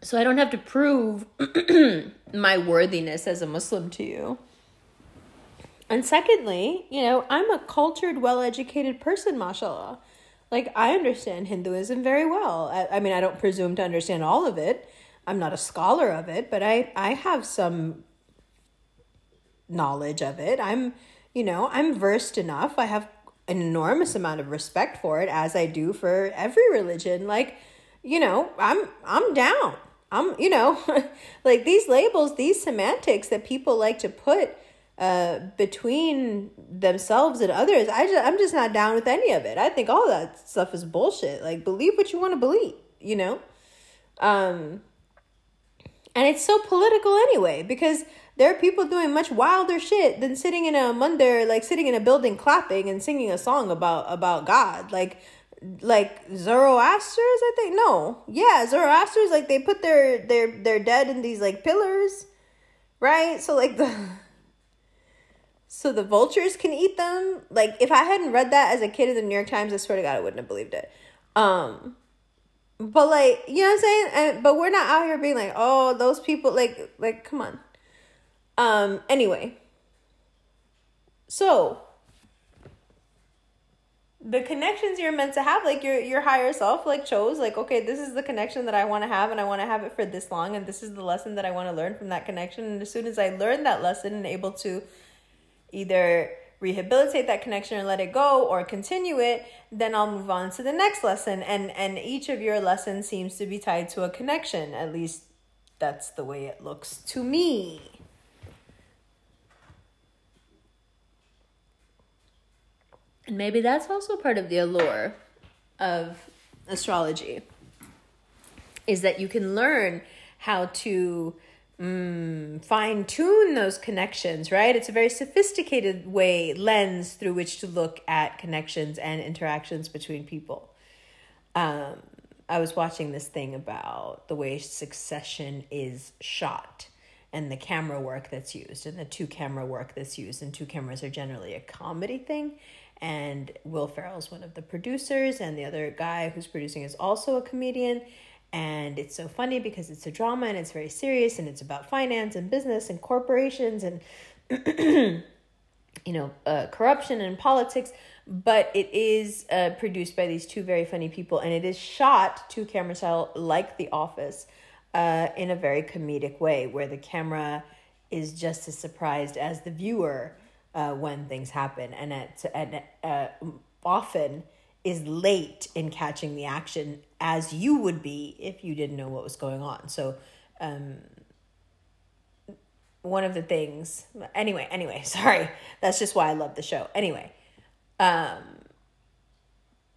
So I don't have to prove my worthiness as a Muslim to you. And secondly, you know, I'm a cultured, well educated person, mashallah. Like, I understand Hinduism very well. I, I, mean, I don't presume to understand all of it. I'm not a scholar of it, but I, I have some knowledge of it. I'm, you know, I'm versed enough. I have an enormous amount of respect for it, as I do for every religion. Like, you know, I'm I'm down. I'm, you know, like these labels, these semantics that people like to put uh, between themselves and others. I just, I'm just not down with any of it. I think all that stuff is bullshit. Like, believe what you want to believe, you know? Um, and it's so political anyway, because there are people doing much wilder shit than sitting in a mandir, like sitting in a building clapping and singing a song about, about God. Like, like Zoroasters, I think. No, yeah, Zoroasters like they put their their their dead in these like pillars, right? So like the so the vultures can eat them. Like if I hadn't read that as a kid in the New York Times, I swear to God, I wouldn't have believed it. Um, but like you know what I'm saying. And but we're not out here being like, oh, those people like like come on. Um. Anyway. So the connections you're meant to have like your your higher self like chose like okay this is the connection that i want to have and i want to have it for this long and this is the lesson that i want to learn from that connection and as soon as i learn that lesson and able to either rehabilitate that connection or let it go or continue it then i'll move on to the next lesson. And and each of your lessons seems to be tied to a connection. At least that's the way it looks to me. And maybe that's also part of the allure of astrology is that you can learn how to mm, fine tune those connections, right? It's a very sophisticated way, lens through which to look at connections and interactions between people. Um, I was watching this thing about the way succession is shot and the camera work that's used and the two camera work that's used and two cameras are generally a comedy thing and Will Ferrell's one of the producers, and the other guy who's producing is also a comedian. And it's so funny because it's a drama and it's very serious and it's about finance and business and corporations and, you know, uh, corruption and politics. But it is uh, produced by these two very funny people and it is shot to camera style like The Office uh, in a very comedic way where the camera is just as surprised as the viewer uh, when things happen, and it and uh, often is late in catching the action as you would be if you didn't know what was going on. So, um, one of the things anyway anyway sorry. That's just why i love the show. Anyway um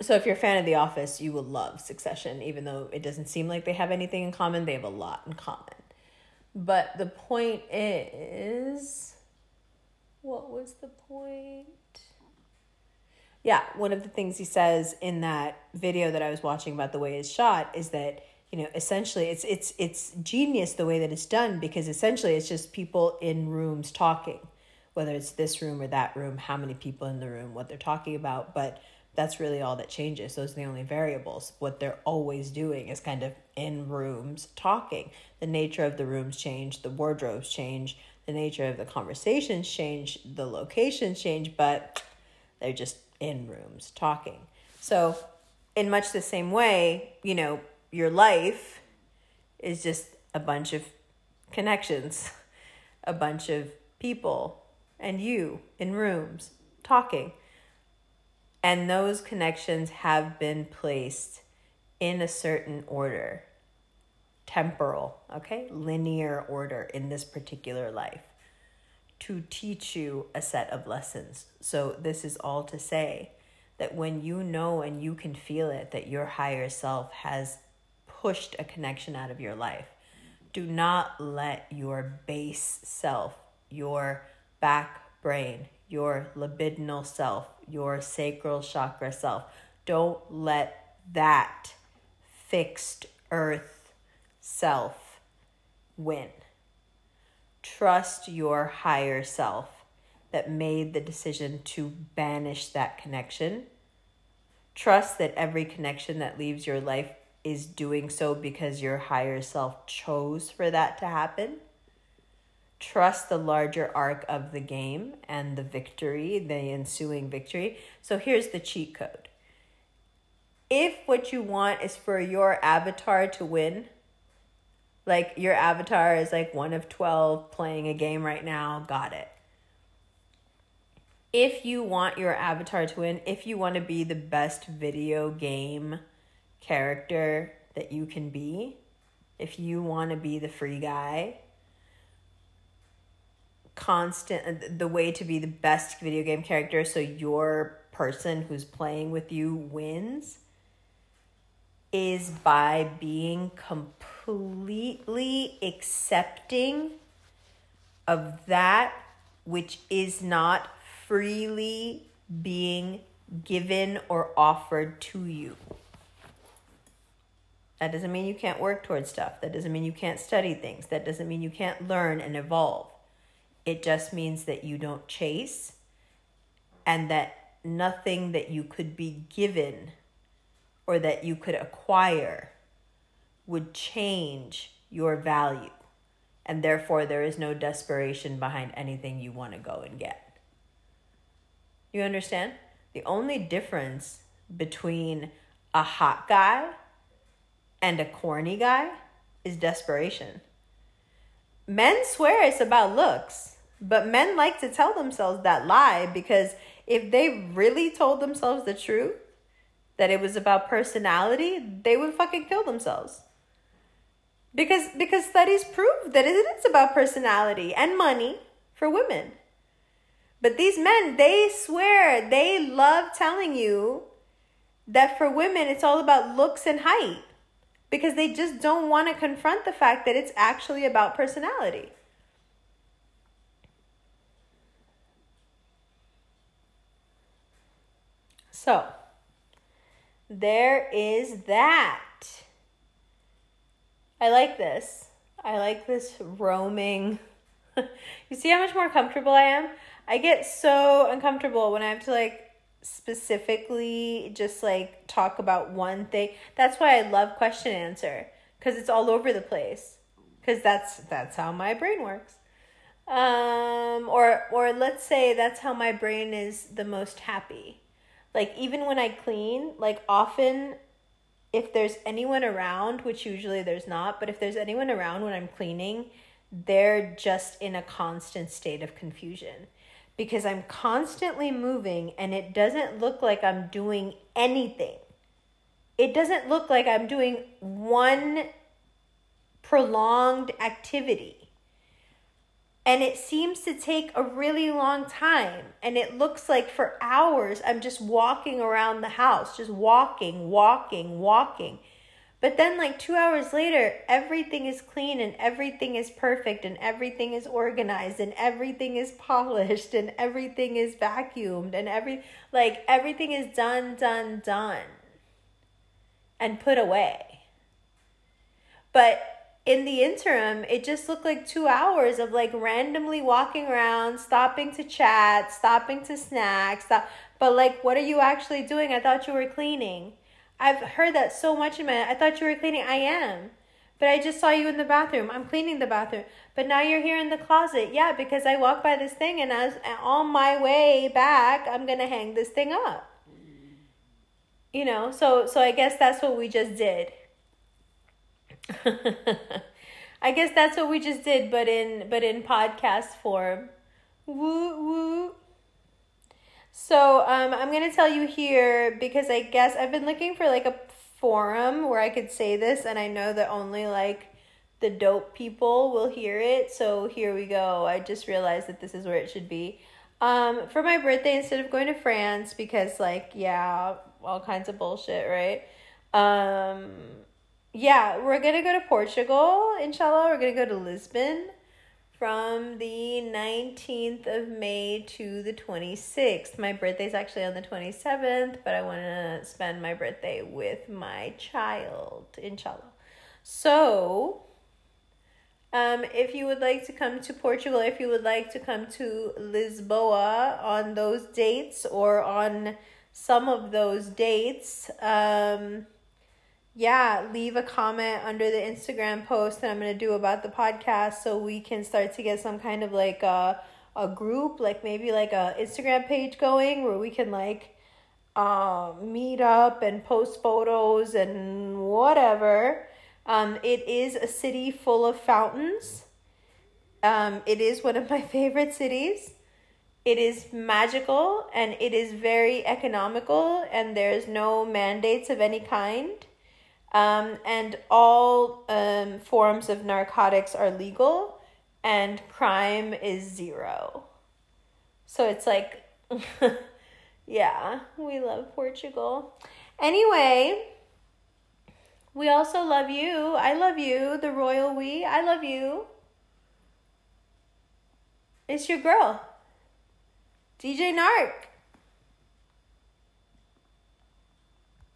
so if you're a fan of the office you will love succession even though it doesn't seem like they have anything in common. They have a lot in common. But the point is what was the point yeah one of the things he says in that video that i was watching about the way it's shot is that you know essentially it's it's it's genius the way that it's done because essentially it's just people in rooms talking whether it's this room or that room how many people in the room what they're talking about but that's really all that changes. Those are the only variables. What they're always doing is kind of in rooms talking. The nature of the rooms change the wardrobes change the nature of the conversations change the locations change but they're just in rooms talking. So in much the same way you know your life is just a bunch of connections, a bunch of people, and you in rooms talking. And those connections have been placed in a certain order, temporal, okay, linear order in this particular life to teach you a set of lessons. So, this is all to say that when you know and you can feel it, that your higher self has pushed a connection out of your life. Do not let your base self, your back brain, your libidinal self, your sacral chakra self, don't let that fixed earth self win. Trust your higher self that made the decision to banish that connection. Trust that every connection that leaves your life is doing so because your higher self chose for that to happen. Trust the larger arc of the game and the victory, the ensuing victory. So here's the cheat code. If what you want is for your avatar to win, like your avatar is like one of 12 playing a game right now, got it. If you want your avatar to win, if you want to be the best video game character that you can be, if you want to be the free guy, constant uh, the way to be the best video game character so your person who's playing with you wins is by being completely accepting of that which is not freely being given or offered to you. That doesn't mean you can't work towards stuff. That doesn't mean you can't study things. That doesn't mean you can't learn and evolve. It just means that you don't chase and that nothing that you could be given or that you could acquire would change your value. And therefore, there is no desperation behind anything you want to go and get. You understand? The only difference between a hot guy and a corny guy is desperation. Men swear it's about looks, but men like to tell themselves that lie because if they really told themselves the truth, that it was about personality, they would fucking kill themselves. Because because studies prove that it is about personality and money for women. But these men, they swear, they love telling you that for women it's all about looks and height because they just don't want to confront the fact that it's actually about personality. So, there is that. I like this. I like this roaming. you see how much more comfortable I am? I get so uncomfortable when I have to like specifically just like talk about one thing. That's why I love question answer because it's all over the place. Because that's that's how my brain works. Um, or or let's say that's how my brain is the most happy. Like even when I clean, like often if there's anyone around, which usually there's not, but if there's anyone around when I'm cleaning, they're just in a constant state of confusion because I'm constantly moving and it doesn't look like I'm doing anything. It doesn't look like I'm doing one prolonged activity. And it seems to take a really long time. And it looks like for hours i'm just walking around the house just walking walking walking. But then like 2 hours later everything is clean and everything is perfect and everything is organized and everything is polished and everything is vacuumed and every like everything is done done done and put away. But in the interim, it just looked like two hours of like randomly walking around, stopping to chat, stopping to snack, stop. But like, what are you actually doing? I thought you were cleaning. I've heard that so much in my. I thought you were cleaning. I am, but I just saw you in the bathroom. I'm cleaning the bathroom. But now you're here in the closet. Yeah, because I walked by this thing, and as on my way back, I'm gonna hang this thing up. You know, so so I guess that's what we just did. I guess that's what we just did, but in but in podcast form. Woo woo. So um, I'm gonna tell you here because I guess I've been looking for like a forum where I could say this, and I know that only like the dope people will hear it. So here we go. I just realized that this is where it should be. Um, for my birthday, instead of going to France, because like yeah, all kinds of bullshit, right? Um, yeah, we're gonna go to Portugal, inshallah. We're gonna go to Lisbon from the 19th of May to the 26th. My birthday's actually on the 27th, but I want to spend my birthday with my child, inshallah. So, um, if you would like to come to Portugal, if you would like to come to Lisboa on those dates or on some of those dates, um, yeah, leave a comment under the Instagram post that I'm going to do about the podcast so we can start to get some kind of like a, a group, like maybe like a Instagram page going where we can like um, meet up and post photos and whatever. Um, it is a city full of fountains. Um, it is one of my favorite cities. It is magical and it is very economical, and there's no mandates of any kind. Um, and all um, forms of narcotics are legal, and crime is zero. So it's like, yeah, we love Portugal. Anyway, we also love you. I love you, the royal we. I love you. It's your girl, DJ Nark.